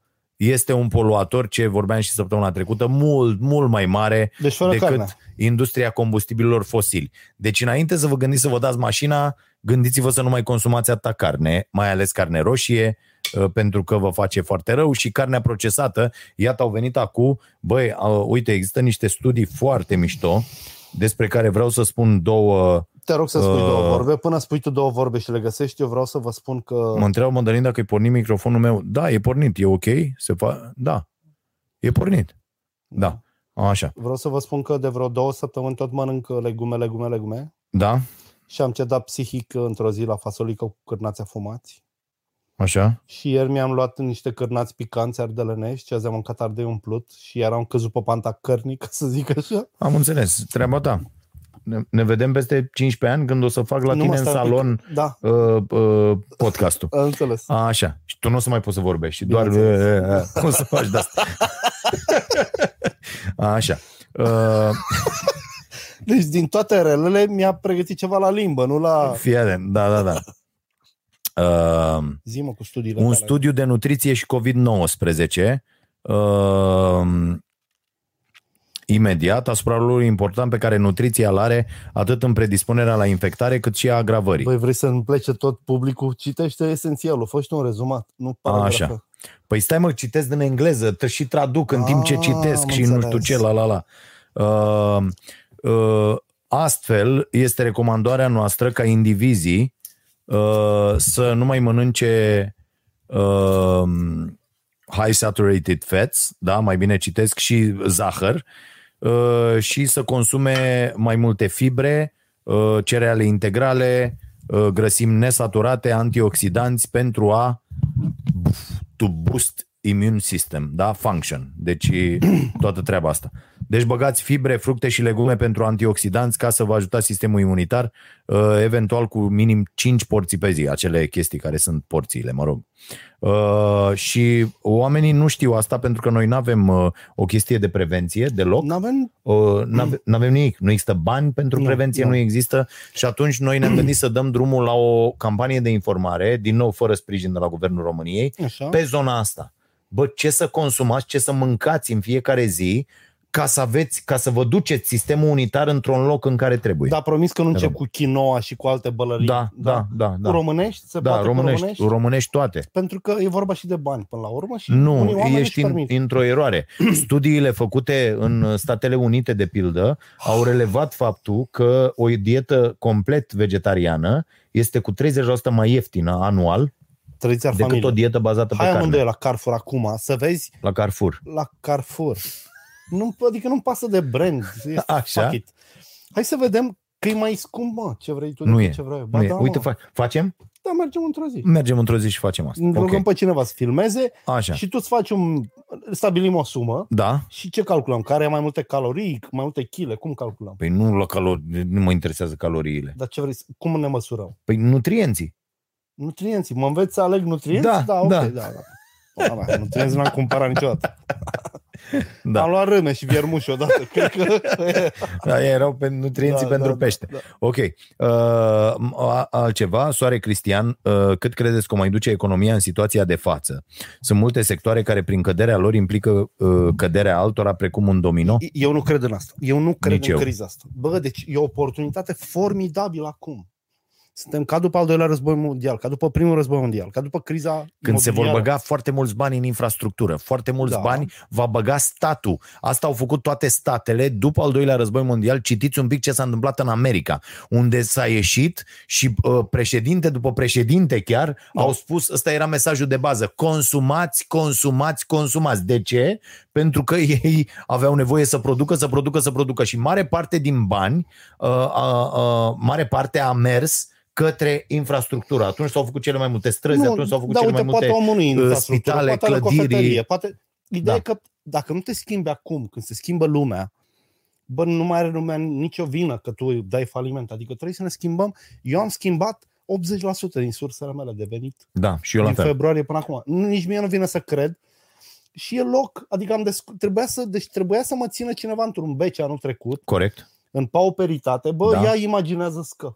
este un poluator, ce vorbeam și săptămâna trecută, mult, mult mai mare deci decât carne. industria combustibililor fosili. Deci înainte să vă gândiți să vă dați mașina, gândiți-vă să nu mai consumați atâta carne, mai ales carne roșie, uh, pentru că vă face foarte rău și carnea procesată, iată au venit acum, băi, uh, uite, există niște studii foarte mișto despre care vreau să spun două te rog să spui uh, două vorbe. Până spui tu două vorbe și le găsești, eu vreau să vă spun că... Mă întreabă Mădălin dacă e pornit microfonul meu. Da, e pornit, e ok? Se fa... Da, e pornit. Da, așa. Vreau să vă spun că de vreo două săptămâni tot mănânc legume, legume, legume. Da. Și am cedat psihic într-o zi la fasolică cu cârnați afumați. Așa. Și ieri mi-am luat niște cârnați picanți ardelenești și azi am mâncat ardei umplut și iar am căzut pe panta cărnic, să zic așa. Am înțeles, treaba ta ne, ne vedem peste 15 ani când o să fac la nu tine în salon da. uh, uh, podcastul. Am înțeles. A, așa. Și tu nu o să mai poți să vorbești, doar uh, uh, uh, o să faci de asta. așa. Uh, deci din toate relele mi-a pregătit ceva la limbă, nu la... Fie da, da, da. Uh, Zi-mă cu studiile Un tale. studiu de nutriție și COVID-19 uh, imediat asupra rolului important pe care nutriția îl are atât în predispunerea la infectare cât și a agravării. Băi, vrei să-mi plece tot publicul? Citește esențialul, fă un rezumat, nu paragrafă. Așa. Păi stai mă, citesc în engleză, te și traduc în A, timp ce citesc și înțeles. nu știu ce, la la la. Uh, uh, astfel, este recomandarea noastră ca indivizii uh, să nu mai mănânce uh, high saturated fats, da, mai bine citesc și zahăr, Uh, și să consume mai multe fibre, uh, cereale integrale, uh, grăsimi nesaturate, antioxidanți pentru a to boost immune system, da? Function. Deci toată treaba asta. Deci băgați fibre, fructe și legume pentru antioxidanți ca să vă ajutați sistemul imunitar, uh, eventual cu minim 5 porții pe zi, acele chestii care sunt porțiile, mă rog. Uh, și oamenii nu știu asta pentru că noi nu avem uh, o chestie de prevenție deloc. Nu avem Uh, nu avem nimic, nu există bani pentru Nu, prevenție, nu. nu există și atunci noi ne-am gândit să dăm drumul la o campanie de informare, din nou fără sprijin de la Guvernul României, așa. pe zona asta. Bă, ce să consumați, ce să mâncați în fiecare zi ca să aveți, ca să vă duceți sistemul unitar într-un loc în care trebuie. Dar promis că nu încep Rog. cu quinoa și cu alte bălării. da, da, da. da. Cu românești? Se da poate românești, cu românești? românești toate. Pentru că e vorba și de bani până la urmă și Nu, unii oameni ești își în, permit. într-o eroare. Studiile făcute în Statele Unite, de pildă, au relevat faptul că o dietă complet vegetariană este cu 30% mai ieftină anual Tradiția decât familiei. o dietă bazată pe Hai amândoi carne la Carrefour acum, să vezi la Carrefour. la Carrefour. Nu, adică nu-mi pasă de brand. E Așa. fuck it. Hai să vedem că e mai scump, mă, ce vrei tu Nu decât e. ce vreau eu. Ba, Nu e. da, Uite, mă. fa- facem? da, mergem într-o zi. Mergem într-o zi și facem asta. Okay. Rugăm Ok. pe cineva să filmeze Așa. și tu îți faci un... stabilim o sumă Da? și ce calculăm? Care are mai multe calorii, mai multe chile? Cum calculăm? Păi nu la calori, nu mă interesează caloriile. Dar ce vrei? să- Cum ne măsurăm? Păi nutrienții. Nutrienții. Mă înveți să aleg nutrienți? Da, da, ok, da. da. da. Bă, mea, nutrienți n-am cumpărat niciodată. Da. Am luat râme și viermuși odată. Cred că... Da, erau pe nutrienții Da, pentru da, pește. da, Ok. Uh, a- altceva, Soare Cristian, uh, cât credeți că o mai duce economia în situația de față? Sunt multe sectoare care prin căderea lor implică uh, căderea altora precum un domino? Eu nu cred în asta. Eu nu cred Nici în eu. criza asta. Bă, deci e o oportunitate formidabilă acum. Suntem ca după al doilea război mondial, ca după primul război mondial, ca după criza Când se vor imobiliară. băga foarte mulți bani în infrastructură, foarte mulți Da. bani va băga statul. Asta au făcut toate statele după al doilea război mondial. Citiți un pic ce s-a întâmplat în America, unde s-a ieșit și uh, președinte după președinte chiar Da. au spus, ăsta era mesajul de bază, consumați, consumați, consumați. De ce? Pentru că ei aveau nevoie să producă, să producă, să producă și mare parte din bani, uh, uh, uh, mare parte a mers către infrastructură. Atunci s-au făcut cele mai multe străzi, atunci s-au făcut da, cele uite, mai multe poate omul nu e în uh, infrastructură, spitale, poate are o clădiri. cofetărie, Poate... Ideea Da. e că dacă nu te schimbi acum, când se schimbă lumea, bă, nu mai are lumea nicio vină că tu dai faliment. Adică trebuie să ne schimbăm. Eu am schimbat 80% din sursele mele de venit Da, și eu la din fel. februarie până acum. Nu- Nici mie nu vine să cred. Și e loc, adică am desc- trebuia să, deci trebuia să mă țină cineva într-un bece anul trecut, Corect? în pauperitate. Bă, Da. ia imaginează că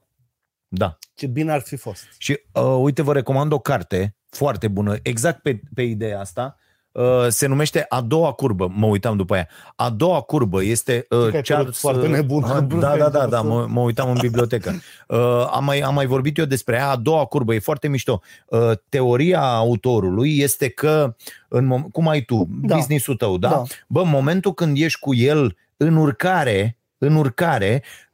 Da. ce bine ar fi fost. Și uh, uite, vă recomand o carte foarte bună, exact pe, pe ideea asta. Uh, se numește A doua curbă, mă uitam după ea. A doua curbă este uh, Știi că ai părut foarte nebun. Uh, da, da, da, da, mă, mă uitam în bibliotecă. Uh, am, mai, am mai vorbit eu despre ea. A doua curbă e foarte mișto. Uh, teoria autorului este că, în mom- cum ai tu, Da. business-ul tău, da? Da. Bă, în momentul când ești cu el în urcare, în urcare, uh, uh,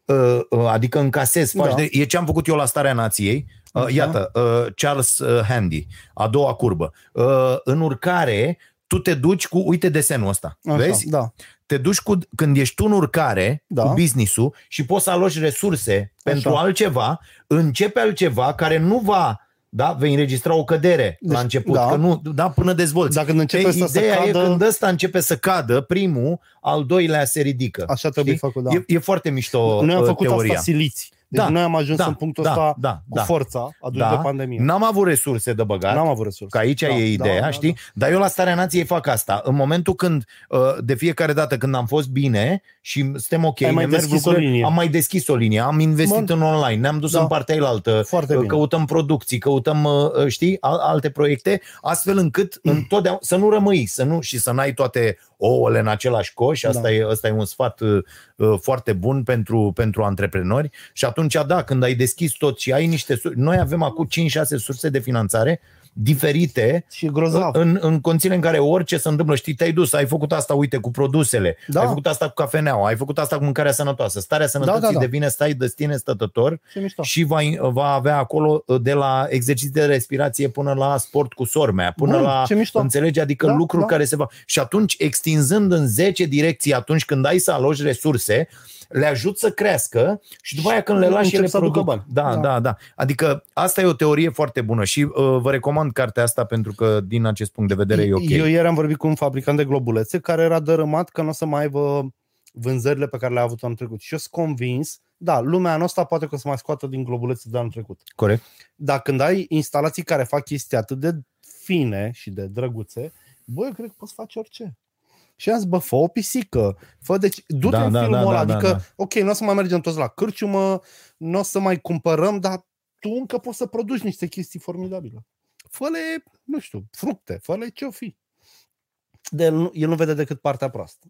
adică încasezi, faci Da. de, e ce am făcut eu la Starea Nației, Uh, Așa. iată, uh, Charles uh, Handy, a doua curbă. Uh, în urcare, tu te duci cu, uite desenul ăsta, Așa, vezi? Da. Te duci cu, când ești tu în urcare Da. cu business-ul și poți să aloci resurse pentru altceva, începe altceva care nu va da, vei înregistra o cădere Deci, la început, da. că nu, da, până dezvolți. Dacă începe Ei, să se ideea cadă, e când ăsta începe să cadă, primul, al doilea se ridică. așa trebuie Știi? făcut, da. E, e foarte mișto noi am uh, făcut teoria. asta siliți. Deci Da, noi am ajuns da, în punctul da, ăsta da, cu da. forța adus Da. de pandemie. N-am avut resurse de băgat. N-am avut resurse. Că aici Da, e ideea, da, da, știi? Dar eu la Starea Nației fac asta. În momentul când, uh, de fiecare dată când am fost bine și suntem ok, Ai ne mai merg deschis o lucrurile, linie. am mai deschis o linie, am investit Bun. în online, ne-am dus Da. în partea ailaltă, Foarte uh, bine. căutăm producții, căutăm, uh, știi, al- alte proiecte, astfel încât întotdeauna să nu rămâi să nu, și să n-ai toate ouăle în același coș. Asta, Da. e, asta e un sfat uh, uh, foarte bun pentru, pentru antreprenori. Și atunci, da, când ai deschis tot și ai niște... sur- Noi avem acum 5-6 surse de finanțare diferite Și e grozav. în, în condițiile în care orice se întâmplă, știi, te-ai dus, ai făcut asta, uite, cu produsele, Da. ai făcut asta cu cafeneaua, ai făcut asta cu mâncarea sănătoasă. Starea sănătății da, da. devine stai de tine stătător Ce mișto. și va, va avea acolo uh, de la exerciții de respirație până la sport cu sormea, până Bun, la, ce mișto. înțelegi, adică Da, lucruri da. care se va... Și atunci, extinzând în 10 direcții, atunci când ai să aloci resurse, le ajut să crească și după aia când le lași Încep ele să aducă produc. bani. Da, da, Da. da, da. Adică asta e o teorie foarte bună și uh, vă recomand cartea asta pentru că din acest punct de vedere e ok. Eu ieri am vorbit cu un fabricant de globulețe care era dărâmat că nu o să mai aibă vânzările pe care le-a avut anul trecut. Și eu sunt convins, da, lumea noastră poate că o să mai scoată din globulețe de anul trecut. Corect? Dar când ai instalații care fac chestii atât de fine și de drăguțe, băi, eu cred că poți face orice. Și am zis, bă, fă o pisică, fă deci, du-te Da, în da, filmul da, ăla, da, adică, da, da. ok, nu o să mai mergem toți la cârciumă, nu o să mai cumpărăm, dar tu încă poți să produci niște chestii formidabile. Fă-le, nu știu, fructe, fă-le ce-o fi. De el, nu, el nu vede decât partea proastă.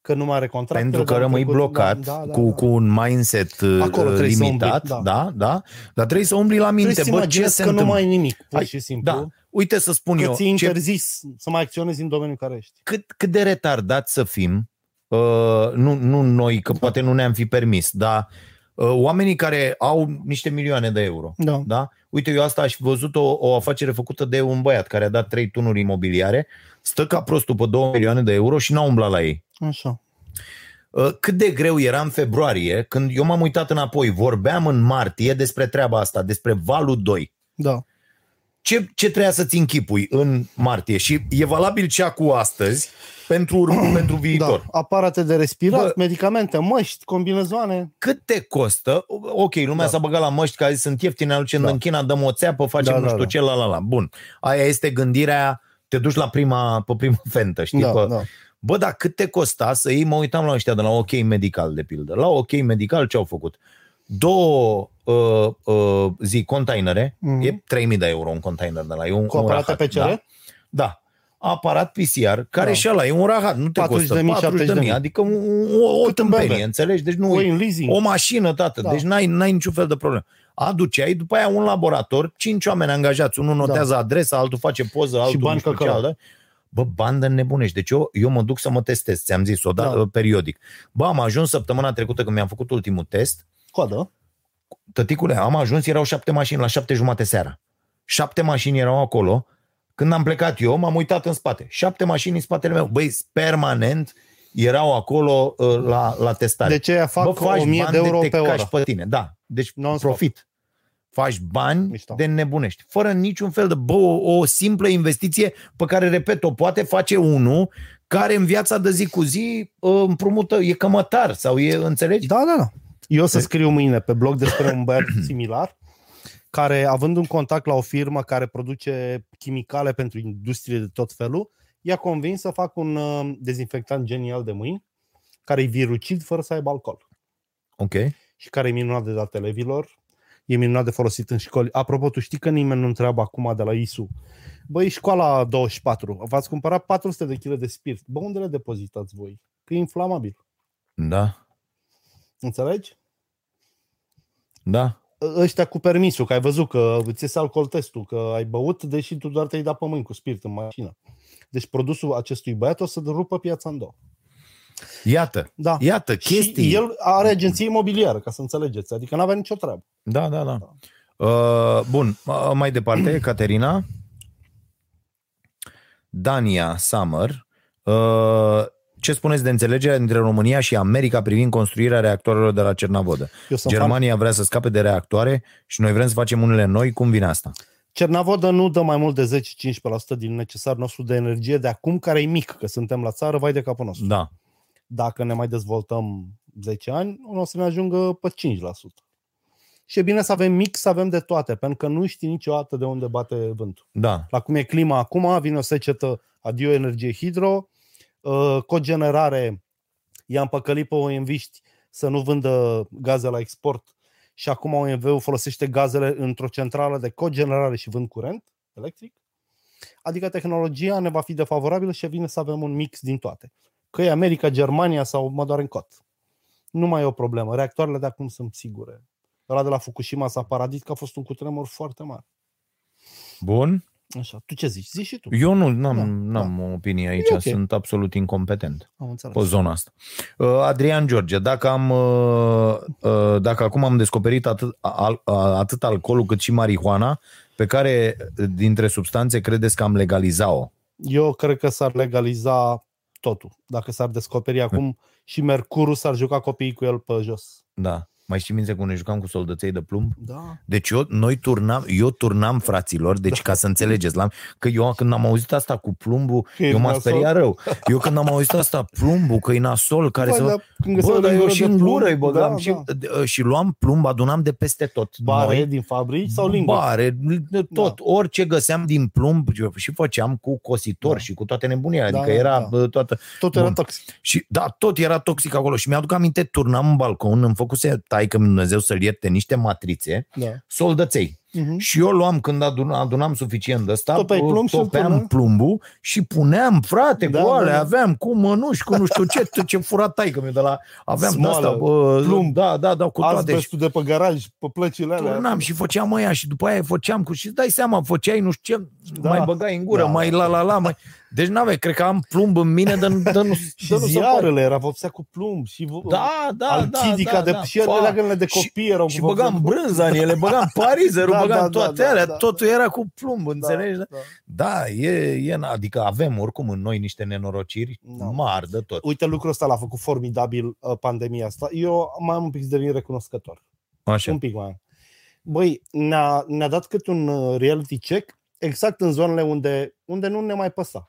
Că nu mai are contract. Pentru că rămâi blocat da, cu, cu un mindset uh, Acolo trebuie să limitat, umbli, da. da. da, da, dar trebuie să umbli la minte, Trebuie să bă, ce imaginezi se că nu întâmplă? mai ai nimic, pur Hai, și simplu. Da, uite să spun Că eu, ți-e ce, interzis să mai acționezi în domeniul în care ești. cât, cât de retardat să fim, uh, nu, nu noi, că poate nu ne-am fi permis, dar uh, oamenii care au niște milioane de euro, Da. da? Uite, eu asta aș fi văzut o, o afacere făcută de un băiat care a dat trei tunuri imobiliare, stă ca prostul pe 2 milioane de euro și n-a umblat la ei. Așa. Uh, Cât de greu era în februarie, când eu m-am uitat înapoi, vorbeam în martie despre treaba asta, despre valul 2. Da. Ce, ce trebuia să-ți închipui în martie? Și e valabil cea cu astăzi pentru, ur- pentru viitor. da. Aparate de respirat, Bă. Bă. medicamente, măști, combinezoane. Cât te costă? Ok, lumea Da. s-a băgat la măști care sunt ieftine, aducem Da. în China, dăm o țeapă, facem Da, nu da, știu da. ce, la la la. Bun. Aia este gândirea, te duci la prima, pe prima fentă, știi? Da, pe, da. Bă, dar cât te costa să iei, mă uitam la ăștia de la OK Medical, de pildă. La OK Medical ce au făcut? Două uh, uh, zi containere, Mhm. e 3000 de euro un container de la e un, Cu un aparate rahat, PCR? Da? da. Aparat PCR, care Da. și ăla e un rahat, nu te 40.000, costă 40 de 70.000. mii, adică o, o, o Cât în tâmpenie, bebe. înțelegi? Deci nu O e în leasing. o mașină, tată, Da. deci n-ai, n-ai niciun fel de problemă. Aduceai, după aia un laborator, cinci oameni angajați, unul notează adresa, altul face poză, altul bani nu știu ce, căcălă. altă. Bă, bandă nebunești. Deci eu, eu mă duc să mă testez, ți-am zis, o da, Da. periodic. Bă, am ajuns săptămâna trecută când mi-am făcut ultimul test, Coadă. Tăticule, am ajuns, erau șapte mașini la șapte jumate seara. Șapte mașini erau acolo. Când am plecat eu, m-am uitat în spate. Șapte mașini în spatele meu. Băi, permanent erau acolo uh, la, la testare. De ce aia fac Bă, faci 1000 bani de euro te pe oră? cași pe tine. Da, deci Non-stop. profit. Faci bani Mișto. de nebunești. Fără niciun fel de... Bă, o, o simplă investiție pe care, repet, o poate face unul care în viața de zi cu zi uh, împrumută, e cămătar sau e, înțelegi? Da, da, da. Eu o să scriu mâine pe blog despre un băiat similar care, având un contact la o firmă care produce chimicale pentru industrie de tot felul, i-a convins să facă un uh, dezinfectant genial de mâini care e virucid fără să aibă alcool Ok. și care e minunat de dat elevilor, e minunat de folosit în școli. Apropo, tu știi că nimeni nu întreabă acum de la ISU. Băi, școala 24, v-ați cumpărat 400 de kg de spirit. Bă, unde le depozitați voi? Că e inflamabil. Da, Înțelegi? da. ăștia cu permisul, că ai văzut că îți iese alcool testul, că ai băut, deși tu doar te-ai dat pe mâini cu spirit în mașină. Deci produsul acestui băiat o să rupă piața în două. Iată, Da. iată, chestii. Și el are agenție imobiliară, ca să înțelegeți. Adică n-avea nicio treabă. Da, da, da. Uh, bun, uh, mai departe, Caterina. Dania Summer. Uh, ce spuneți de înțelegerea dintre România și America privind construirea reactoarelor de la Cernavodă? Eu sunt fan. Germania vrea să scape de reactoare și noi vrem să facem unele noi. Cum vine asta? Cernavodă nu dă mai mult de 10-15% din necesar nostru de energie de acum, care e mic, că suntem la țară, vai de capul nostru. Da. Dacă ne mai dezvoltăm 10 ani, nu o să ne ajungă pe 5%. Și e bine să avem mix, să avem de toate, pentru că nu știi niciodată de unde bate vântul. Da. La cum e clima acum, vine o secetă, adio energie hidro, uh, cogenerare, i-am păcălit pe OMV-ști să nu vândă gaze la export și acum OMV-ul folosește gazele într-o centrală de cogenerare și vând curent electric. Adică tehnologia ne va fi defavorabilă și vine să avem un mix din toate. Că e America, Germania sau mă doar în cot. Nu mai e o problemă. Reactoarele de acum sunt sigure. Ăla de la Fukushima s-a paradit că a fost un cutremur foarte mare. Bun. Așa. Tu ce zici? Zici și tu. Eu nu n-am, Da, n-am o opinie aici, E ok. sunt absolut incompetent. Am înțeles. pe zona asta. Uh, Adrian George, dacă, am, uh, uh, dacă acum am descoperit atât, al, uh, atât alcoolul cât și marihuana, pe care dintre substanțe credeți că am legalizat-o? Eu cred că s-ar legaliza totul. Dacă s-ar descoperi acum și Mercurul s-ar juca copiii cu el pe jos. Da. Mai știi minte cum ne jucam cu soldăței de plumb? Da. Deci eu, noi turnam, eu turnam fraților, deci ca să înțelegeți, la, că eu când am auzit asta cu plumbul, Că e eu m-am nasol. speriat rău. Eu când am auzit asta, plumbul, că e nasol, care Bă, să... dar când găseau Bă, dar în eu gură și de în plumb, gură îi băgam da, și, da. și luam plumb, adunam de peste tot. Bare Noi, din fabrici sau linguri? bare, tot, Da. orice găseam din plumb și făceam cu cositor Da. și cu toate nebunile, Da, adică da, era da. bă, toată... Tot era Bun. toxic. Și da, tot era toxic acolo și mi-aduc aminte, turnam în balcon, îmi făcuse taică Dumnezeu să-l ierte niște matrițe, Da. soldăței. Mhm. Și eu luam când adun, adunam suficient de ăsta, Topeai plumb și îl topeam punea? plumbul și puneam, frate, Da, cu da, alea, da. aveam cu mănuși, cu nu știu ce, tot ce fura taică mi de la... Aveam de Smoală, asta, bă, plumb, da, da, da, cu toate. Și Azbestul de pe garaj, pe plăcile alea. turnam și făceam aia și după aia făceam cu... Și îți dai seama, făceai nu știu ce, Da. mai băgai în gură, Da, mai da. la la la, mai... Deci n-aveai, cred că am plumb în mine de, de, nu, Și de nu se poate. ziarele era vopsea cu plumb și vo- Da, da, alchidica da, da, de da. și ele Fa- leagănele de și- copii erau Și cu băgam vopsea cu- brânza în ele, băgam parizerul, Da, băgam da, da, toate da, alea, da. totul era cu plumb, înțelegi? Da, Da, da. da e, e, adică avem oricum în noi niște nenorociri Da. mari de tot. Uite, lucrul ăsta l-a făcut formidabil uh, pandemia asta. Eu mai am un pic de devin recunoscător. Așa. Un pic mai am. Băi, ne-a, ne-a dat cât un uh, reality check exact în zonele unde, unde nu ne mai păsa.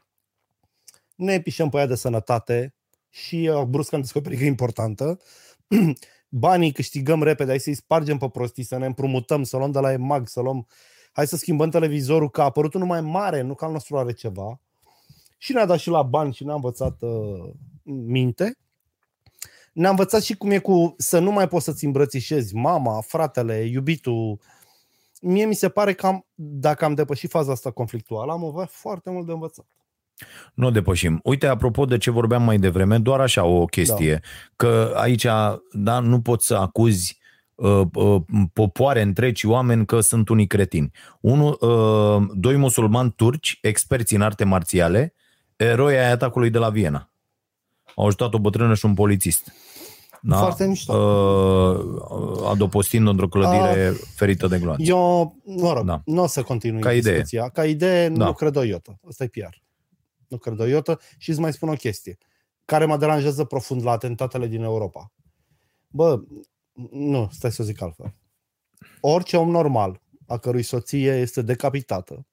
Ne pișăm pe aia de sănătate și uh, brusc am descoperit că e importantă. Banii câștigăm repede, hai să-i spargem pe prostii, să ne împrumutăm, să luăm de la EMAG, să luăm... Hai să schimbăm televizorul, că a apărut unul mai mare, nu că al nostru are ceva. Și ne-a dat și la bani și ne-a învățat uh, minte. Ne-a învățat și cum e cu să nu mai poți să-ți îmbrățișezi mama, fratele, iubitul. Mie mi se pare că am, dacă am depășit faza asta conflictuală, am avea foarte mult de învățat. Nu o depășim. Uite, apropo de ce vorbeam mai devreme, doar așa o chestie, da. că aici da, nu poți să acuzi uh, uh, popoare întregi oameni că sunt unii cretini. Unu, uh, doi musulmani turci, experți în arte marțiale, eroi ai atacului de la Viena. Au ajutat o bătrână și un polițist. Da? Foarte mișto. Uh, adopostind într-o clădire ferită de gloanțe. Eu, mă rog, Da. da. nu o să continui Ca idee. discuția. Ca idee, Da. nu cred o iotă. Asta e PR. Nu cred o iotă și îți mai spun o chestie care mă deranjează profund la atentatele din Europa. Bă, nu, stai să zic altfel. Orice om normal, a cărui soție este decapitată,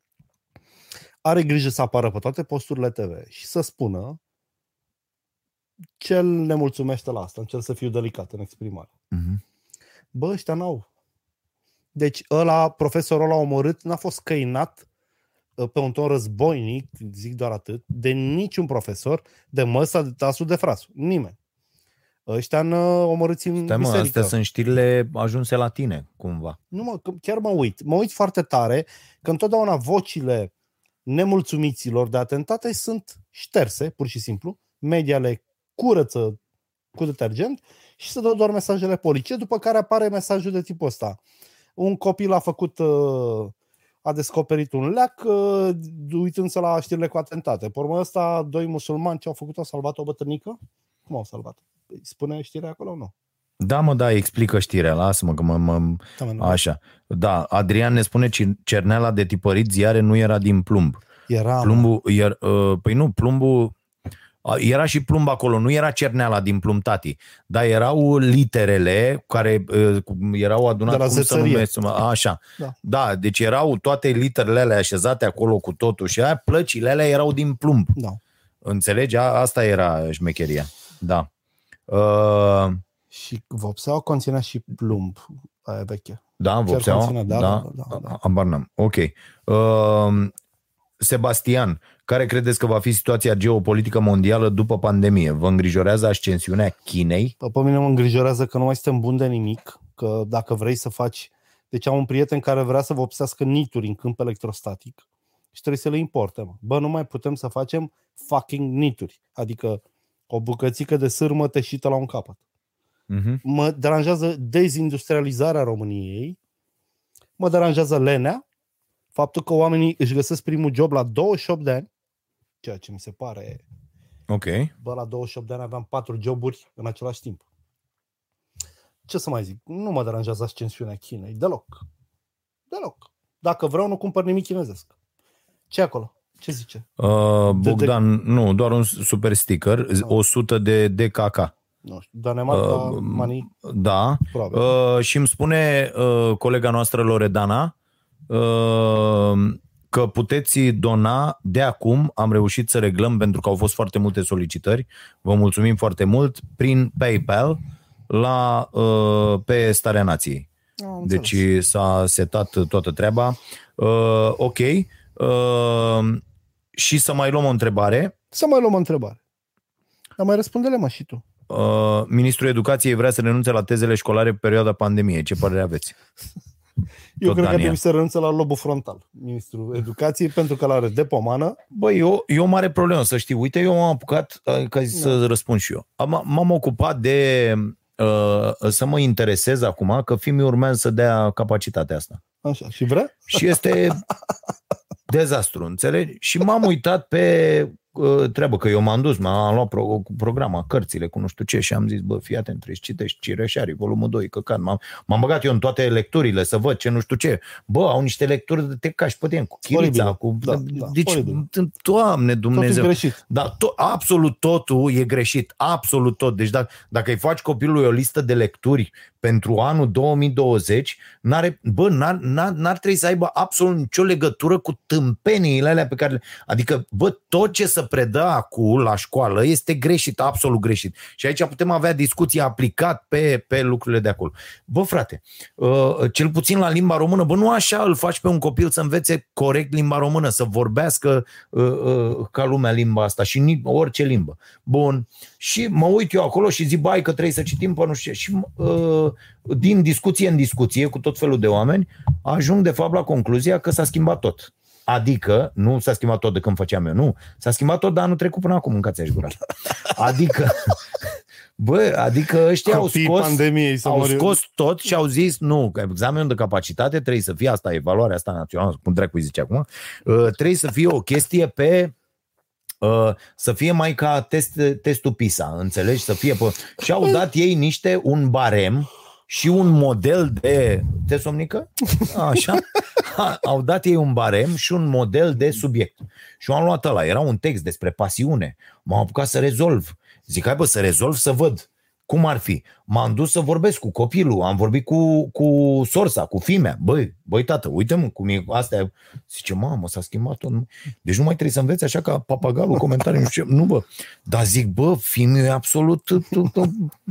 are grijă să apară pe toate posturile TV și să spună ce ne mulțumește la asta, încerc să fiu delicat în exprimare. Mhm. Bă, ăștia n-au. Deci ăla, profesorul ăla omorât, n-a fost căinat uh, pe un ton războinic, zic doar atât, de niciun profesor, de măsa, de tasul, de frasul. Nimeni. Ăștia n omorâți în Stai mă, biserică. astea sunt știrile ajunse la tine, cumva. Nu mă, că chiar mă uit. Mă uit foarte tare că întotdeauna vocile nemulțumiților de atentate sunt șterse, pur și simplu. Media le curăță cu detergent și se dă doar mesajele politice, după care apare mesajul de tipul ăsta. Un copil a făcut, uh, a descoperit un leac uh, uitându-se la știrile cu atentate. Pe urmă ăsta, doi musulmani ce au făcut, au salvat o bătrânică? Cum au salvat? Păi, Spune știrea acolo? Nu. Da, mă, da, explică știrea, lasă-mă că mă, mă, Da, mă, nu. Așa. Da, Adrian ne spune că cerneala de tipărit ziare nu era din plumb. Era, mă. Plumbul, iar, uh, păi nu, plumbul, a, era și plumb acolo, nu era cerneala din plumb tati, dar erau literele care uh, cum erau adunate, De la cum să zețărie. numesc, mă, așa. Da. da, deci erau toate literele alea așezate acolo cu totul și aia, plăcile alea erau din plumb. Da. Înțelegi? A, asta era șmecheria. Da. Uh, Și vopseaua conținea și plumb, aia veche. Da, Chiar vopseaua? conține, da, da, da, da, da. Habar n-am. Ok. Uh, Sebastian, care credeți că va fi situația geopolitică mondială după pandemie? Vă îngrijorează ascensiunea Chinei? Pe mine mă îngrijorează că nu mai suntem buni de nimic, că dacă vrei să faci... Deci am un prieten care vrea să vopsească nituri în câmp electrostatic și trebuie să le importe. Mă. Bă, nu mai putem să facem fucking nituri, adică o bucățică de sârmă teșită la un capăt. Uh-huh. Mă deranjează dezindustrializarea României, mă deranjează lenea, faptul că oamenii își găsesc primul job la 28 de ani, ceea ce mi se pare Ok. Bă, la 28 de ani aveam patru joburi în același timp. Ce să mai zic? Nu mă deranjează ascensiunea Chinei. Deloc. Deloc. Dacă vreau, nu cumpăr nimic chinezesc. ce acolo? Ce zice? Uh, Bogdan, de... nu, doar un super sticker, 100 de DKK. Nu știu, Danemarca, uh, Mani? Da. Uh, și îmi spune uh, colega noastră Loredana uh, că puteți dona de acum, am reușit să reglăm pentru că au fost foarte multe solicitări, vă mulțumim foarte mult, prin PayPal la, uh, pe Starea Nației. Am Deci înțeles. s-a setat toată treaba. Uh, ok. Uh, și să mai luăm o întrebare. Să mai luăm o întrebare. Dar mai răspunde-le mă și tu. Uh, Ministrul Educației vrea să renunțe la tezele școlare pe perioada pandemiei. Ce părere aveți? Eu Tot cred că ar Daniel. trebui să renunțe la lobul frontal, ministrul educației, pentru că l-are de pomană. Băi, eu, e o mare problemă, să știi. Uite, eu m-am apucat, uh, ca zi să răspund și eu. Am, m-am ocupat de uh, să mă interesez acum că fiii urmează să dea capacitatea asta. Așa. Și vrea? Și este dezastru, înțelegi? Și m-am uitat pe uh, treabă, că eu m-am dus, m-am luat pro, cu programa, cărțile, cu nu știu ce și am zis, bă, fii atent, trebuie să citești Cireșarii, volumul 2, căcat. M-am, m-am băgat eu în toate lecturile să văd ce nu știu ce. Bă, au niște lecturi de te cași pe tine, cu chirița, Oribil. cu... Da, da, deci, oribil. Doamne Totul Dumnezeu. greșit. Da, to- absolut totul e greșit, absolut tot. Deci dacă, dacă îi faci copilului o listă de lecturi pentru anul 2020, n-are, bă, n-ar, n-ar, n-ar trebui să aibă absolut nicio legătură cu tâmpeniile alea pe care le... Adică, bă, tot ce se predă acum la școală este greșit, absolut greșit. Și aici putem avea discuții aplicat pe, pe lucrurile de acolo. Bă, frate, uh, cel puțin la limba română, bă, nu așa îl faci pe un copil să învețe corect limba română, să vorbească uh, uh, ca lumea limba asta și ni- orice limbă. Bun. Și mă uit eu acolo și zic, bai, că trebuie să citim pe nu știu ce. Și uh, din discuție în discuție cu tot felul de oameni, ajung de fapt la concluzia că s-a schimbat tot. Adică, nu s-a schimbat tot de când făceam eu, nu. S-a schimbat tot de anul trecut până acum, mâncați-aș gura. Adică, bă, adică ăștia au Copiii scos, pandemiei să au mor- scos tot și au zis, nu, că examenul de capacitate trebuie să fie asta, evaluarea asta națională, cum dracu îi zice acum, uh, trebuie să fie o chestie pe uh, să fie mai ca test, testul PISA, înțelegi? Să fie pe... Și au dat ei niște, un barem și un model de... Te somnică? Așa. Ha, Au dat ei un barem și un model de subiect. Și eu am luat ăla. Era un text despre pasiune. M-am apucat să rezolv. Zic, hai bă, să rezolv, să văd. Cum ar fi? M-am dus să vorbesc cu copilul, am vorbit cu, cu sorsa, cu fimea. Băi, băi tată, uite-mă cum e astea. Zice, mamă, s-a schimbat tot. Deci nu mai trebuie să înveți așa ca papagalul comentarii, nu știu ce. Nu, bă. Dar zic, bă, fiul e absolut uh,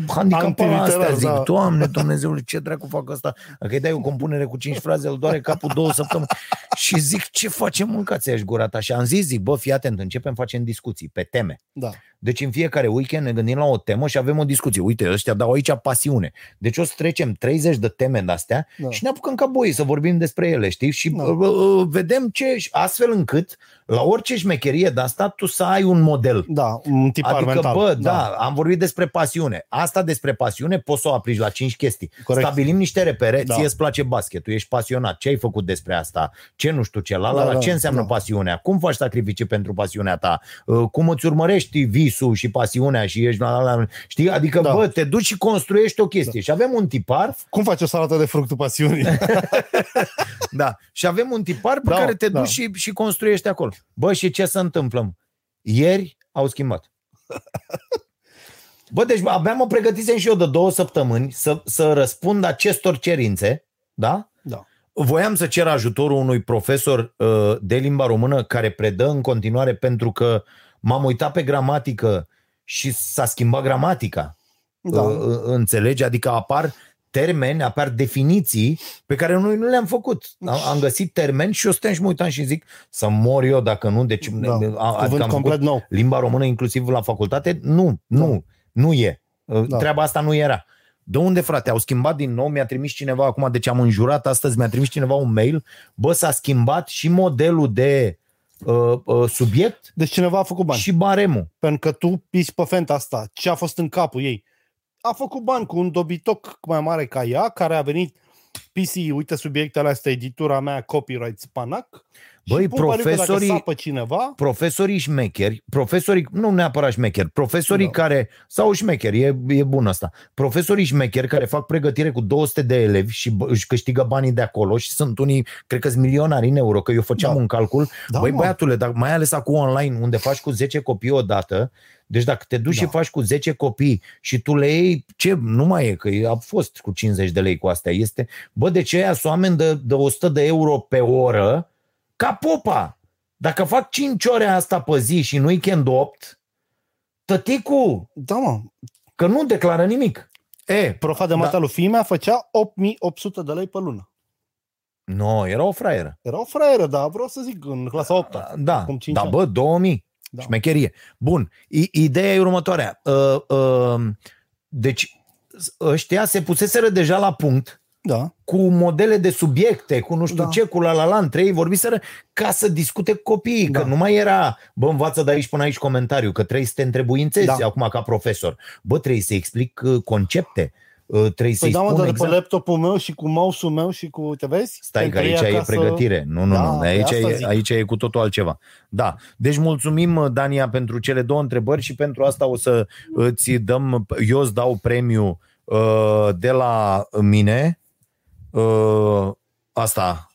handicapat la astea. Antiliterar, Zic, da. doamne, Dumnezeule, ce dracu fac asta? Dacă îi dai o compunere cu cinci fraze, îl doare capul două săptămâni. Și zic, ce facem mâncați aș gura ta? Și am zis, zic, bă, fii atent, începem facem discuții pe teme. Da. Deci în fiecare weekend ne gândim la o temă și avem o discuție. Uite, ăștia dau aici pasiune. Deci o să trecem 30 de teme de astea Da. și ne apucăm ca boi să vorbim despre ele, știi? Și Da. uh, uh, vedem ce, astfel încât la orice șmecherie de asta tu să ai un model. Da, un tipar Adică, mental. bă, da. da, am vorbit despre pasiune. Asta despre pasiune poți să o aplici la cinci chestii. Corect. Stabilim niște repere, Da. ție îți place basketul, ești pasionat, ce ai făcut despre asta, ce nu știu ce, la, la, Da, la, da, ce înseamnă da. pasiunea, cum faci sacrificii pentru pasiunea ta, Uh, cum îți urmărești visul și pasiunea și ești la, la, la știi? Adică, Da. bă, te duci și construiești o chestie. Și avem un tipar, Cum faci o salată de fructul pasiunii? da, și avem un tipar pe Da, care te da. duci și, și construiești acolo. Bă, și ce se întâmplă? Ieri au schimbat. Bă, deci abia mă pregătisem și eu de două săptămâni să, să răspund acestor cerințe, da? da. Voiam să cer ajutorul unui profesor uh, de limba română care predă în continuare pentru că m-am uitat pe gramatică și s-a schimbat gramatica. Da. Uh, înțelegi? Adică apar termeni, apar definiții pe care noi nu le-am făcut. Am, am găsit termeni și eu stăteam și mă uitam și zic să mor eu dacă nu. Deci, Da. a- Cuvânt adică am complet făcut nou. limba română inclusiv la facultate? Nu, nu, nu e. Uh, Da. Treaba asta nu era. De unde, frate? Au schimbat din nou, mi-a trimis cineva acum, deci am înjurat astăzi, mi-a trimis cineva un mail, bă, s-a schimbat și modelul de uh, uh, subiect Deci cineva a făcut bani. și baremul. Pentru că tu piși pe fenta asta. Ce a fost în capul ei? A făcut bani cu un dobitoc mai mare ca ea, care a venit PC, uite subiectele astea, editura mea, copyright Spanac. Băi, Și pun pariu că dacă profesorii, sapă cineva, profesorii șmecheri, profesorii, nu neapărat șmecheri, profesorii Da. care, sau șmecheri, e, e bun asta, profesorii șmecheri care fac pregătire cu 200 de elevi și bă, își câștigă banii de acolo și sunt unii, cred că sunt milionari în euro, că eu făceam Da. un calcul, Da, băi mă. băiatule, dar mai ales acum online, unde faci cu 10 copii odată, deci dacă te duci Da. și faci cu 10 copii și tu le iei, ce, nu mai e, că a fost cu 50 de lei cu astea, este, bă, de ce aia sunt oameni de, de 100 de euro pe oră, ca popa. Dacă fac 5 ore asta pe zi și în weekend 8, tăticu, da mă, că nu declară nimic. E, profa de Da. mata lui Fimea făcea 8800 de lei pe lună. nu, era o fraieră. Era o fraieră, dar vreau să zic, în clasa 8 Da, acum cinci da ani. bă, 2000. Da. Șmecherie. Bun, I- ideea e următoarea. Uh, uh, deci, ăștia se puseseră deja la punct Da. cu modele de subiecte, cu nu știu Da. ce, cu la la la, între ei vorbiseră ca să discute cu copiii, Da. că nu mai era, bă, învață de aici până aici comentariu, că trebuie să te întrebuințezi Da. acum ca profesor. Bă, trebuie să explic uh, concepte, uh, trebuie Păi să-i da, mă, spun dar de exact. pe laptopul meu și cu mouse-ul meu și cu, te vezi? Stai că Pentru ei aici e acasă- pregătire. Nu, nu, Da, nu. pe Aici asta e, zic. aici e cu totul altceva. Da. Deci mulțumim, Dania, pentru cele două întrebări și pentru asta o să îți dăm, eu îți dau premiu uh, de la mine, uh, asta,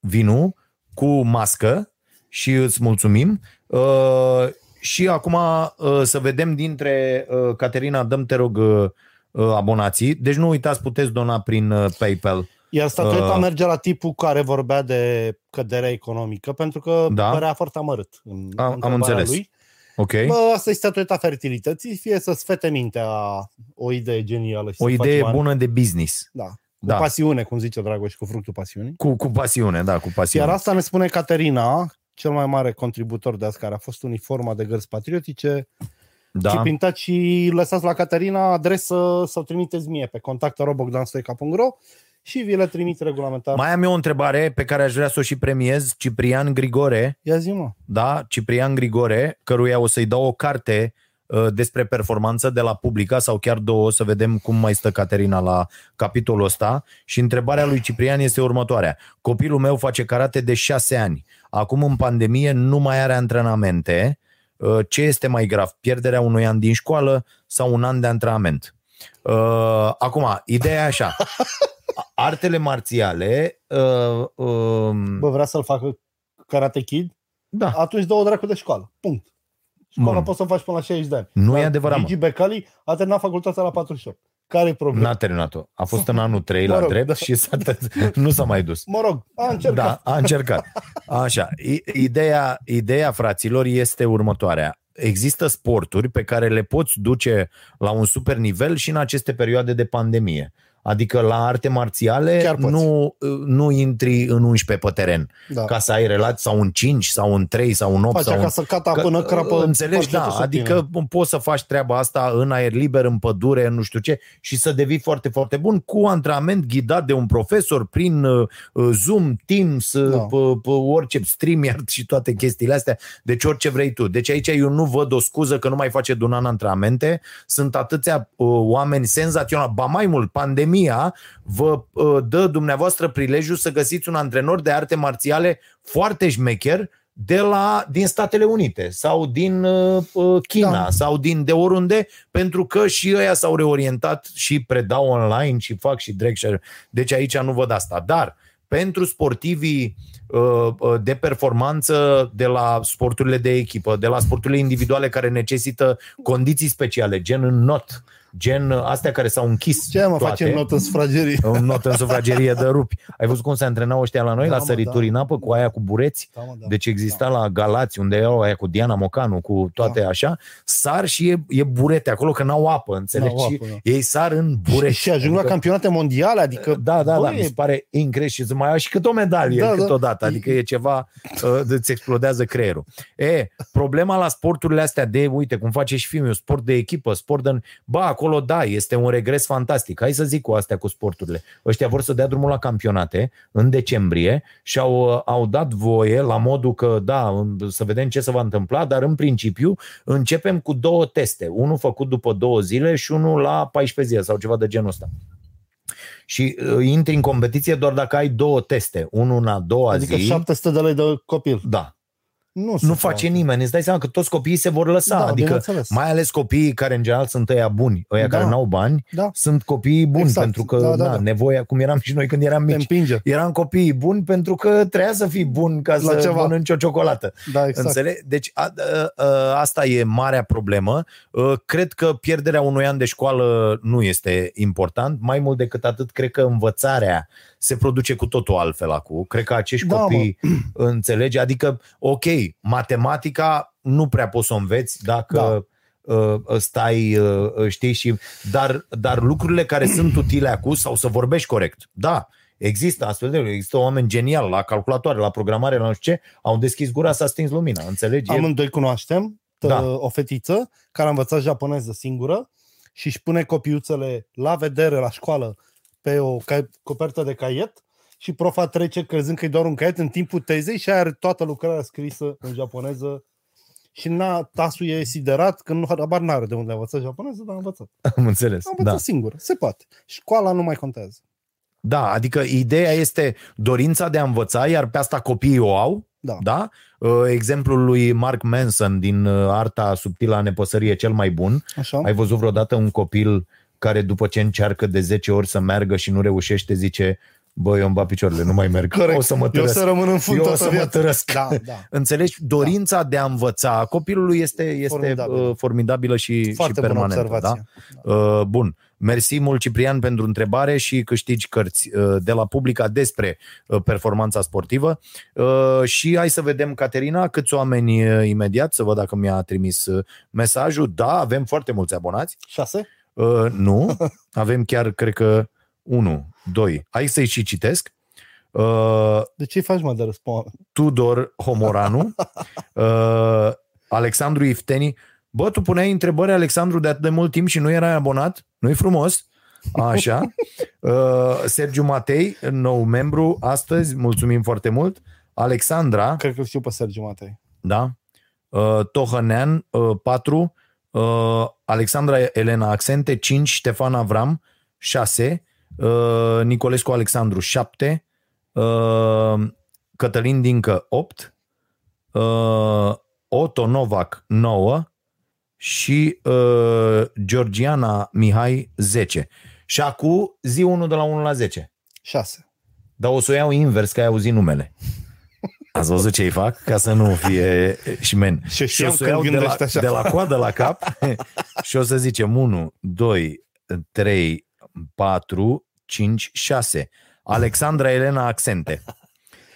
vinul, cu mască și îți mulțumim. Uh, și acum uh, să vedem dintre, uh, Caterina, dăm te rog uh, uh, abonații. Deci nu uitați, puteți dona prin uh, PayPal. Iar statueta Uh. merge la tipul care vorbea de căderea economică, pentru că Da. părea foarte amărât în Am- am întrebarea înțeles. Lui. Ok? Bă, asta e statueta fertilității, fie să-ți fete mintea o idee genială. Și O să faci idee bani. bună de business. Da. Cu Da. pasiune, cum zice Dragoș, cu fructul pasiunii. Cu, cu pasiune, da, cu pasiune. Iar asta ne spune Caterina, cel mai mare contributor de azi, care a fost uniforma de gărzi patriotice. Da. Și da. pintați și lăsați la Caterina adresă sau trimiteți mie pe contactarobogdanstoica.ro și vi le trimit regulamentar. Mai am eu o întrebare pe care aș vrea să o și premiez. Ciprian Grigore, Ia zi, mă. da, Ciprian Grigore, căruia o să-i dau o carte uh, despre performanță de la Publica sau chiar două, să vedem cum mai stă Caterina la capitolul ăsta. Și întrebarea lui Ciprian este următoarea. Copilul meu face karate de șase ani. Acum în pandemie nu mai are antrenamente. Uh, Ce este mai grav? Pierderea unui an din școală sau un an de antrenament? Uh, Acum, ideea e așa. Artele marțiale uh, uh, Bă, vrea să-l facă Karate Kid? da, Atunci dă o dracu de școală. Punct. Școala Bun. poți să faci până la 60 de ani. Nu e Dar adevărat, mă. Gigi Becali a terminat facultatea la 48. Care e problema? N-a terminat-o. A fost în anul 3 Mă la rog, drept da. și s-a, nu s-a mai dus. Mă rog, a încercat. Da, a încercat. Așa. I- Ideea, ideea, fraților, este următoarea. Există sporturi pe care le poți duce la un super nivel și în aceste perioade de pandemie. Adică la arte marțiale Chiar poți. nu, nu intri în 11 pe teren Da. ca să ai relații sau în 5 sau în 3 sau în 8 Faci sau în acasă cata până crapă Înțelegi, da, parchetul sub adică poți să faci treaba asta în aer liber, în pădure, în nu știu ce și să devii foarte, foarte bun cu antrenament ghidat de un profesor prin uh, uh, Zoom, Teams, Da. da. p- p- orice StreamYard și toate chestiile astea, deci orice vrei tu. Deci aici eu nu văd o scuză că nu mai face de un an antrenamente, sunt atâția uh, oameni senzaționali, ba mai mult, pandemia vă uh, dă dumneavoastră prilejul să găsiți un antrenor de arte marțiale foarte șmecher de la, din Statele Unite sau din uh, uh, China Da. da. sau din de oriunde, pentru că și ăia s-au reorientat și predau online și fac și drag și Deci aici nu văd asta. Dar pentru sportivii uh, uh, de performanță de la sporturile de echipă, de la sporturile individuale care necesită condiții speciale, gen în not, gen uh, astea care s-au închis Ce mă toate, facem not în sufragerie? un not în sufragerie de rupi. Ai văzut cum se antrenau ăștia la noi, Da, la mă, sărituri da. în apă, cu aia cu bureți? Da, mă, da. Deci exista la Galați, unde erau aia cu Diana Mocanu, cu toate Da. așa, sar și e, e burete acolo, că n-au apă, înțelegi? N-au Și apă, da. ei sar în burete. Și ajung la campionate mondiale, adică... Da, da, bă, da, mi se pare incredibil și să mai ai și cât o medalie Da, da, da. câteodată, adică e ceva, uh, îți explodează creierul. E, problema la sporturile astea de, uite, cum face și filmul, sport de echipă, sport de... Ba, acolo da, este un regres fantastic. Hai să zic cu astea cu sporturile. Ăștia vor să dea drumul la campionate în decembrie și au, uh, au dat voie la modul că, da, să vedem ce se va întâmpla, dar în principiu începem cu două teste. Unul făcut după două zile și unul la 14 zile sau ceva de genul ăsta. și uh, intri în competiție doar dacă ai două teste, unul în a doua Adică zi. 700 de lei de copil. Da, Nu, nu se face poate. nimeni. Îți dai seama că toți copiii se vor lăsa. Da, adică, bineînțeles. mai ales copiii care în general sunt ăia buni, ăia Da. care n-au bani, Da, sunt copiii buni, Exact. pentru că Da, da, na, da. nevoia, cum eram și noi când eram te mici, împinge. eram copiii buni pentru că trebuia să fii bun ca La să ceva. mănânci o ciocolată. Da, exact. Înțeleg? Deci a, a, a, asta e marea problemă. A, Cred că pierderea unui an de școală nu este important. Mai mult decât atât, cred că învățarea se produce cu totul altfel acum. Cred că acești Da, mă. copii înțelege. Adică, ok, matematica nu prea poți să o înveți dacă da. stai, uh, știi, și, dar, dar lucrurile care sunt utile acum, sau să vorbești corect, da, Există astfel de lucruri. Există oameni geniali la calculatoare, la programare, la nu știu ce, au deschis gura, s-a stins lumina, înțelegi? E- Amândoi cunoaștem Da. da. o fetiță care a învățat japoneză singură și își pune copiuțele la vedere la școală pe o ca- copertă de caiet și profa trece crezând că e doar un caiet în timpul tezei și are toată lucrarea scrisă în japoneză și na, tasul e siderat că nu habar n-are de unde a învățat japoneză, dar a învățat. Am înțeles. A învățat Da. singur. Se poate. Școala nu mai contează. da, adică ideea este dorința de a învăța, iar pe asta copiii o au, Da. da? Uh, Exemplul lui Mark Manson din uh, Arta subtilă a nepăsării e cel mai bun. Așa? Ai văzut vreodată un copil care după ce încearcă de 10 ori să meargă și nu reușește, zice, bă, eu îmi bat picioarele, nu mai merg, Corect. o să mă Eu tărăsc. să rămân în fund Eu o toată să mă viața. tărăsc. Da, da. Înțelegi? Dorința da. de a învăța a copilului este, este Formidabil. formidabilă. formidabilă și, Foarte și bună permanentă. observație. Da? Uh, bun. Mersi mult, Ciprian, pentru întrebare și câștigi cărți uh, de la Publica despre uh, performanța sportivă. Uh, Și hai să vedem, Caterina, câți oameni uh, imediat, să văd dacă mi-a trimis uh, mesajul. Da, avem foarte mulți abonați. Șase? Uh, Nu, avem chiar, cred că, unu, doi. Hai să-i și citesc. Uh, De ce îi faci, mă, de răspund? Tudor Homoranu, uh, Alexandru Ifteni. Bă, tu puneai întrebări, Alexandru, de atât de mult timp și nu erai abonat? Nu-i frumos? Așa. Uh, Sergiu Matei, nou membru astăzi, mulțumim foarte mult. Alexandra, Cred că știu pe Sergiu Matei. da? Uh, Tohănean, uh, 4. Uh, Alexandra Elena Accente, 5. Ștefan Avram, 6. Uh, Nicolescu Alexandru, 7. Uh, Cătălin Dincă, 8. Uh, Otto Novak, 9. Și uh, Georgiana Mihai, 10. Și acum zi 1 de la 1 la 10. Șase. Dar o să o iau invers, că ai auzit numele. Ați văzut ce îi fac? Ca să nu fie și men. Și Și o știam să o că iau de la, gândești așa. de la coadă la cap și o să zicem 1, 2, 3, 4, 5, 6. Alexandra Elena Accente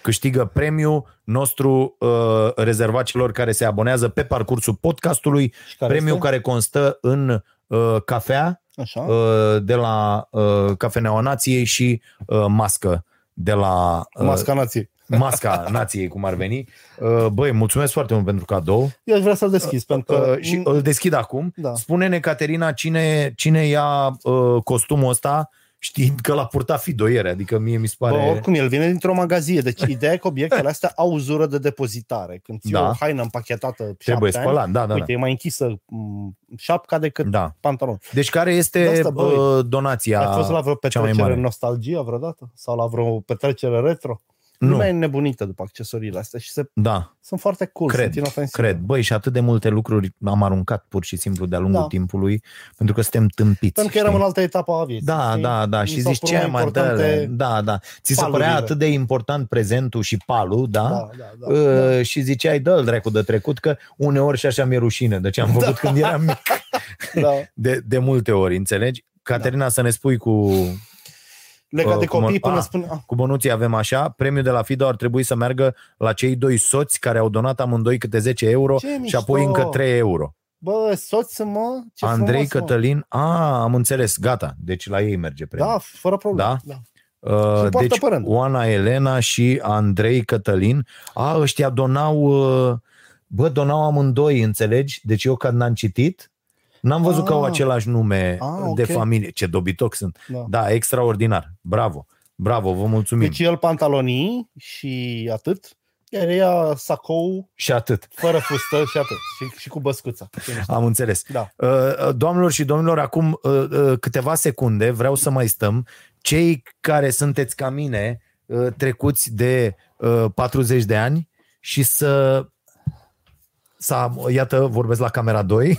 câștigă premiul nostru uh, rezervat celor care se abonează pe parcursul podcastului, Și care premiul este? care constă în uh, cafea Așa. uh, de la uh, Cafeneaua Nației și uh, mască de la uh, Masca nației. Masca nației, cum ar veni. Uh, Băi, mulțumesc foarte mult pentru cadou. Eu aș vrea să-l deschizi, pentru că... Uh, și îl deschid acum. Da. Spune-ne, Caterina, cine, cine ia uh, costumul ăsta știind că l-a purtat Fidoiere, adică mie mi se pare... Bă, oricum, el vine dintr-o magazie. Deci ideea e că obiectele astea au uzură de depozitare. Când ții Da. o haină împachetată Trebuie șapte spălat, da, da, uite, da. e mai închisă m, șapca decât da. pantalon. Deci care De este asta, băi, uh, donația Ai fost la vreo cea mai petrecere mare? nostalgia vreodată? Sau la vreo petrecere retro? Nu. Lumea e nebunită după accesoriile astea și se, Da, sunt foarte cool, Cred, sunt inofensive. cred. Băi, și atât de multe lucruri am aruncat pur și simplu de-a lungul Da. timpului, pentru că suntem tâmpiți. Pentru că eram știi? în altă etapă a vieții. Da, știi? da, da. Mi Și s-au zici părut ce mai mai importante dă Da, da. Ți se părea palurile. atât de important prezentul și palul, da? Da, da, da. Uh, și ziceai, dă-l dracu de trecut, că uneori și așa mi-e rușine de ce am făcut când eram mic. da. De, de multe ori, înțelegi? Caterina, să ne spui cu, Legat Uh, de cum- copii până ah. spun... Ah, cu bănuții avem așa, premiul de la FIDO ar trebui să meargă la cei doi soți care au donat amândoi câte 10 euro Ce și apoi mișto! încă 3 euro. bă, soț mă, ce Andrei frumos, mă. Cătălin, a, am înțeles, gata, deci la ei merge premiul. Da, fără problemă. Da? da. Uh, Și poartă deci părând. Oana Elena și Andrei Cătălin, a, ăștia donau, uh, bă, donau amândoi, înțelegi? Deci eu când am citit, n-am văzut Ah. că au același nume Ah, de ok. familie. Ce dobitoc sunt. Da. Da, extraordinar. Bravo. Bravo, vă mulțumim. Deci el pantalonii și atât, iar ea sacou Și atât. fără fustă și atât. Și, și cu băscuța. Am înțeles. Da. Uh, Doamnelor și domnilor, acum uh, uh, câteva secunde vreau să mai stăm. cei care sunteți ca mine, uh, trecuți de uh, 40 de ani și să să, iată, vorbesc la camera 2.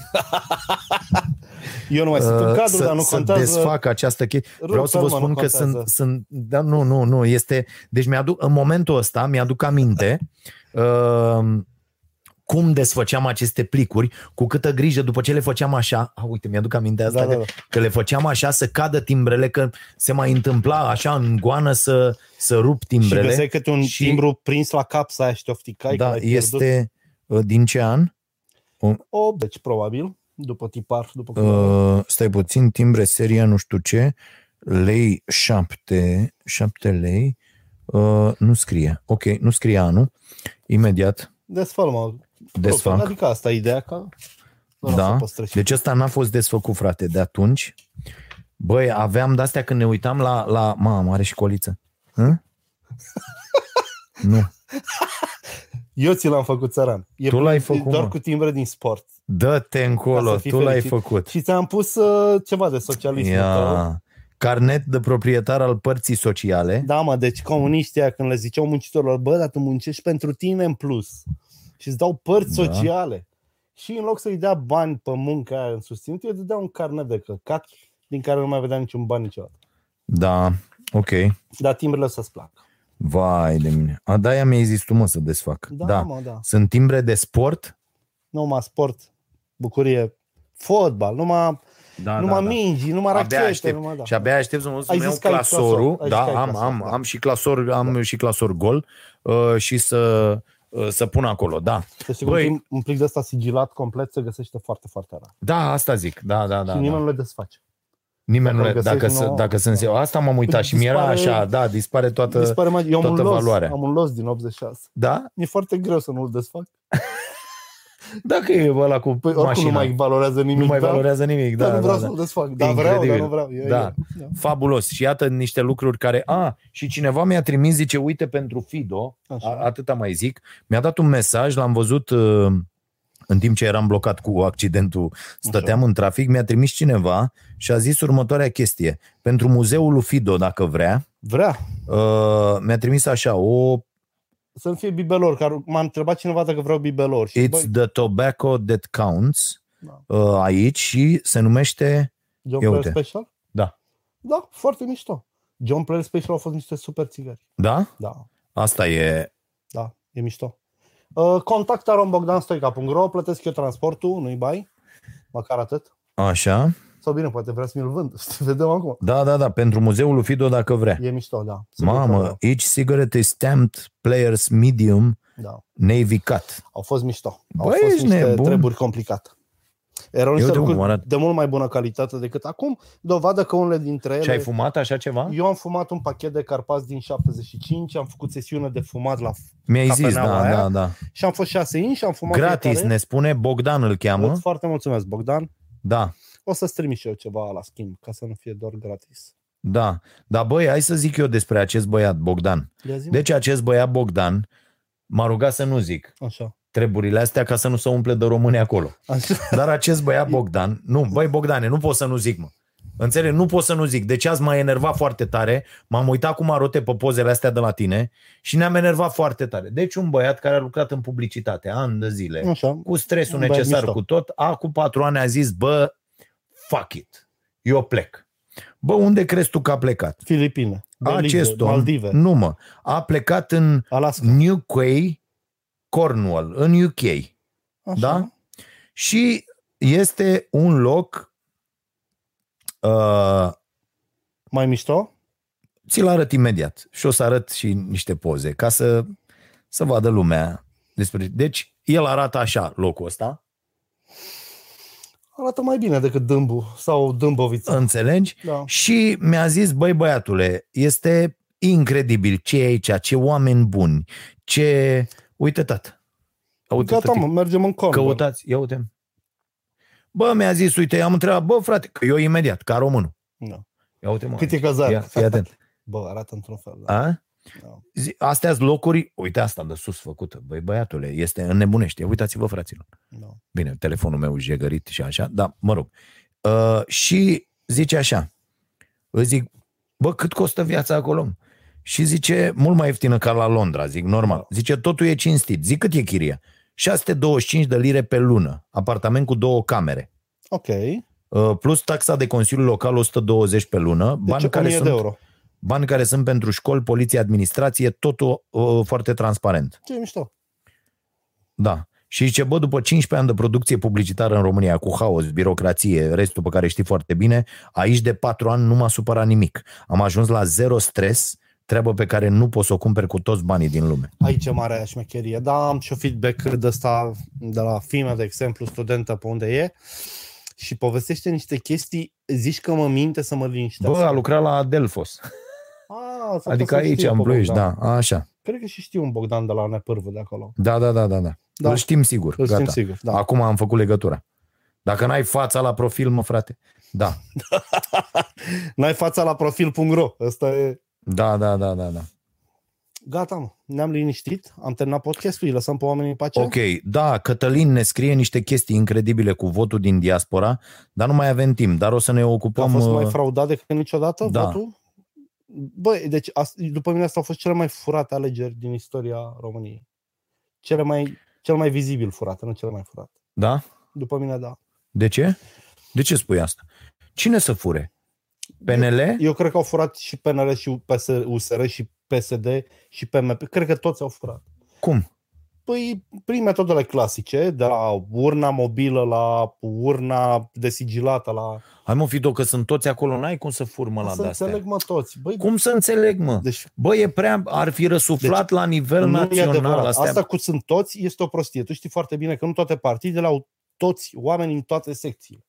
Eu nu mai sunt în uh, cadru, să, dar nu să contează. desfac această chestie. Vreau să vă Rupel, mă, spun nu că contează. sunt, sunt da, nu, nu, nu, este, deci mi-aduc, în momentul ăsta mi-aduc aminte uh, cum desfăceam aceste plicuri, cu câtă grijă după ce le făceam așa, a, uite, mi-aduc aminte asta, Da, da, că, da. că le făceam așa să cadă timbrele, că se mai întâmpla așa în goană să, să rup Și timbrele. găseai câte un și- timbru prins la capsa aia și te ofticai. că da, l-ai pierdut. Este uh, din ce an? 8, deci probabil, după tipar, după cum Uh, stai puțin, timbre, seria, nu știu ce, lei 7, 7 lei, uh, nu scrie. Ok, nu scrie anul. Imediat Desfăl, mă. desfac. Adică asta e ideea ca... Nu Da. să păstrezi. Deci ăsta n-a fost desfăcut, frate, de atunci. Băi, aveam de-astea când ne uitam la... la mamă, are și coliță. Hă? nu. Eu ți l-am făcut țăran. E Tu l-ai făcut, Doar mă. cu timbre din sport. Dă-te Ca încolo, să fii tu l-ai fericit. făcut. Și ți-am pus uh, ceva de socialism. tău. Ia. Carnet de proprietar al părții sociale. Da, mă, deci comuniștii aia când le ziceau muncitorilor, bă, dar tu muncești pentru tine în plus și îți dau părți Da. sociale. Și în loc să-i dea bani pe munca aia în susținut, eu îți dea un carnet de căcat din care nu mai vedea niciun bani niciodată. Da, ok. Dar timbrele să-ți placă. Vai de mine. A, da, mi-ai zis tu, mă, să desfac. Da, da. mă, da. Sunt timbre de sport? Numai sport, bucurie, fotbal, numai, Da, numai mingi, numai Abia rachete, aștept. numai da. Și abia aștept să mă duc Ai să-mi iau zis că ai clasorul. clasor. Ai Da, zis că ai am, clasor, am, da. am și clasor, am și clasor gol uh, și să, uh, să pun acolo, da. Deci Băi. un, plic, un plic de ăsta sigilat complet se găsește foarte, foarte rar. Da, asta zic, da, da, da. și da. nimeni nu le desface. Nimeni nu dacă le, îl dacă, găsești să, nouă, dacă sunt da. eu. Asta m-am uitat și mi-era Dispare- așa, da, dispare toată... Dispare mai... Eu am un toată los, valoarea. am un los din 86. Da? E foarte greu să nu-l desfac. Dacă e ăla cu Păi oricum mașina. nu mai valorează nimic. nu mai da? valorează nimic. Dar Da, nu vreau da, da. să-l desfac. Da, vreau, dar Incredibil. nu vreau. E, Da. e, da. Fabulos. Și iată niște lucruri care... A, și cineva mi-a trimis, zice, uite, pentru Fido, Așa. a, atâta mai zic, mi-a dat un mesaj, l-am văzut uh, în timp ce eram blocat cu accidentul, stăteam în trafic, mi-a trimis cineva și a zis următoarea chestie. Pentru muzeul lui Fido, dacă vrea, Vrea uh, mi-a trimis așa, o să-mi fie bibelor. Care m-a întrebat cineva dacă vreau bibelor. Și, It's băi, the tobacco that counts Da. uh, aici și se numește... John ia Player uite. Special? Da. Da, foarte mișto. John Player Special au fost niște super țigări. Da? Da, Asta e... da, e mișto. Uh, contact arombogdanstoica.ro Plătesc eu transportul, nu-i bai. Măcar atât. Așa. Sau bine, poate vrea să mi-l vând. Vedem acum. Da, da, da, pentru muzeul lui Fido dacă vrea. E mișto, da. Sigur că Mamă, vreau. each cigarette is stamped players medium Da. navy cut. Au fost mișto. Au Băi, fost ești niște nebun. treburi complicate. Erau niște uite cum lucruri arată. de mult mai bună calitate decât acum. Dovadă că unele dintre ele... Și ai fumat așa ceva? Eu am fumat un pachet de carpați din 75, am făcut sesiune de fumat la Mi-ai zis, cafeneaua da, aia. da, da. și am fost 6 inși și am fumat Gratis, fiecare. ne spune, Bogdan îl cheamă. Îți foarte mulțumesc, Bogdan. Da, O să-ți trimit și eu ceva la schimb, ca să nu fie doar gratis. da. Dar băi, hai să zic eu despre acest băiat, Bogdan. Ia zi Deci acest băiat, Bogdan, m-a rugat să nu zic Așa. Treburile astea ca să nu se umple de români acolo. Așa. Dar acest băiat Bogdan, nu, băi Bogdane, nu pot să nu zic, mă. Înțeleg, nu pot să nu zic. Deci azi m-a enervat foarte tare, m-am uitat cum arote pe pozele astea de la tine și ne-am enervat foarte tare. Deci un băiat care a lucrat în publicitate ani de zile, Așa. cu stresul Un băiat necesar, mișto. cu tot, acum patru ani a zis, bă, fuck it, eu plec. Bă, unde crezi tu că a plecat? Filipine. Belize, Acest om, Maldive. nu mă, a plecat în Alaska. New Quay, Cornwall, în UK. Așa. Da? Și este un loc uh, Mai mișto? ți-l arăt imediat și o să arăt și niște poze ca să, să vadă lumea despre... Deci, el arată așa locul ăsta, Arată mai bine decât Dâmbu sau Dâmbovița. înțelegi? Da. Și mi-a zis, băi băiatule, este incredibil ce e aici, ce oameni buni, ce... Uite, tată. Uite, Gata, tătic. mă, mergem în Cornwall. Căutați, ia uite Bă, mi-a zis, uite, am întrebat, bă, frate, că eu imediat, ca românul. Da. Ia uite, mă. Cât e cazare? Ia, fii atent. Bă, arată într-un fel. Da. A? Da. Zi- Astea sunt locuri, uite asta de sus făcută, băi băiatule, este înnebunește, uitați-vă fraților. Da. Bine, telefonul meu jegărit și așa, dar mă rog. Uh, și zice așa, îți zic, Bă, cât costă viața acolo? Și zice, mult mai ieftină ca la Londra, zic, normal. Zice, totul e cinstit. Zic, cât e chiria? 625 de lire pe lună, apartament cu două camere. Ok. Uh, plus taxa de Consiliu Local 120 pe lună, Deci bani care, de sunt, euro. bani care sunt pentru școli, poliție, administrație, totul uh, foarte transparent. Ce mișto. Da. Și zice, bă, după 15 ani de producție publicitară în România, cu haos, birocrație, restul pe care știi foarte bine, aici de 4 ani nu m-a supărat nimic. Am ajuns la zero stres, treabă pe care nu poți să o cumperi cu toți banii din lume. Aici e marea șmecherie. Da, am și o feedback de ăsta de la Fime, de exemplu, studentă pe unde e și povestește niște chestii, zici că mă minte să mă liniștească. Bă, a lucrat la Delfos. Ah, s-ar Adică putea să aici, știu în pe Ploiești, Bogdan. da, așa. Cred că și știu un Bogdan de la Nepârvă de acolo. Da, da, da, da, da. Da. da. Îl știm sigur, Îl gata. știm sigur, da. Acum am făcut legătura. Dacă n-ai fața la profil, mă, frate. Da, N-ai fața la profil.ro. Ăsta e... da, da, da, da. da. Gata, mă. Ne-am liniștit. Am terminat podcastul. Îi lăsăm pe oamenii în pace. Ok, da, Cătălin ne scrie niște chestii incredibile cu votul din diaspora, dar nu mai avem timp, dar o să ne Că a ocupăm... fost mai uh, fraudat decât niciodată da. votul? Băi, deci as- după mine asta au fost cele mai furate alegeri din istoria României. Cele mai, cel mai vizibil furate, nu cele mai furate. Da? După mine, da. De ce? De ce spui asta? Cine să fure? PNL? Eu cred că au furat și PNL și PS, USR și PSD și PMP. Cred că toți au furat. Cum? Păi, prin metodele clasice, de la urna mobilă la urna desigilată, la... Hai mă, Fido, că sunt toți acolo, n-ai cum să furmă la să de-astea. înțeleg, mă, toți. Băi, Cum să înțeleg, mă? Deci, Bă, e prea, ar fi răsuflat la nivel nu e național. adevărat. Astea... Asta cu sunt toți este o prostie. Tu știi foarte bine că nu toate partidele au toți oameni în toate secțiile.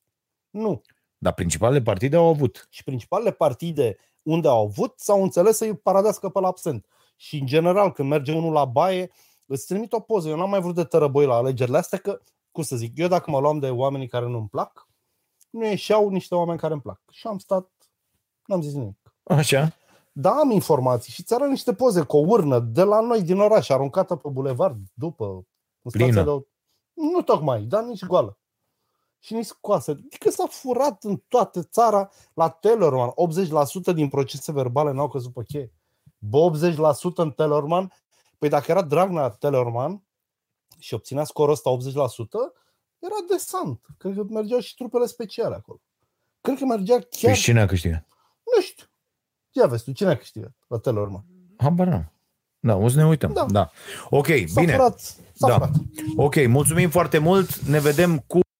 Nu. Dar principalele partide au avut. Și principalele partide unde au avut s-au înțeles să-i paradească pe la absent. Și în general, când merge unul la baie, îți trimit o poză. Eu n-am mai vrut de tărăboi la alegerile astea, că, cum să zic, eu dacă mă luam de oamenii care nu-mi plac, nu ieșeau niște oameni care îmi plac. Și am stat, n-am zis nimic. Așa? Da, am informații și ți arăt niște poze cu o urnă de la noi din oraș, aruncată pe bulevard după în stația Plină. de... Nu tocmai, dar nici goală. Și nici scoasă. Adică s-a furat în toată țara la Tellerman. 80% din procese verbale n-au căzut pe cheie. Bă, 80% în Tellerman. Păi dacă era Dragnea Tellerman și obținea scorul ăsta 80%, era desant. Cred că mergeau și trupele speciale acolo. Cred că mergea chiar... Păi și cine a câștigat? Nu știu. Ia vezi tu, cine a câștigat la Tellerman? Habar n-am. Da, o să ne uităm. Da. Da. da. Ok, S-a bine. furat. S-a Da. furat. Ok, mulțumim foarte mult. Ne vedem cu